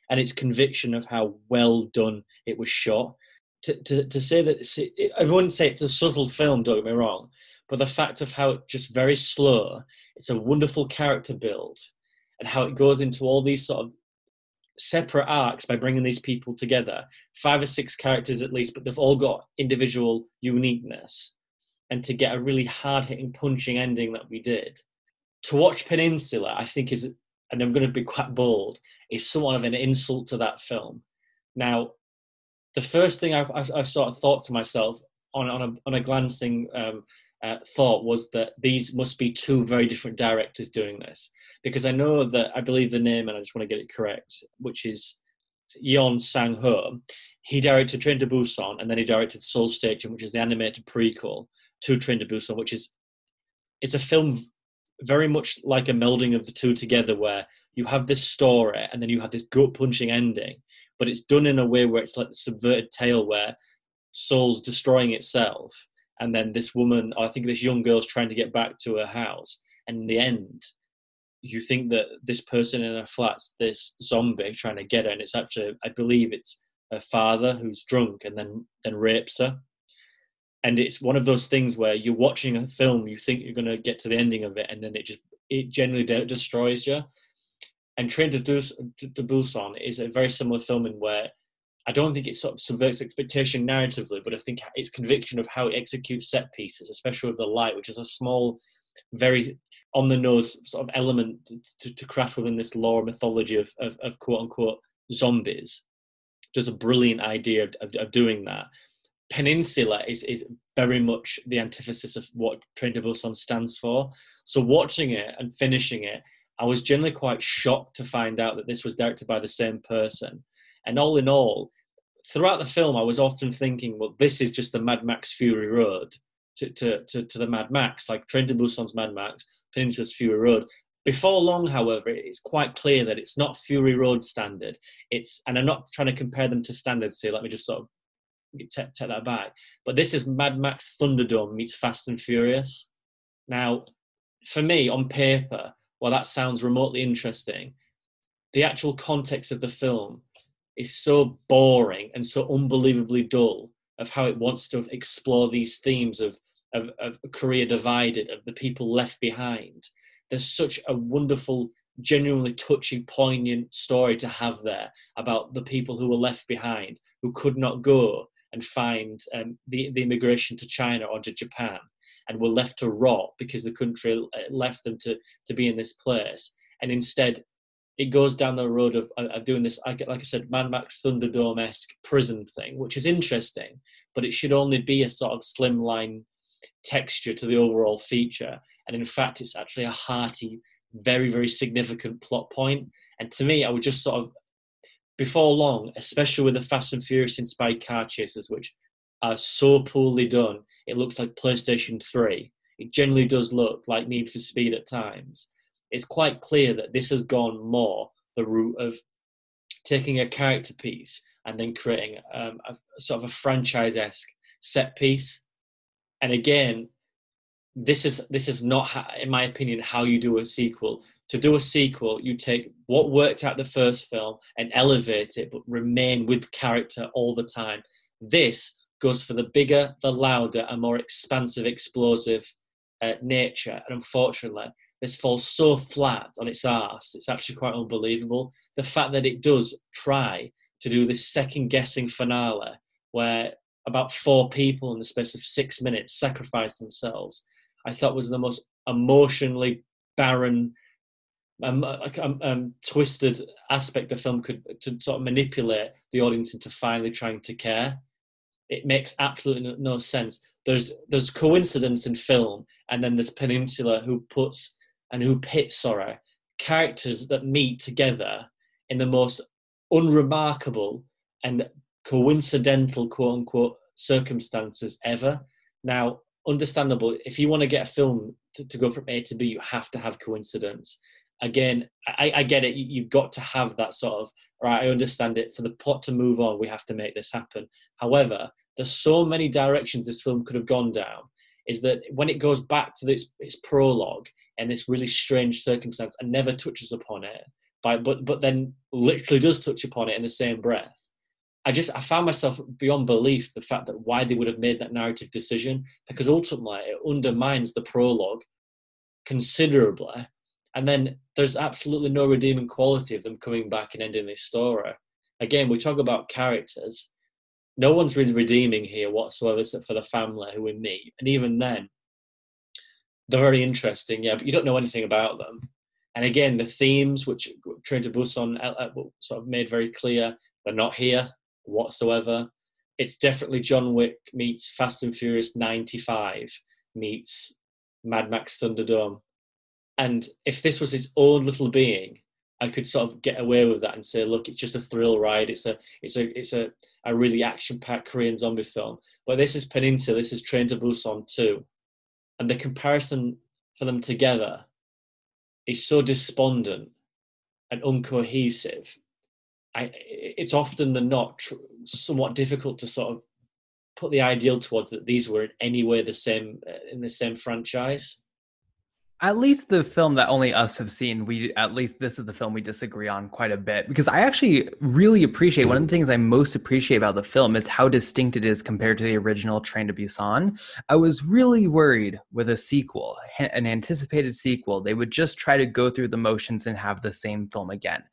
and its conviction of how well done it was shot. To, to, to say that I wouldn't say it's a subtle film, don't get me wrong, but the fact of how it just very slow, it's a wonderful character build, and how it goes into all these sort of separate arcs by bringing these people together, five or six characters at least, but they've all got individual uniqueness and to get a really hard hitting, punching ending that we did. To watch Peninsula, I think is, and I'm going to be quite bold, is somewhat of an insult to that film. Now, the first thing I, I, I sort of thought to myself on, on, a, on a glancing um, uh, thought was that these must be two very different directors doing this. Because I know that, I believe the name, and I just want to get it correct, which is Yeon Sang Ho. He directed Train to Busan and then he directed Seoul Station, which is the animated prequel to Train to Busan, which is it's a film very much like a melding of the two together, where you have this story and then you have this gut punching ending, but it's done in a way where it's like the subverted tale where Seoul's destroying itself, and then this woman, I think this young girl's trying to get back to her house, and in the end, you think that this person in her flat's this zombie trying to get her, and it's actually, I believe, it's her father who's drunk and then then rapes her and it's one of those things where you're watching a film you think you're going to get to the ending of it and then it just it generally de- destroys you. And train to, to busan is a very similar film in where i don't think it sort of subverts expectation narratively but i think its conviction of how it executes set pieces especially with the light which is a small very on the nose sort of element to, to craft within this lore mythology of, of, of quote unquote zombies does a brilliant idea of, of, of doing that Peninsula is is very much the antithesis of what Train to Busan stands for. So watching it and finishing it, I was generally quite shocked to find out that this was directed by the same person. And all in all, throughout the film, I was often thinking, well, this is just the Mad Max Fury Road to, to, to, to the Mad Max, like Train to Busan's Mad Max, Peninsula's Fury Road. Before long, however, it's quite clear that it's not Fury Road standard. It's, and I'm not trying to compare them to standards here. Let me just sort of take, take that back. But this is Mad Max Thunderdome meets Fast and Furious. Now, for me, on paper, while that sounds remotely interesting, the actual context of the film is so boring and so unbelievably dull of how it wants to explore these themes of, of, of Korea divided, of the people left behind. There's such a wonderful, genuinely touching, poignant story to have there about the people who were left behind, who could not go, and find um, the, the immigration to China or to Japan. and were left to rot because the country left them to to be in this place, and instead it goes down the road of, of doing this, like I said, Mad Max Thunderdome esque prison thing, which is interesting, but it should only be a sort of slimline texture to the overall feature. And in fact, it's actually a hearty, very, very significant plot point. And to me, I would just sort of, before long, especially with the Fast and Furious inspired car chases, which are so poorly done, it looks like PlayStation 3. It generally does look like Need for Speed at times. It's quite clear that this has gone more the route of taking a character piece and then creating um, a sort of a franchise esque set piece. And again, this is this is not, in my opinion, how you do a sequel. To do a sequel, you take what worked out the first film and elevate it, but remain with character all the time. This goes for the bigger, the louder, and more expansive, explosive uh, nature. And unfortunately, this falls so flat on its ass. It's actually quite unbelievable. The fact that it does try to do this second guessing finale where about four people in the space of six minutes sacrifice themselves I thought was the most emotionally barren, um, um, um, twisted aspect the film could to sort of manipulate the audience into finally trying to care. It makes absolutely no sense. There's there's coincidence in film, and then there's Peninsula who puts and who pits sorry characters that meet together in the most unremarkable and coincidental quote unquote circumstances ever. Now, understandable if you want to get a film to, to, go from A to B, you have to have coincidence. Again, I, I get it. You, have got to have that sort of right. I understand it. For the plot to move on, we have to make this happen. However, there's so many directions this film could have gone down. Is that when it goes back to this its prologue and this really strange circumstance and never touches upon it, by, but but then literally does touch upon it in the same breath I just I found myself beyond belief the fact that why they would have made that narrative decision because ultimately it undermines the prologue considerably, and then there's absolutely no redeeming quality of them coming back and ending this story. Again, we talk about characters. No one's really redeeming here whatsoever, except for the family who we meet, and even then, they're very interesting. Yeah, but you don't know anything about them. And again, the themes which Train to Busan uh, uh, sort of made very clear, they're not here whatsoever. It's definitely John Wick meets Fast and Furious 95 meets Mad Max Thunderdome. And if this was its own little being, I could sort of get away with that and say, look, it's just a thrill ride. It's a it's a it's a, a really action-packed Korean zombie film. But this is Peninsula, this is Train to Busan too. And the comparison for them together is so despondent and uncohesive I, it's often than not tr- somewhat difficult to sort of put the ideal towards that these were in any way the same uh, in the same franchise at least the film that only us have seen we at least this is the film we disagree on quite a bit because i actually really appreciate one of the things i most appreciate about the film is how distinct it is compared to the original train to busan. I was really worried with a sequel an anticipated sequel. They would just try to go through the motions and have the same film again.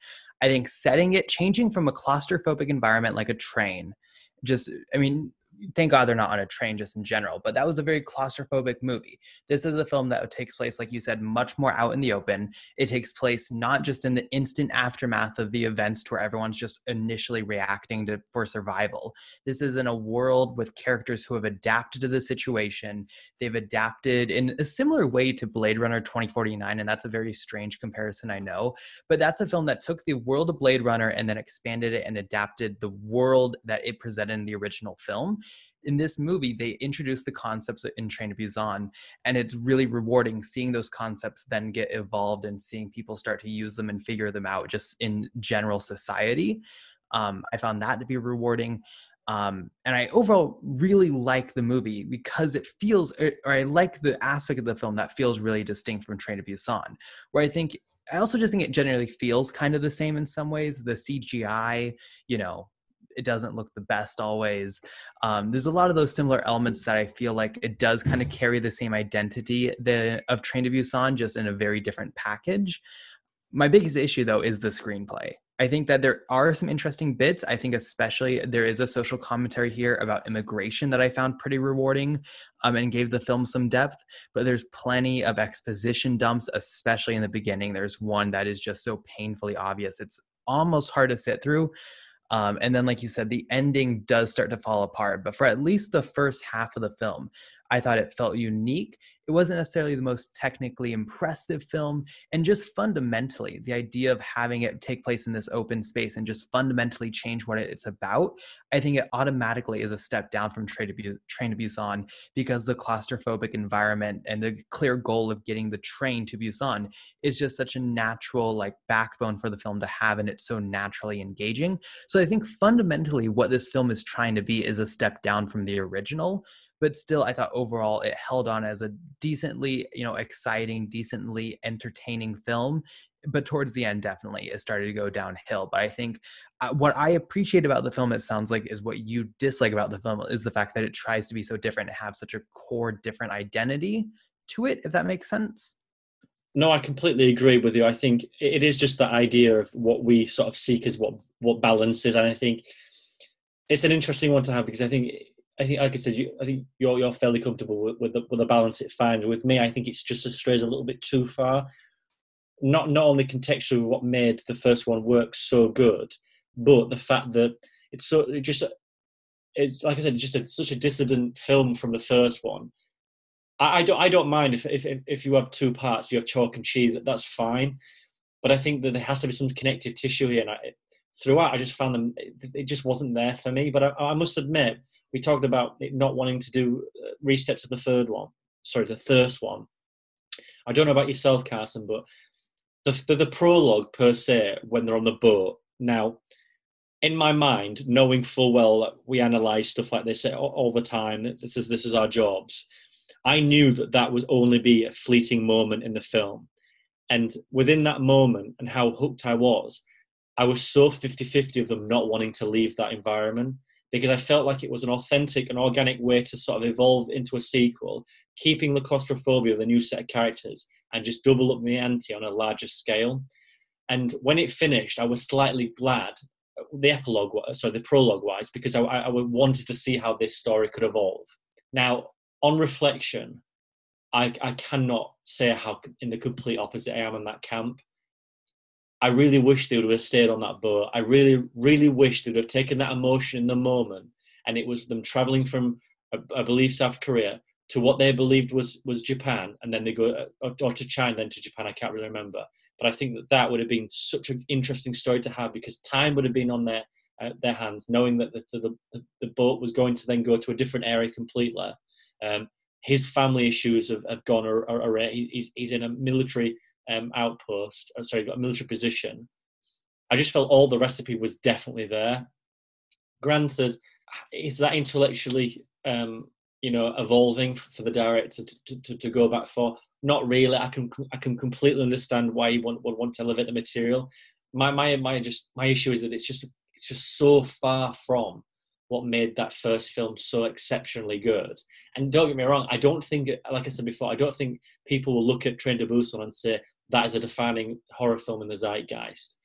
I think setting it, changing from a claustrophobic environment like a train, just, I mean, thank God they're not on a train just in general, but that was a very claustrophobic movie. This is a film that takes place, like you said, much more out in the open. It takes place not just in the instant aftermath of the events to where everyone's just initially reacting to for survival. This is in a world with characters who have adapted to the situation. They've adapted in a similar way to Blade Runner 2049, and that's a very strange comparison, I know. But that's a film that took the world of Blade Runner and then expanded it and adapted the world that it presented in the original film in this movie, they introduce the concepts in Train to Busan, and it's really rewarding seeing those concepts then get evolved and seeing people start to use them and figure them out just in general society. Um, I found that to be rewarding. Um, and I overall really like the movie because it feels, or I like the aspect of the film that feels really distinct from Train to Busan, where I think I also just think it generally feels kind of the same in some ways. The CGI, you know, it doesn't look the best always. Um, there's a lot of those similar elements that I feel like it does kind of carry the same identity the, of Train to Busan, just in a very different package. My biggest issue though is the screenplay. I think that there are some interesting bits. I think, especially, there is a social commentary here about immigration that I found pretty rewarding um, and gave the film some depth. But there's plenty of exposition dumps, especially in the beginning. There's one that is just so painfully obvious, it's almost hard to sit through. Um, and then, like you said, the ending does start to fall apart. But for at least the first half of the film, I thought it felt unique. It wasn't necessarily the most technically impressive film. And just fundamentally, the idea of having it take place in this open space and just fundamentally change what it's about, I think it automatically is a step down from Train to, Busan because the claustrophobic environment and the clear goal of getting the train to Busan is just such a natural like backbone for the film to have and it's so naturally engaging. So I think fundamentally what this film is trying to be is a step down from the original but still i thought overall it held on as a decently you know exciting decently entertaining film but towards the end definitely it started to go downhill but i think uh, what i appreciate about the film it sounds like is what you dislike about the film is the fact that it tries to be so different and have such a core different identity to it if that makes sense. No i completely agree with you. I think it is just the idea of what we sort of seek as what what balance is and i think it's an interesting one to have because i think I think, like I said, you, I think you're you're fairly comfortable with, with the, with the balance it finds. With me, I think it's just a strays a little bit too far. Not not only contextually what made the first one work so good, but the fact that it's so it just it's like I said, just a, such a dissident film from the first one. I, I don't I don't mind if, if if you have two parts, you have chalk and cheese. That's fine, but I think that there has to be some connective tissue here. And I, throughout, I just found them it, it just wasn't there for me. But I, I must admit we talked about not wanting to do uh, resteps of the third one. Sorry, the first one. I don't know about yourself, Carson, but the, the, the prologue per se when they're on the boat. Now, in my mind, knowing full well that we analyze stuff like this all, all the time, this is this is our jobs. I knew that that was only be a fleeting moment in the film, and within that moment and how hooked I was, I was so 50-50 of them not wanting to leave that environment because I felt like it was an authentic and organic way to sort of evolve into a sequel, keeping the claustrophobia of the new set of characters and just double up the ante on a larger scale. And when it finished, I was slightly glad, uh, the epilogue, sorry, the prologue wise, because I, I wanted to see how this story could evolve. Now, on reflection, I, I cannot say how in the complete opposite I am in that camp. I really wish they would have stayed on that boat. I really, really wish they would have taken that emotion in the moment, and it was them traveling from, I believe, South Korea to what they believed was was Japan, and then they go uh, or, to China, then to Japan. I can't really remember, but I think that that would have been such an interesting story to have because time would have been on their uh, their hands, knowing that the, the, the, the, boat was going to then go to a different area completely. Um, his family issues have, have gone, or, or he's, he's in a military um, outpost, uh, sorry, a military position. I just felt all the recipe was definitely there. Granted, is that intellectually, um, you know, evolving for the director to, to, to, go back for? Not really. I can I can completely understand why you want would want to elevate the material. My my my just my issue is that it's just it's just so far from what made that first film so exceptionally good. And don't get me wrong, I don't think, like I said before, I don't think people will look at Train to Busan and say that is a defining horror film in the zeitgeist.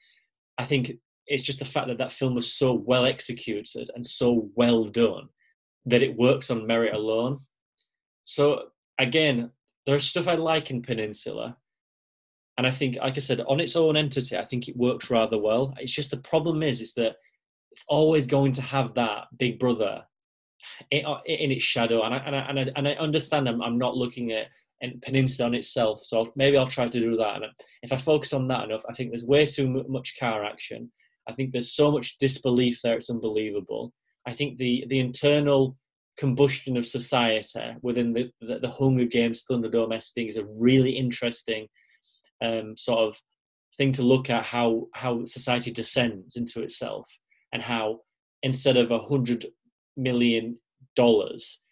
I think it's just the fact that that film was so well executed and so well done that it works on merit alone. So again, there's stuff I like in Peninsula. And I think, like I said, on its own entity, I think it works rather well. It's just the problem is, is that it's always going to have that big brother in, its shadow. And I, and I, and I, and I understand I'm, I'm not looking at and Peninsula on itself. So maybe I'll try to do that. And if I focus on that enough, I think there's way too much car action. I think there's so much disbelief there; it's unbelievable. I think the the internal combustion of society within the the, the Hunger Games Thunderdome thing is a really interesting um, sort of thing to look at how how society descends into itself and how instead of a hundred million dollars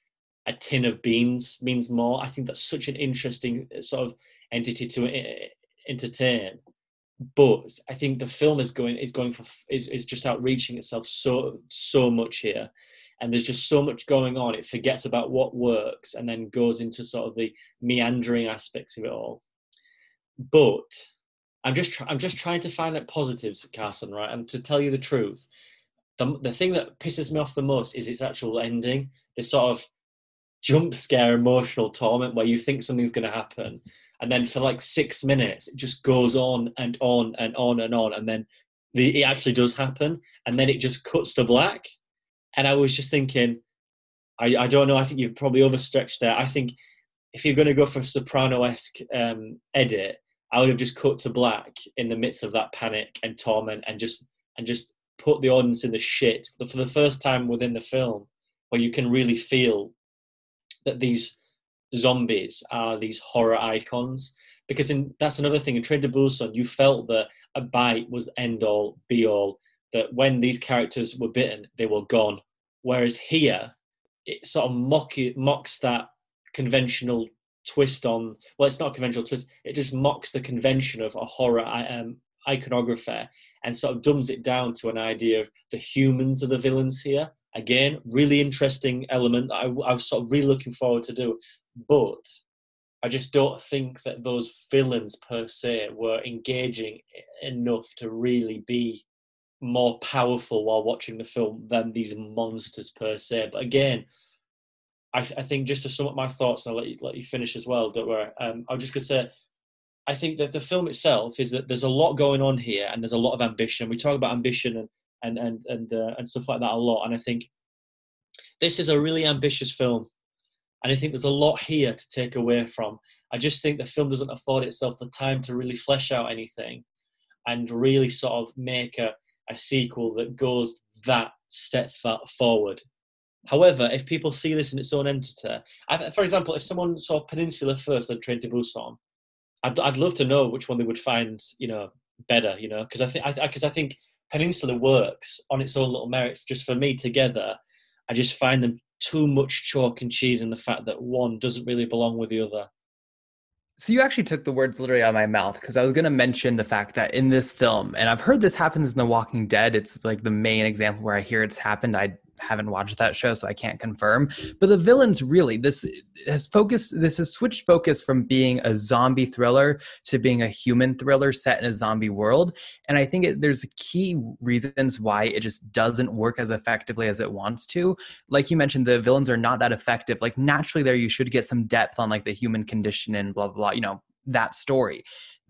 a tin of beans means more. I think that's such an interesting uh, sort of entity to uh, entertain. But i think the film is going is going for is, is just outreaching itself so so much here. And there's just so much going on. It forgets about what works and then goes into sort of the meandering aspects of it all. But I'm just try- I'm just trying to find out positives, Carson. Right, and to tell you the truth, the the thing that pisses me off the most is its actual ending. This sort of jump scare, emotional torment where you think something's going to happen, and then for like six minutes it just goes on and on and on and on, and then the, it actually does happen, and then it just cuts to black. And I was just thinking, I, I don't know. I think you've probably overstretched there. I think if you're going to go for a soprano-esque um, edit, I would have just cut to black in the midst of that panic and torment, and just and just put the audience in the shit for the first time within the film, where you can really feel that these zombies are these horror icons. Because in, that's another thing. In Train to Busan, you felt that a bite was end all, be all. That when these characters were bitten, they were gone. Whereas here, it sort of mock, mocks that conventional twist on well it's not a conventional twist it just mocks the convention of a horror um, and sort of dumbs it down to an idea of the humans are the villains here again really interesting element I, I was sort of really looking forward to do but i just don't think that those villains per se were engaging enough to really be more powerful while watching the film than these monsters per se but again I, I think just to sum up my thoughts, and I'll let you, let you finish as well, don't worry. Um, I was just going to say, I think that the film itself is that there's a lot going on here and there's a lot of ambition. We talk about ambition and and and and, uh, and stuff like that a lot, and I think this is a really ambitious film, and I think there's a lot here to take away from. I just think the film doesn't afford itself the time to really flesh out anything, and really sort of make a, a sequel that goes that step forward However, if people see this in its own entity, I, for example, if someone saw Peninsula first and Train to Busan, I'd, I'd love to know which one they would find, you know, better, you know, because I think because I, I think Peninsula works on its own little merits. Just for me, together, I just find them too much chalk and cheese in the fact that one doesn't really belong with the other. So you actually took the words literally out of my mouth because I was going to mention the fact that in this film, and I've heard this happens in The Walking Dead. It's like the main example where I hear it's happened. I haven't watched that show, so I can't confirm. But the villains really this has focused. This has switched focus from being a zombie thriller to being a human thriller set in a zombie world. And I think it, there's key reasons why it just doesn't work as effectively as it wants to. Like you mentioned, the villains are not that effective. Like naturally, there you should get some depth on like the human condition and blah blah blah. You know that story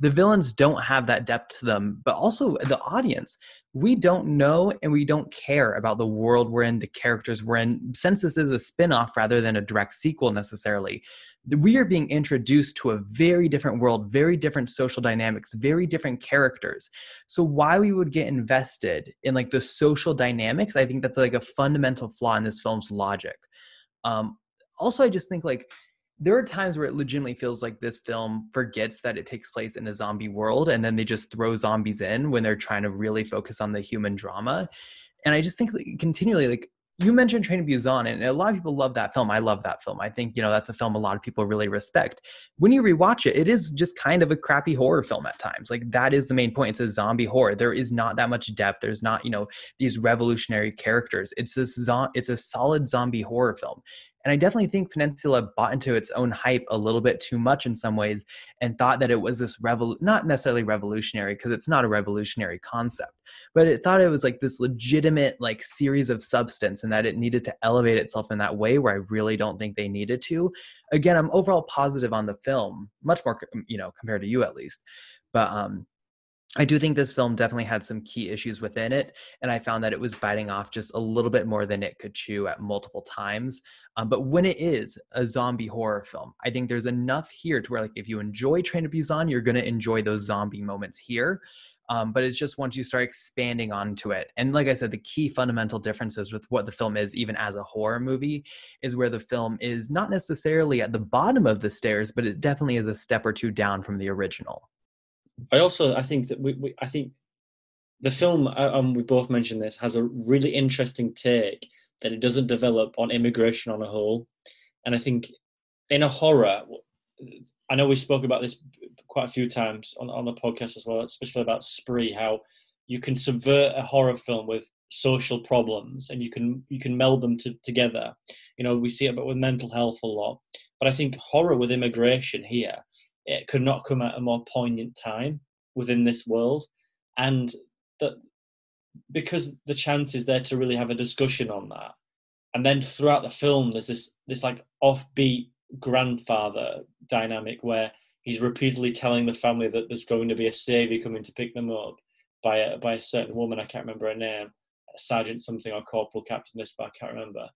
the villains don't have that depth to them but also the audience. We don't know and we don't care about the world we're in the characters we're in. Since this is a spin-off rather than a direct sequel necessarily. We are being introduced to a very different world very different social dynamics very different characters. So why we would get invested in like the social dynamics i think that's like a fundamental flaw in this film's logic. Um also i just think like there are times where it legitimately feels like this film forgets that it takes place in a zombie world and then they just throw zombies in when they're trying to really focus on the human drama and i just think continually like you mentioned Train to Busan, and a lot of people love that film. I love that film. I think you know that's a film a lot of people really respect. When you rewatch it, it is just kind of a crappy horror film at times. Like that is the main point. It's a zombie horror. There is not that much depth. There's not you know these revolutionary characters. It's a it's a solid zombie horror film, and I definitely think Peninsula bought into its own hype a little bit too much in some ways and thought that it was this revol not necessarily revolutionary because it's not a revolutionary concept, but it thought it was like this legitimate like series of substance and that it needed to elevate itself in that way where I really don't think they needed to. Again, I'm overall positive on the film, much more you know compared to you at least. But um I do think this film definitely had some key issues within it, and I found that it was biting off just a little bit more than it could chew at multiple times. Um, but when it is a zombie horror film, I think there's enough here to where, like, if you enjoy Train to Busan, you're going to enjoy those zombie moments here. Um, but it's just once you start expanding onto it, and like I said, the key fundamental differences with what the film is, even as a horror movie, is where the film is not necessarily at the bottom of the stairs, but it definitely is a step or two down from the original. I also I think that we, we I think the film uh, um, we both mentioned this has a really interesting take that it doesn't develop on immigration on a whole, and I think in a horror, I know we spoke about this quite a few times on on the podcast as well, especially about Spree, how you can subvert a horror film with social problems and you can you can meld them to, together. You know, we see it but with mental health a lot, but I think horror with immigration here it could not come at a more poignant time. within this world, and that because the chance is there to really have a discussion on that. And then throughout the film, there's this this like offbeat grandfather dynamic where he's repeatedly telling the family that there's going to be a savior coming to pick them up by a by a certain woman. I can't remember her name, Sergeant something or Corporal Captain this, but I can't remember.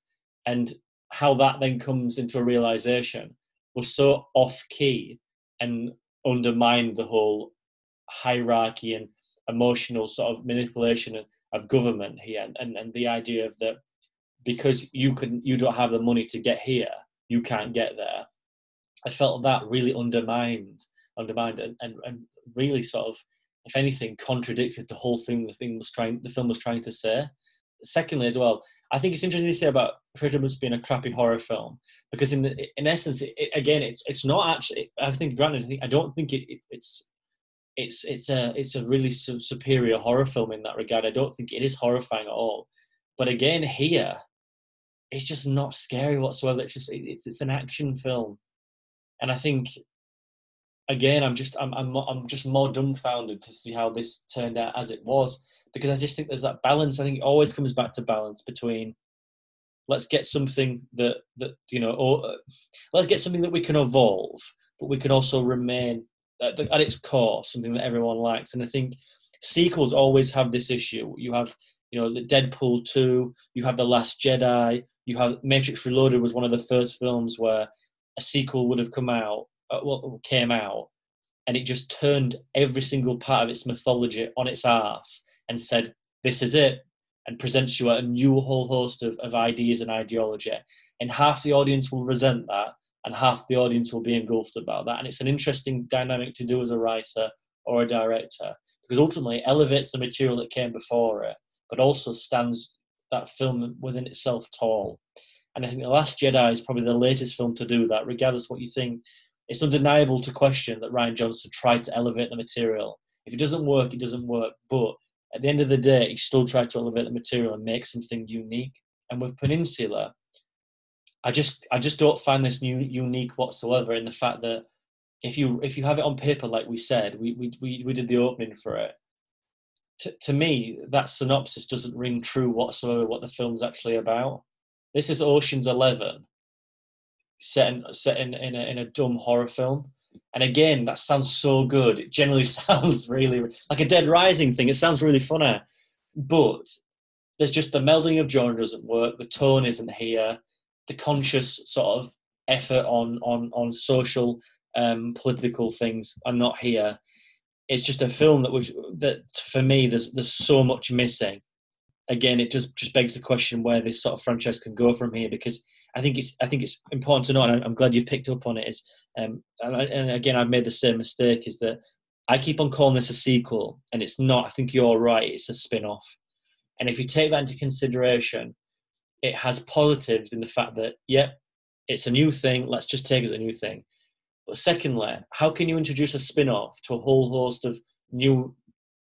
And how that then comes into a realization was so off key and undermine the whole hierarchy and emotional sort of manipulation of government here. And, and, and the idea of that because you can you don't have the money to get here you can't get there. I felt that really undermined undermined and, and, and really sort of if anything contradicted the whole thing the thing was trying the film was trying to say. Secondly as well i think it's interesting to say about Freddie being a crappy horror film because in in essence it, it, again it's it's not actually i think granted i don't think it, it's it's it's a it's a really su- superior horror film in that regard. I don't think it is horrifying at all. But again, here, it's just not scary whatsoever. It's just it's it's an action film, and I think again, I'm just I'm I'm I'm just more dumbfounded to see how this turned out as it was because I just think there's that balance. I think it always comes back to balance between let's get something that that you know or uh, let's get something that we can evolve, but we can also remain at, at its core something that everyone likes. And I think sequels always have this issue. You have you know the Deadpool two, you have the Last Jedi, you have Matrix Reloaded was one of the first films where a sequel would have come out, uh, well, came out, and it just turned every single part of its mythology on its ass and said, "This is it," and presents you a new whole host of, of ideas and ideology. And half the audience will resent that, and half the audience will be engulfed about that. And it's an interesting dynamic to do as a writer or a director because ultimately it elevates the material that came before it, but also stands that film within itself tall. And I think The Last Jedi is probably the latest film to do that, regardless what you think. It's undeniable to question that Rian Johnson tried to elevate the material. If it doesn't work, it doesn't work. But at the end of the day, he still tried to elevate the material and make something unique. And with Peninsula, I just I just don't find this new unique whatsoever in the fact that if you if you have it on paper like we said we we we, did the opening for it to, to me that synopsis doesn't ring true whatsoever what the film's actually about this is oceans 11 set in, set in, in, a, in a dumb horror film. And again that sounds so good. It generally sounds really like a dead rising thing. It sounds really funny. But there's just the melding of genre doesn't work. The tone isn't here. The conscious sort of effort on on on social um, political things are not here. It's just a film that was that for me there's there's so much missing. Again, it just just begs the question where this sort of franchise can go from here because I think it's I think it's important to know, and I'm glad you've picked up on it. Is um, and, and again I've made the same mistake is that I keep on calling this a sequel, and it's not. I think you're right; it's a spin-off. And if you take that into consideration, it has positives in the fact that, yep, it's a new thing, let's just take it as a new thing. But secondly, how can you introduce a spin off to a whole host of new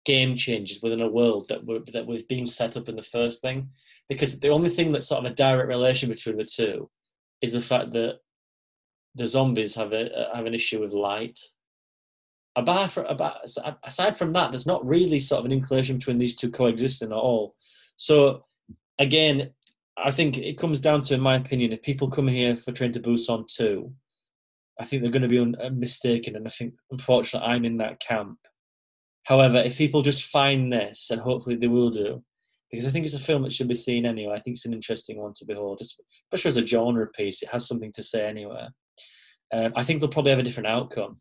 game changes within a world that were that was being set up in the first thing? Because the only thing that's sort of a direct relation between the two is the fact that the zombies have a have an issue with light. About, about aside from that, there's not really sort of an inclination between these two coexisting at all. So again, I think it comes down to, in my opinion, if people come here for Train to Busan 2, I think they're going to be un- mistaken. And I think, unfortunately, I'm in that camp. However, if people just find this, and hopefully they will do, because I think it's a film that should be seen anyway. I think it's an interesting one to behold, especially as a genre piece. It has something to say anyway. Um, I think they'll probably have a different outcome.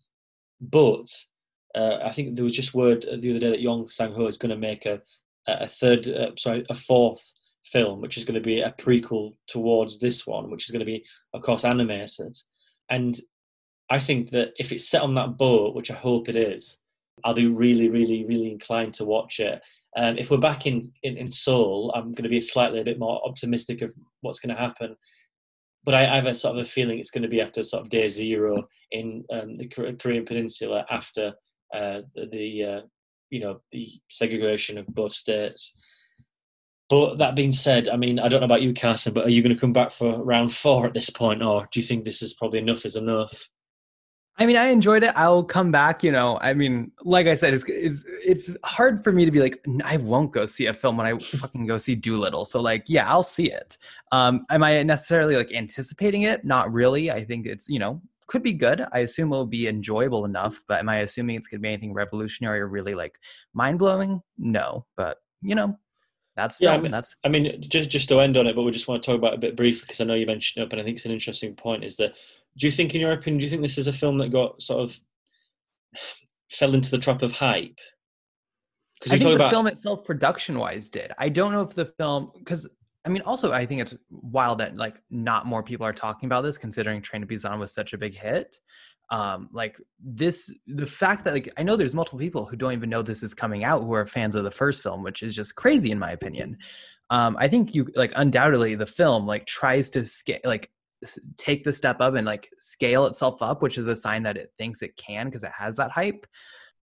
But uh, I think there was just word the other day that Yeon Sang-ho is going to make a, a third, uh, sorry, a fourth film, which is going to be a prequel towards this one, which is going to be, of course, animated. And I think that if it's set on that boat, which I hope it is, I'll be really, really, really inclined to watch it. Um, if we're back in, in, in Seoul, I'm going to be slightly a bit more optimistic of what's going to happen. But I, I have a sort of a feeling it's going to be after sort of day zero in um, the Korean Peninsula after uh, the, uh, you know the segregation of both states. But that being said, I mean, I don't know about you, Carson, but are you going to come back for round four at this point, or do you think this is probably enough is enough? I mean, I enjoyed it. I'll come back. You know, I mean, like I said, it's it's, it's hard for me to be like, I won't go see a film when I fucking go see Dolittle. So like, yeah, I'll see it. Um, am I necessarily like anticipating it? Not really. I think it's you know could be good. I assume it'll be enjoyable enough. But am I assuming it's gonna be anything revolutionary or really like mind blowing? No. But you know, that's yeah. film. I mean, that's I mean, just just to end on it, but we just want to talk about it a bit briefly because I know you mentioned it, but I think it's an interesting point. Is that do you think, in your opinion, do you think this is a film that got sort of fell into the trap of hype? Because I think the film itself, production wise, did. I don't know if the film because I mean, also I think it's wild that like not more people are talking about this, considering Train to Busan was such a big hit. Um, like this, the fact that like I know there's multiple people who don't even know this is coming out who are fans of the first film, which is just crazy in my opinion. Um, I think you like undoubtedly the film like tries to scale like take the step up and like scale itself up, which is a sign that it thinks it can because it has that hype.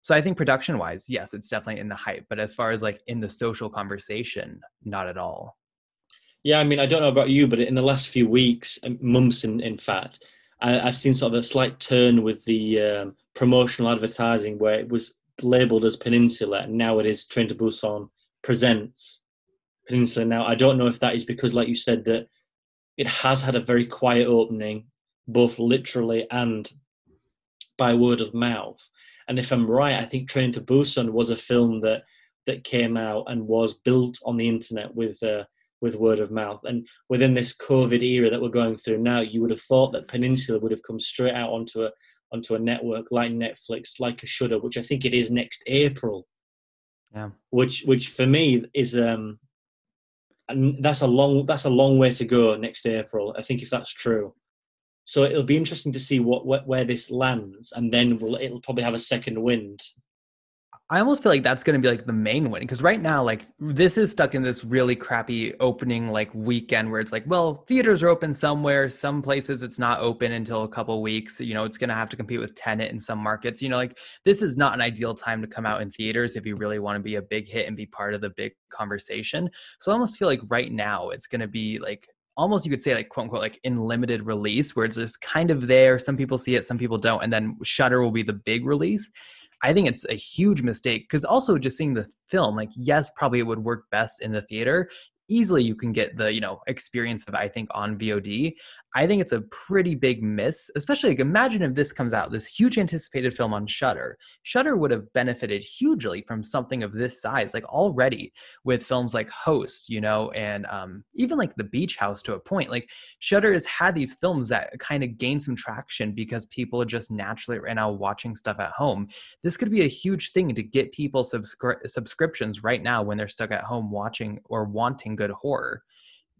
So I think production wise, yes, it's definitely in the hype. But as far as like in the social conversation, not at all. Yeah, I mean, I don't know about you, but in the last few weeks, um, months, in in fact, I, have seen sort of a slight turn with the um, promotional advertising where it was labelled as Peninsula, and now it is Train to Busan presents Peninsula. Now, I don't know if that is because, like you said, that it has had a very quiet opening, both literally and by word of mouth. And if I'm right, I think Train to Busan was a film that that came out and was built on the internet with uh, with word of mouth. And within this COVID era that we're going through now, you would have thought that Peninsula would have come straight out onto a onto a network like Netflix, like a Shudder, which I think it is next April. Yeah. Which which for me is um and that's a long that's a long way to go next April. I think if that's true. So it'll be interesting to see what, what where this lands, and then we'll, it'll probably have a second wind I almost feel like that's going to be like the main win because right now, like this is stuck in this really crappy opening like weekend where it's like, well, theaters are open somewhere, some places it's not open until a couple weeks. You know, it's going to have to compete with Tenet in some markets. You know, like this is not an ideal time to come out in theaters if you really want to be a big hit and be part of the big conversation. So I almost feel like right now it's going to be like almost you could say like quote unquote like in limited release where it's just kind of there some people see it some people don't and then Shudder will be the big release I think it's a huge mistake because also just seeing the film, like, yes, probably it would work best in the theater. Easily you can get the you know experience of i think on vod i think it's a pretty big miss especially like imagine if this comes out this huge anticipated film on shudder. Shudder would have benefited hugely from something of this size like already with films like host you know and um, even like the beach house to a point. Like shudder has had these films that kind of gain some traction because people are just naturally right now watching stuff at home. This could be a huge thing to get people subscri- subscriptions right now when they're stuck at home watching or wanting good horror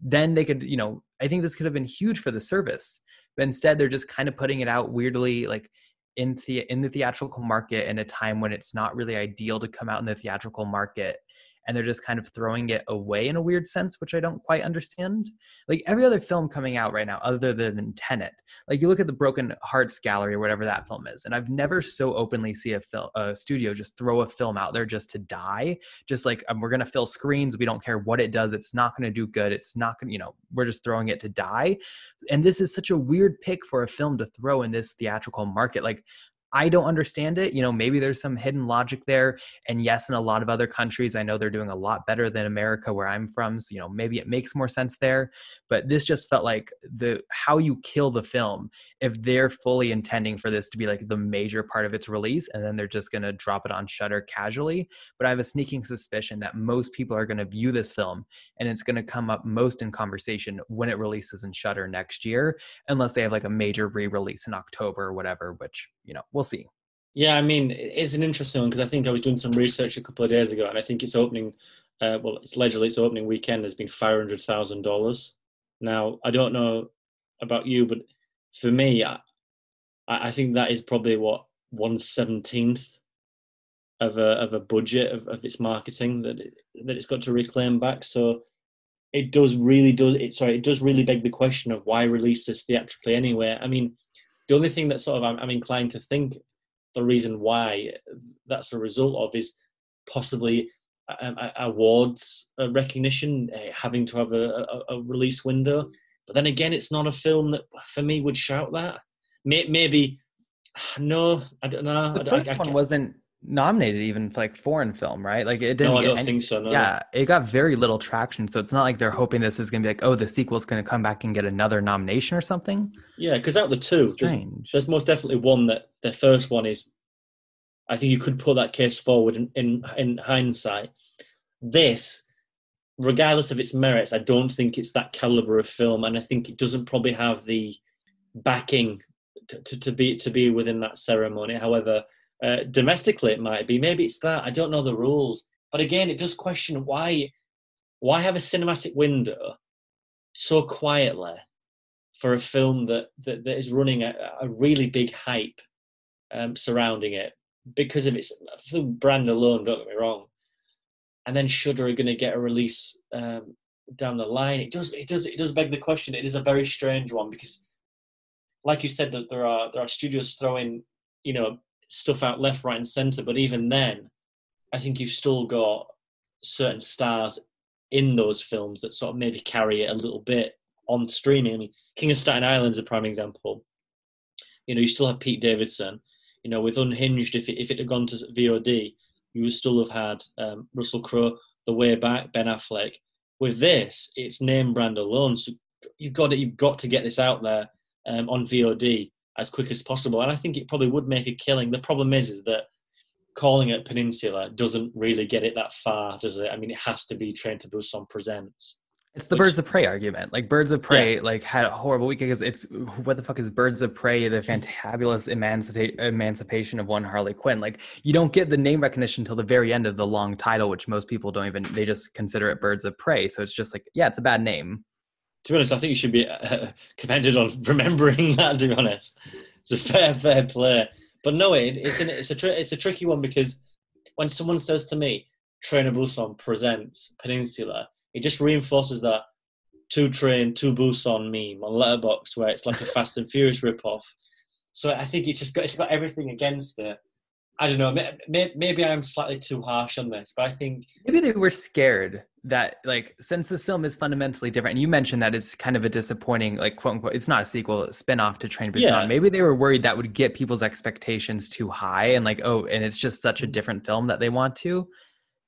then they could you know i think this could have been huge for the service but instead they're just kind of putting it out weirdly like in the in the theatrical market in a time when it's not really ideal to come out in the theatrical market and they're just kind of throwing it away in a weird sense, which I don't quite understand. Like every other film coming out right now, other than Tenet, like you look at the Broken Hearts Gallery or whatever that film is, and I've never so openly see a film, a studio just throw a film out there just to die, just like um, we're gonna fill screens, we don't care what it does, it's not gonna do good, it's not gonna, you know, we're just throwing it to die. And this is such a weird pick for a film to throw in this theatrical market. Like I don't understand it. You know, maybe there's some hidden logic there. And yes, in a lot of other countries, I know they're doing a lot better than America, where I'm from. So, you know, maybe it makes more sense there. But this just felt like the how you kill the film if they're fully intending for this to be like the major part of its release, and then they're just gonna drop it on Shudder casually. But I have a sneaking suspicion that most people are gonna view this film and it's gonna come up most in conversation when it releases in Shudder next year, unless they have like a major re-release in October or whatever, which you know, we'll see. Yeah, I mean, it's an interesting one because I think I was doing some research a couple of days ago, and I think it's opening. Uh, well, it's allegedly its opening weekend has been five hundred thousand dollars. Now, I don't know about you, but for me, I, I think that is probably what one seventeenth of a of a budget of, of its marketing that it, that it's got to reclaim back. So it does really does it. Sorry, it does really beg the question of why release this theatrically anyway. I mean, the only thing that sort of I'm, I'm inclined to think the reason why that's a result of is possibly uh, um, awards uh, recognition, uh, having to have a, a, a, release window. But then again, it's not a film that for me would shout that. Maybe No, I don't know. The I, first I, I one wasn't nominated even for like foreign film, right? Like it didn't. No, I don't any- think so, no. Yeah, it got very little traction. So it's not like they're hoping this is going to be like, oh, the sequel's going to come back and get another nomination or something. Yeah, because out of the two, there's, there's most definitely one that the first one is. I think you could put that case forward in, in in hindsight. This, regardless of its merits, I don't think it's that caliber of film, and I think it doesn't probably have the backing to, to, to be to be within that ceremony. However, uh, domestically it might be. Maybe it's that. I don't know the rules, but again, it does question why why have a cinematic window so quietly for a film that that, that is running a, a really big hype um, surrounding it because of its brand alone. Don't get me wrong. And then Shudder are going to get a release um, down the line. It does. It does. It does beg the question. It is a very strange one because, like you said, that there are there are studios throwing you know stuff out left, right, and centre. But even then, I think you've still got certain stars in those films that sort of maybe carry it a little bit on streaming. I mean, King of Staten Island is a prime example. You know, you still have Pete Davidson. You know, with Unhinged, if it, if it had gone to VOD, you would still have had um, Russell Crowe, The Way Back, Ben Affleck. With this, it's name brand alone. So you've got to, you've got to get this out there um, on VOD as quick as possible. And I think it probably would make a killing. The problem is, is that calling it Peninsula doesn't really get it that far, does it? I mean, it has to be Train to Busan Presents. It's the Birds of Prey argument. Like Birds of Prey, like had a horrible week because it's what the fuck is Birds of Prey? The fantabulous emancipa- emancipation of one Harley Quinn. Like you don't get the name recognition until the very end of the long title, which most people don't even. They just consider it Birds of Prey. So it's just like, yeah, it's a bad name. To be honest, I think you should be uh, commended on remembering that. To be honest, it's a fair, fair play. But no, it, it's an, it's a tri- it's a tricky one because when someone says to me, "Train of Busan presents Peninsula," it just reinforces that two train, two Busan meme on Letterboxd, where it's like a Fast and Furious ripoff. So I think it's just got it's got everything against it. I don't know. may- may- Maybe I'm slightly too harsh on this, but I think Maybe they were scared that, like, since this film is fundamentally different, and you mentioned that it's kind of a disappointing, like, quote unquote, it's not a sequel, spin off to Train Busan. Yeah. Maybe they were worried that would get people's expectations too high, and like, oh, and it's just such a mm-hmm. different film that they want to.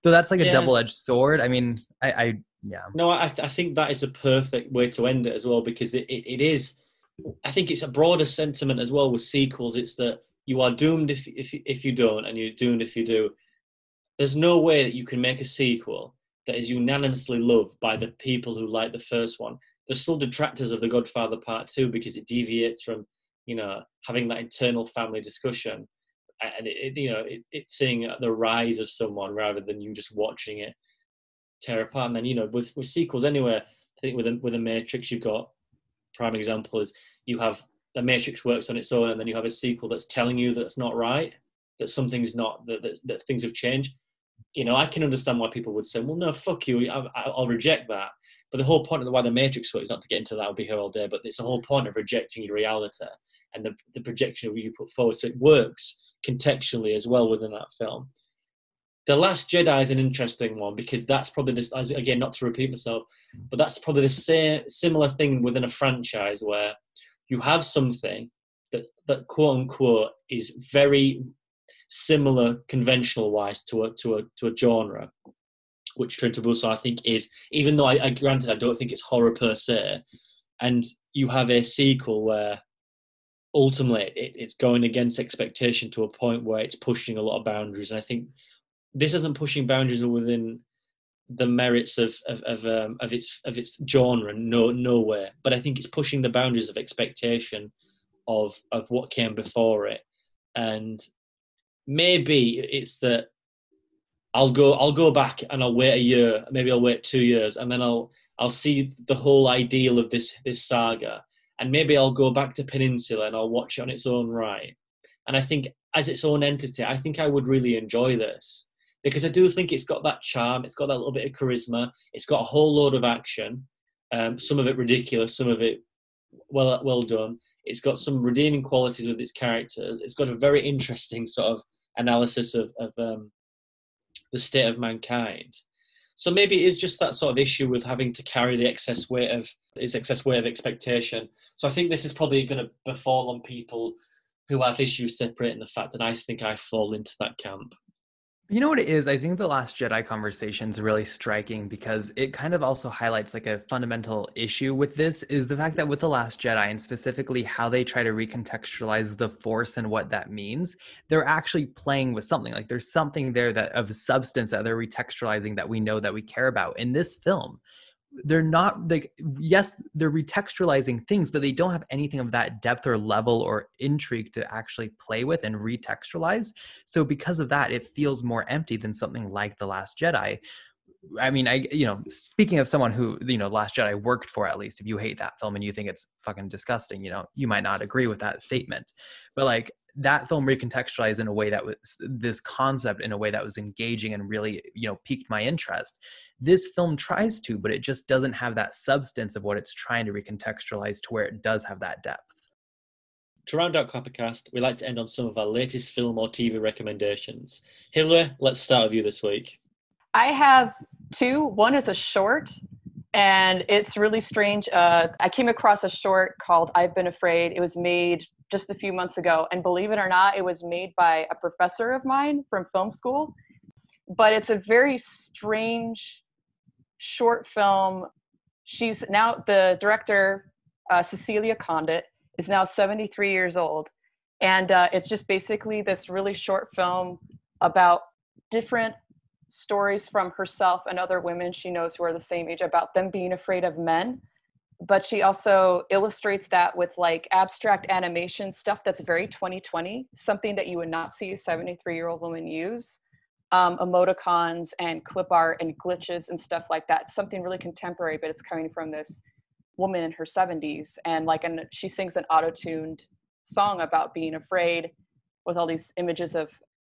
So that's like a double edged sword. I mean, I, I, yeah. No, I, I think that is a perfect way to end it as well because it, it, it is. I think it's a broader sentiment as well with sequels. It's that you are doomed if, if if you don't, and you're doomed if you do. There's no way that you can make a sequel that is unanimously loved by the people who like the first one. There's still detractors of The Godfather Part Two because it deviates from you know having that internal family discussion, and it, it you know it, it's seeing the rise of someone rather than you just watching it tear apart. And then you know, with with sequels anyway, I think with a, with a Matrix, you've got prime example is you have the Matrix works on its own, and then you have a sequel that's telling you that it's not right, that something's not that that, that things have changed. You know, I can understand why people would say, "Well, no, fuck you, I, I- I'll reject that." But the whole point of why the Matrix works, is not to get into that, I'll be here all day. But it's the whole point of rejecting your reality and the the projection of you put forward. So it works contextually as well within that film. The Last Jedi is an interesting one because that's probably this again not to repeat myself, but that's probably the same similar thing within a franchise where you have something that that quote unquote is very similar conventional wise to a to a to a genre, which Train to Busan I think is even though I, I granted I don't think it's horror per se, and you have a sequel where ultimately it, it's going against expectation to a point where it's pushing a lot of boundaries. And I think this isn't pushing boundaries within the merits of of of, um, of its of its genre. No, nowhere. But I think it's pushing the boundaries of expectation of of what came before it, and maybe it's that I'll go I'll go back and I'll wait a year, maybe I'll wait two years, and then I'll I'll see the whole ideal of this this saga, and maybe I'll go back to Peninsula and I'll watch it on its own right. And I think as its own entity, I think I would really enjoy this because I do think it's got that charm, it's got that little bit of charisma, it's got a whole load of action, um, some of it ridiculous, some of it well well done. It's got some redeeming qualities with its characters. It's got a very interesting sort of analysis of, of um, the state of mankind. So maybe it is just that sort of issue with having to carry the excess weight of its excess weight of expectation. So I think this is probably going to befall on people who have issues separating the fact that I think I fall into that camp. You know what it is? I think the Last Jedi conversation is really striking because it kind of also highlights like a fundamental issue with this is the fact that with the Last Jedi and specifically how they try to recontextualize the Force and what that means, they're actually playing with something. Like there's something there that of substance that they're retextualizing that we know that we care about. In this film, they're not like yes they're retextualizing things but they don't have anything of that depth or level or intrigue to actually play with and retextualize so because of that it feels more empty than something like the last jedi I mean, I you know, speaking of someone who you know, Last Jedi worked for at least. If you hate that film and you think it's fucking disgusting, you know, you might not agree with that statement. But like that film recontextualized in a way that was this concept in a way that was engaging and really you know piqued my interest this film tries to but it just doesn't have that substance of what it's trying to recontextualize to where it does have that depth to round out Clappercast, we like to end on some of our latest film or TV recommendations. Hilary, let's start with you this week. I have two. One is a short, and it's really strange. Uh, I came across a short called I've Been Afraid. It was made just a few months ago. And believe it or not, it was made by a professor of mine from film school. But it's a very strange short film. She's now the director, uh, Cecelia Condit, is now 73 years old. And uh, it's just basically this really short film about different stories from herself and other women she knows who are the same age about them being afraid of men but she also illustrates that with like abstract animation stuff that's very 2020 something that you would not see a 73 year old woman use um, emoticons and clip art and glitches and stuff like that something really contemporary but it's coming from this woman in her 70s and like and she sings an auto-tuned song about being afraid with all these images of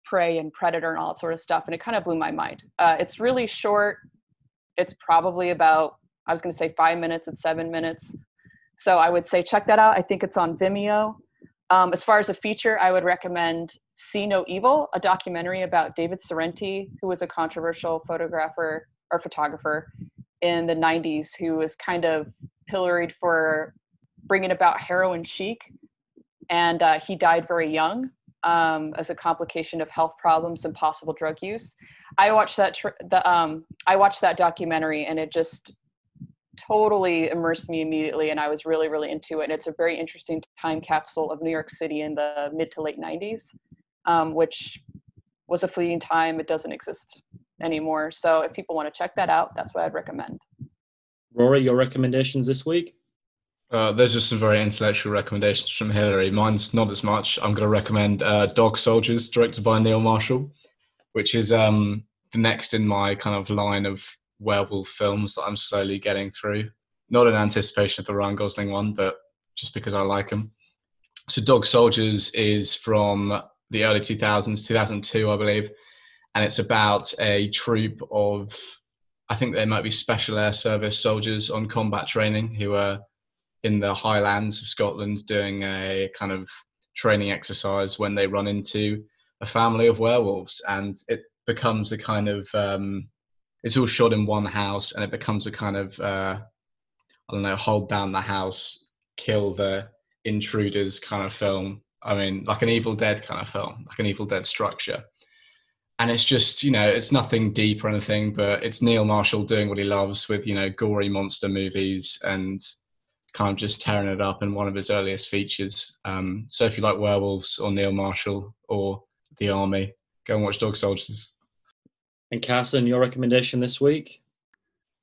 prey and predator and all that sort of stuff and it kind of blew my mind. Uh, it's really short. It's probably about I was going to say five minutes, it's seven minutes. So I would say check that out. I think it's on Vimeo. Um, as far as a feature, I would recommend See Know Evil, a documentary about David Sorrenti, who was a controversial photographer or photographer in the 90s, who was kind of pilloried for bringing about heroin chic. And uh, he died very young um, as a complication of health problems and possible drug use. I watched that tr- the um, I watched that documentary, and it just totally immersed me immediately and I was really, really into it. And it's a very interesting time capsule of New York City in the mid to late 90s, um, which was a fleeting time. It doesn't exist anymore. So if people want to check that out, that's what I'd recommend. Rory, your recommendations this week? Uh, there's just some very intellectual recommendations from Hillary. Mine's not as much. I'm going to recommend uh, Dog Soldiers, directed by Neil Marshall, which is um, the next in my kind of line of werewolf films that I'm slowly getting through. Not in anticipation of the Ryan Gosling one, but just because I like them. So, Dog Soldiers is from the early 2000s, 2002, I believe, and it's about a troop of, I think they might be Special Air Service soldiers on combat training who are in the Highlands of Scotland doing a kind of training exercise when they run into a family of werewolves, and it becomes a kind of um, it's all shot in one house and it becomes a kind of uh, I don't know, hold down the house, kill the intruders kind of film. I mean, like an Evil Dead kind of film, like an Evil Dead structure. And it's just, you know, it's nothing deep or anything, but it's Neil Marshall doing what he loves with, you know, gory monster movies and kind of just tearing it up in one of his earliest features. Um, so if you like werewolves or Neil Marshall or the army, go and watch Dog Soldiers. And Carson, your recommendation this week?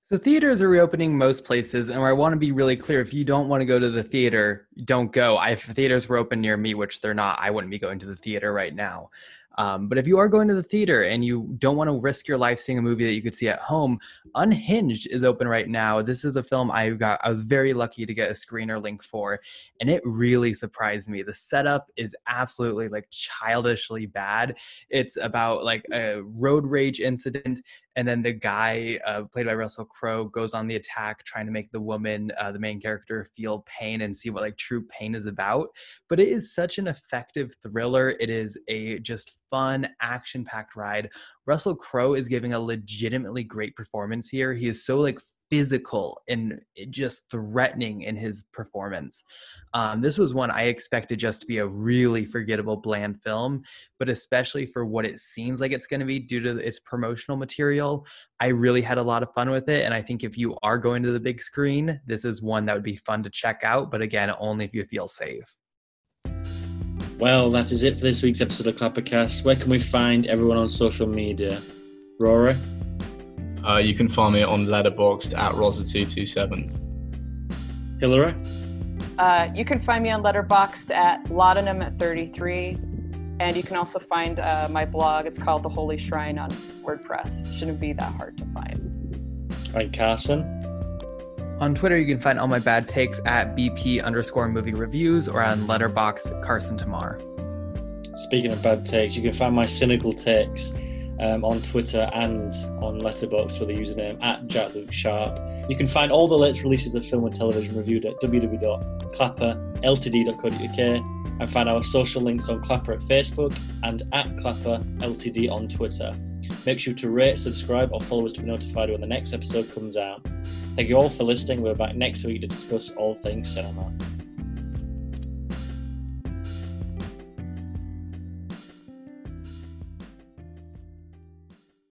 So theaters are reopening most places, and I want to be really clear: if you don't want to go to the theater, don't go. if theaters were open near me, which they're not, I wouldn't be going to the theater right now. Um, but if you are going to the theater and you don't want to risk your life seeing a movie that you could see at home, Unhinged is open right now. This is a film I got. I was very lucky to get a screener link for, and it really surprised me. The setup is absolutely like childishly bad. It's about like a road rage incident and then the guy uh, played by Russell Crowe goes on the attack, trying to make the woman, uh, the main character, feel pain and see what like true pain is about. But it is such an effective thriller. It is a just fun, action-packed ride. Russell Crowe is giving a legitimately great performance here. He is so like physical and just threatening in his performance. Um, this was one I expected just to be a really forgettable, bland film, but especially for what it seems like it's going to be due to its promotional material, I really had a lot of fun with it. And I think if you are going to the big screen, this is one that would be fun to check out, but again, only if you feel safe. Well, that is it for this week's episode of Clappercast. Where can we find everyone on social media? Rory? Uh, you can find me on Letterboxd at Rosa227. Hillary? Uh, you can find me on Letterboxd at Laudanum at 33. And you can also find uh, my blog. It's called The Holy Shrine on WordPress. Shouldn't be that hard to find. And Carson? On Twitter, you can find all my bad takes at BP underscore movie reviews or on Letterboxd Carson Tamar. Speaking of bad takes, you can find my cynical takes um, on Twitter and on Letterboxd for the username at Jack Luke Sharp. You can find all the latest releases of film and television reviewed at www.clapperltd.co.uk and find our social links on Clapper at Facebook and at Clapper Ltd on Twitter. Make sure to rate, subscribe, or follow us to be notified when the next episode comes out. Thank you all for listening. We're back next week to discuss all things cinema.